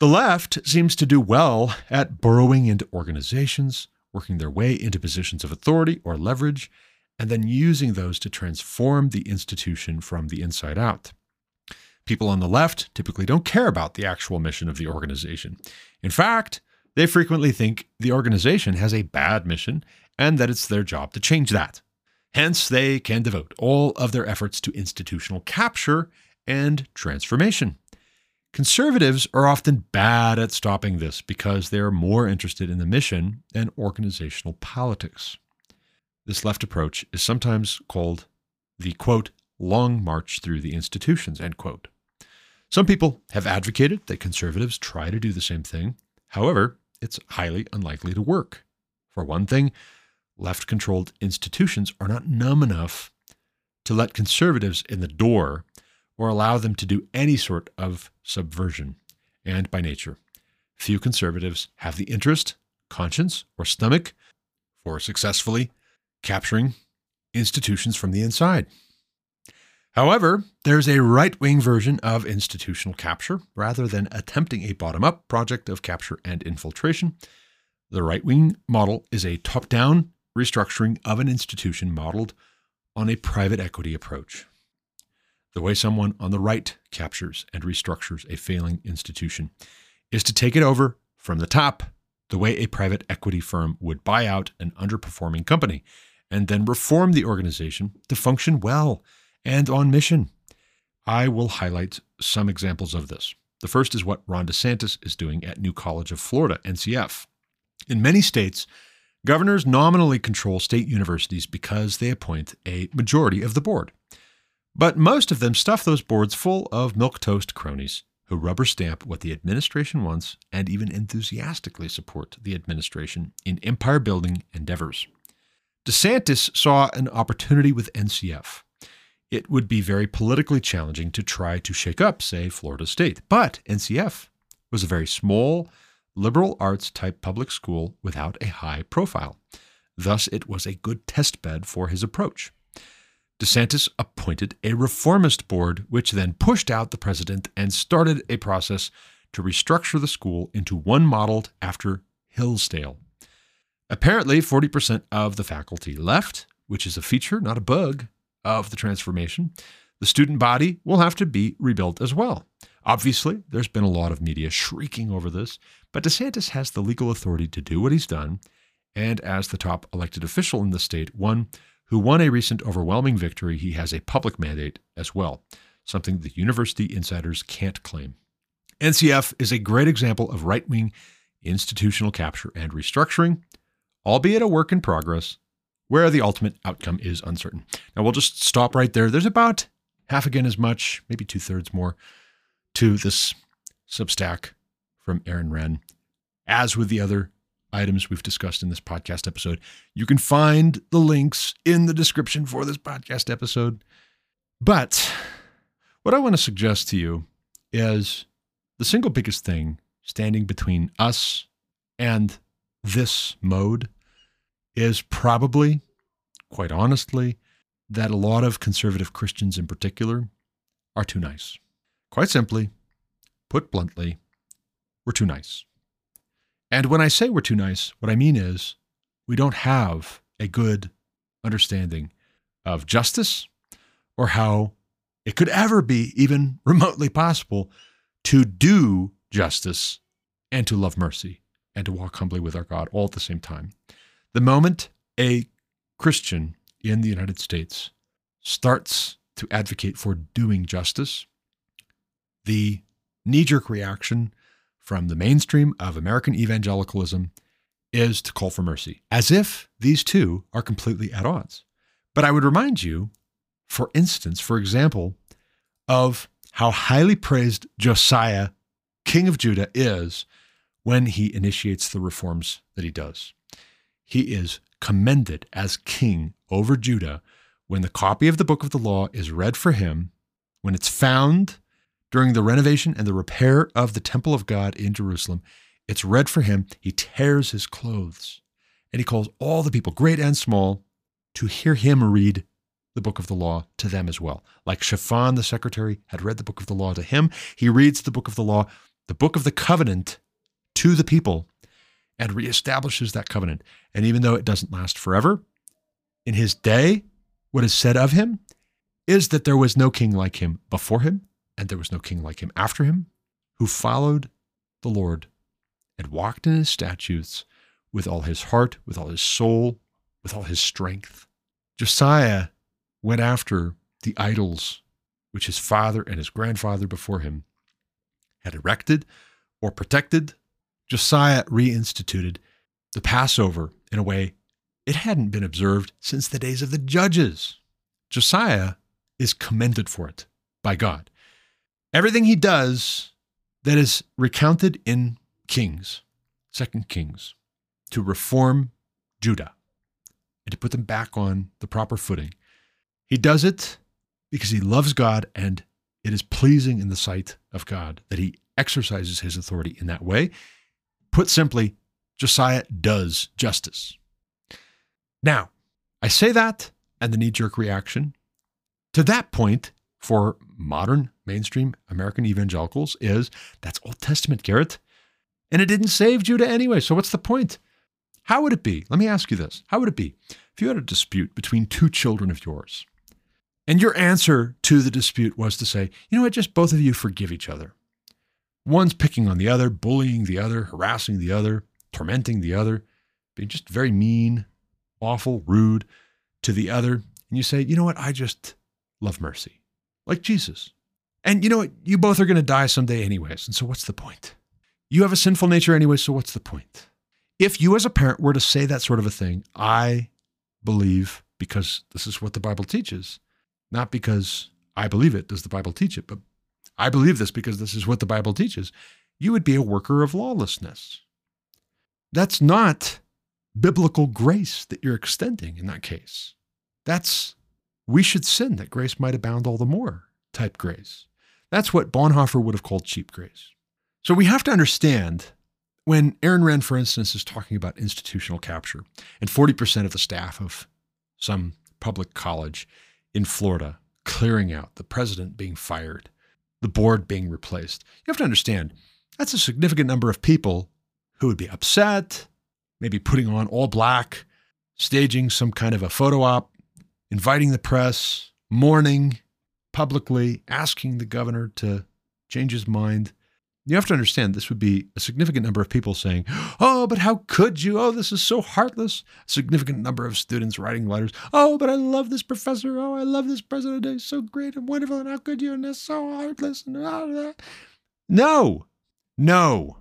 The left seems to do well at burrowing into organizations, working their way into positions of authority or leverage, and then using those to transform the institution from the inside out. People on the left typically don't care about the actual mission of the organization. In fact, they frequently think the organization has a bad mission and that it's their job to change that. Hence, they can devote all of their efforts to institutional capture and transformation. Conservatives are often bad at stopping this because they are more interested in the mission than organizational politics. This left approach is sometimes called the quote, long march through the institutions, end quote. Some people have advocated that conservatives try to do the same thing. However, it's highly unlikely to work. For one thing, left controlled institutions are not numb enough to let conservatives in the door or allow them to do any sort of subversion. And by nature, few conservatives have the interest, conscience, or stomach for successfully capturing institutions from the inside. However, there's a right wing version of institutional capture rather than attempting a bottom up project of capture and infiltration. The right wing model is a top down restructuring of an institution modeled on a private equity approach. The way someone on the right captures and restructures a failing institution is to take it over from the top, the way a private equity firm would buy out an underperforming company and then reform the organization to function well and on mission. I will highlight some examples of this. The first is what Ron DeSantis is doing at New College of Florida, NCF. In many states, governors nominally control state universities because they appoint a majority of the board. But most of them stuff those boards full of milquetoast cronies who rubber stamp what the administration wants and even enthusiastically support the administration in empire building endeavors. DeSantis saw an opportunity with NCF it would be very politically challenging to try to shake up, say, Florida State. But NCF was a very small, liberal arts type public school without a high profile. Thus, it was a good test bed for his approach. DeSantis appointed a reformist board, which then pushed out the president and started a process to restructure the school into one modeled after Hillsdale. Apparently, 40% of the faculty left, which is a feature, not a bug, of the transformation, the student body will have to be rebuilt as well. Obviously, there's been a lot of media shrieking over this, but DeSantis has the legal authority to do what he's done, and as the top elected official in the state, one who won a recent overwhelming victory, he has a public mandate as well, something the university insiders can't claim. NCF is a great example of right wing institutional capture and restructuring, albeit a work in progress, where the ultimate outcome is uncertain. Now, we'll just stop right there. There's about half again as much, maybe two thirds more, to this Substack from Aaron Renn. As with the other items we've discussed in this podcast episode, you can find the links in the description for this podcast episode. But what I want to suggest to you is the single biggest thing standing between us and this mode is probably, quite honestly, that a lot of conservative Christians in particular are too nice. Quite simply, put bluntly, we're too nice. And when I say we're too nice, what I mean is we don't have a good understanding of justice or how it could ever be even [laughs] remotely possible to do justice and to love mercy and to walk humbly with our God all at the same time. The moment a Christian in the United States starts to advocate for doing justice, the knee jerk reaction from the mainstream of American evangelicalism is to call for mercy, as if these two are completely at odds. But I would remind you, for instance, for example, of how highly praised Josiah, king of Judah, is when he initiates the reforms that he does he is commended as king over Judah when the copy of the book of the law is read for him, when it's found during the renovation and the repair of the temple of God in Jerusalem. It's read for him. He tears his clothes and he calls all the people, great and small, to hear him read the book of the law to them as well. Like Shaphan, the secretary, had read the book of the law to him, he reads the book of the law, the book of the covenant, to the people and reestablishes that covenant. And even though it doesn't last forever, in his day, what is said of him is that there was no king like him before him, and there was no king like him after him, who followed the Lord and walked in his statutes with all his heart, with all his soul, with all his strength, Josiah went after the idols which his father and his grandfather before him had erected or protected. Josiah reinstituted the Passover in a way it hadn't been observed since the days of the judges. Josiah is commended for it by God. Everything he does that is recounted in Kings, Second Kings, to reform Judah and to put them back on the proper footing. He does it because he loves God and it is pleasing in the sight of God that he exercises his authority in that way. Put simply, Josiah does justice. Now, I say that, and the knee jerk reaction to that point for modern mainstream American evangelicals is that's Old Testament, Garrett. And it didn't save Judah anyway. So what's the point? How would it be? Let me ask you this. How would it be if you had a dispute between two children of yours? And your answer to the dispute was to say, you know what, just both of you forgive each other. One's picking on the other, bullying the other, harassing the other, tormenting the other, being just very mean, awful, rude to the other. And you say, you know what, I just love mercy, like Jesus. And you know what, you both are going to die someday, anyways. And so what's the point? You have a sinful nature anyway, so what's the point? If you as a parent were to say that sort of a thing, I believe because this is what the Bible teaches, not because I believe it, does the Bible teach it, but I believe this because this is what the Bible teaches, you would be a worker of lawlessness. That's not biblical grace that you're extending in that case. That's we should sin that grace might abound all the more type grace. That's what Bonhoeffer would have called cheap grace. So we have to understand when Aaron Renn, for instance, is talking about institutional capture and 40% of the staff of some public college in Florida clearing out, the president being fired, the board being replaced, you have to understand that's a significant number of people who would be upset, maybe putting on all black, staging some kind of a photo op, inviting the press, mourning publicly, asking the governor to change his mind. You have to understand this would be a significant number of people saying, Oh, but how could you? Oh, this is so heartless. A significant number of students writing letters. Oh, but I love this professor. Oh, I love this president. He's so great and wonderful. And how could you? And that's so heartless. And all that. No, no.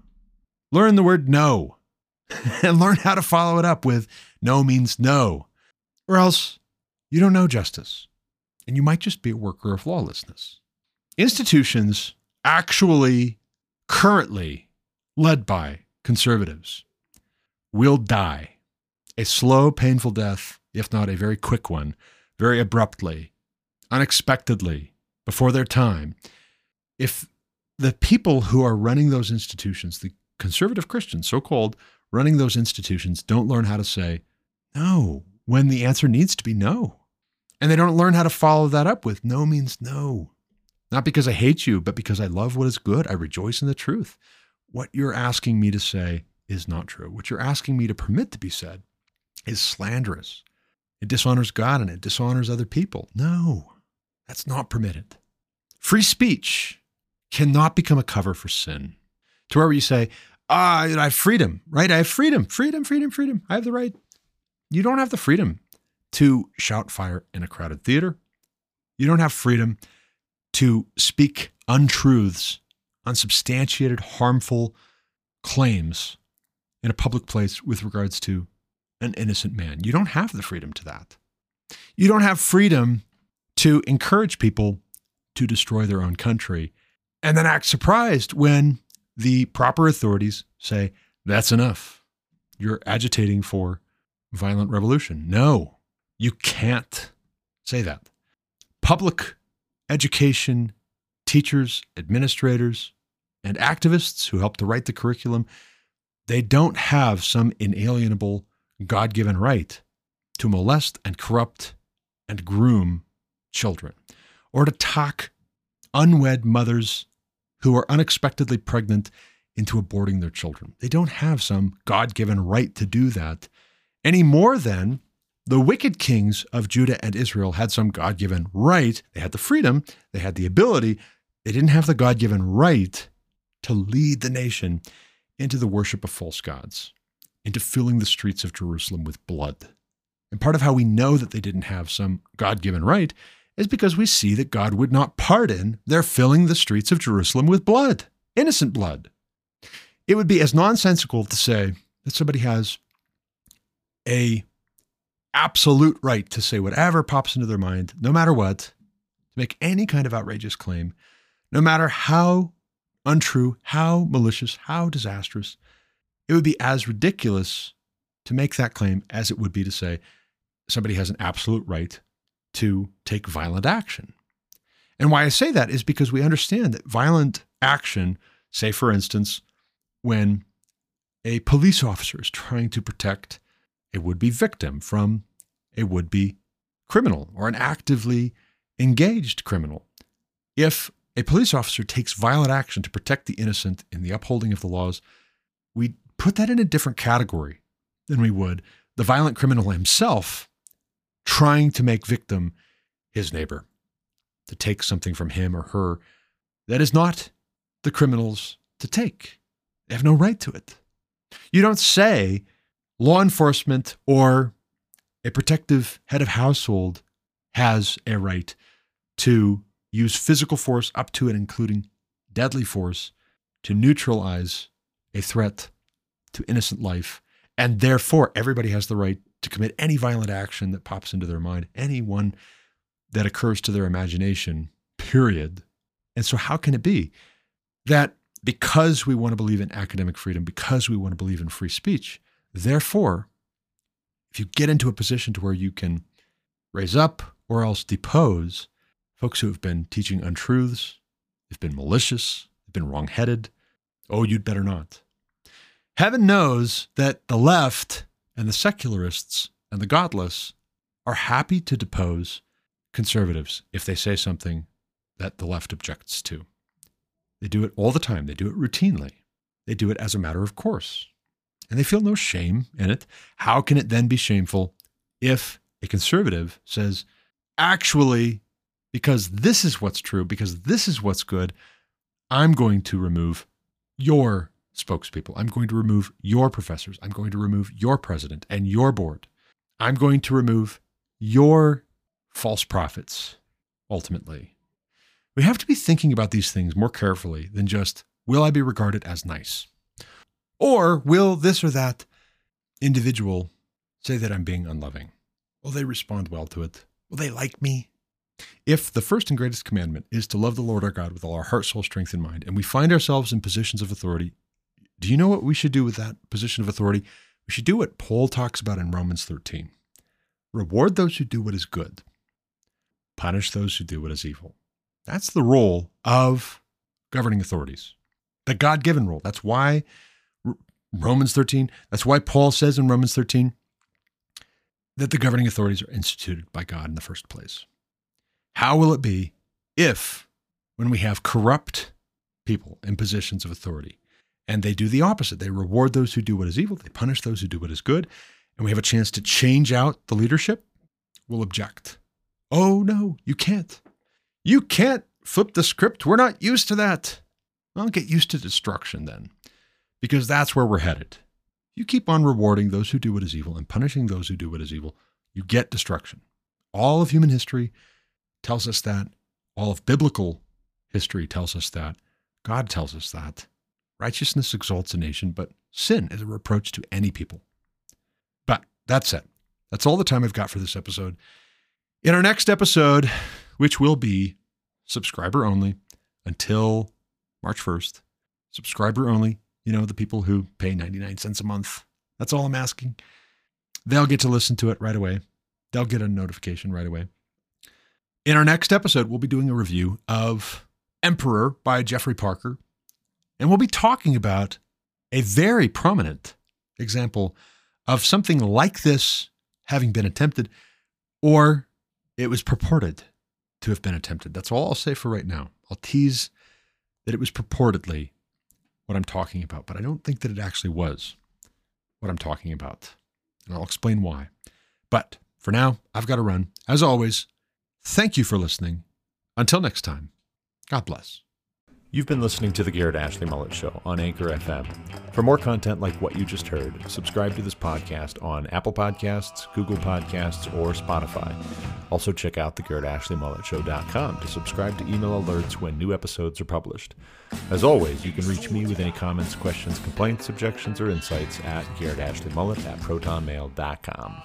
Learn the word no [laughs] and learn how to follow it up with no means no, or else you don't know justice and you might just be a worker of lawlessness. Institutions actually, currently led by conservatives, will die a slow, painful death, if not a very quick one, very abruptly, unexpectedly, before their time, if the people who are running those institutions, the conservative Christians, so called, running those institutions, don't learn how to say no when the answer needs to be no. And they don't learn how to follow that up with no means no. Not because I hate you, but because I love what is good. I rejoice in the truth. What you're asking me to say is not true. What you're asking me to permit to be said is slanderous. It dishonors God and it dishonors other people. No, that's not permitted. Free speech cannot become a cover for sin. To where you say, ah, I have freedom, right? I have freedom, freedom, freedom, freedom. I have the right. You don't have the freedom to shout fire in a crowded theater. You don't have freedom to speak untruths, unsubstantiated, harmful claims in a public place with regards to an innocent man. You don't have the freedom to that. You don't have freedom to encourage people to destroy their own country and then act surprised when the proper authorities say, that's enough. You're agitating for violent revolution. No, you can't say that. Public education, teachers, administrators, and activists who help to write the curriculum, they don't have some inalienable God given right to molest and corrupt and groom children or to talk unwed mothers who are unexpectedly pregnant into aborting their children. They don't have some God given right to do that any more than the wicked kings of Judah and Israel had some God given right. They had the freedom, they had the ability. They didn't have the God given right to lead the nation into the worship of false gods, into filling the streets of Jerusalem with blood. And part of how we know that they didn't have some God given right is because we see that God would not pardon their filling the streets of Jerusalem with blood, innocent blood. It would be as nonsensical to say that somebody has a absolute right to say whatever pops into their mind, no matter what, to make any kind of outrageous claim, no matter how untrue, how malicious, how disastrous. It would be as ridiculous to make that claim as it would be to say somebody has an absolute right to take violent action. And why I say that is because we understand that violent action, say for instance, when a police officer is trying to protect a would be victim from a would be criminal or an actively engaged criminal. If a police officer takes violent action to protect the innocent in the upholding of the laws, we put that in a different category than we would the violent criminal himself trying to make victim his neighbor, to take something from him or her that is not the criminal's to take. They have no right to it. You don't say law enforcement or a protective head of household has a right to use physical force up to and including deadly force to neutralize a threat to innocent life. And therefore, everybody has the right to commit any violent action that pops into their mind, any one that occurs to their imagination, period. And so, how can it be that because we want to believe in academic freedom, because we want to believe in free speech, therefore, if you get into a position to where you can raise up or else depose folks who have been teaching untruths, they've been malicious, they've been wrongheaded, oh, you'd better not. Heaven knows that the left and the secularists and the godless are happy to depose conservatives if they say something that the left objects to. They do it all the time, they do it routinely, they do it as a matter of course and they feel no shame in it. How can it then be shameful if a conservative says, actually, because this is what's true, because this is what's good, I'm going to remove your spokespeople. I'm going to remove your professors. I'm going to remove your president and your board. I'm going to remove your false prophets, ultimately. We have to be thinking about these things more carefully than just, will I be regarded as nice? Or will this or that individual say that I'm being unloving? Will they respond well to it? Will they like me? If the first and greatest commandment is to love the Lord our God with all our heart, soul, strength, and mind, and we find ourselves in positions of authority, do you know what we should do with that position of authority? We should do what Paul talks about in Romans 13 reward those who do what is good, punish those who do what is evil. That's the role of governing authorities, the God given role. That's why Romans 13. That's why Paul says in Romans 13 that the governing authorities are instituted by God in the first place. How will it be if, when we have corrupt people in positions of authority, and they do the opposite? They reward those who do what is evil, they punish those who do what is good, and we have a chance to change out the leadership? We'll object. Oh, no, you can't. You can't flip the script. We're not used to that. I'll get used to destruction then because that's where we're headed. You keep on rewarding those who do what is evil and punishing those who do what is evil, you get destruction. All of human history tells us that. All of biblical history tells us that. God tells us that. Righteousness exalts a nation, but sin is a reproach to any people. But that's it. that's all the time I've got for this episode. In our next episode, which will be subscriber only until March 1st, subscriber only, you know, the people who pay 99 cents a month. That's all I'm asking. They'll get to listen to it right away. They'll get a notification right away. In our next episode, we'll be doing a review of Emperor by Geoffrey Parker. And we'll be talking about a very prominent example of something like this having been attempted, or it was purported to have been attempted. That's all I'll say for right now. I'll tease that it was purportedly what I'm talking about, but I don't think that it actually was what I'm talking about. And I'll explain why. But for now, I've got to run. As always, thank you for listening. Until next time, God bless. You've been listening to the Garrett Ashley Mullet Show on Anchor FM. For more content like what you just heard, subscribe to this podcast on Apple Podcasts, Google Podcasts, or Spotify. Also, check out thegarrettashleymulletshow.com to subscribe to email alerts when new episodes are published. As always, you can reach me with any comments, questions, complaints, objections, or insights at garrettashley.mullet at protonmail.com.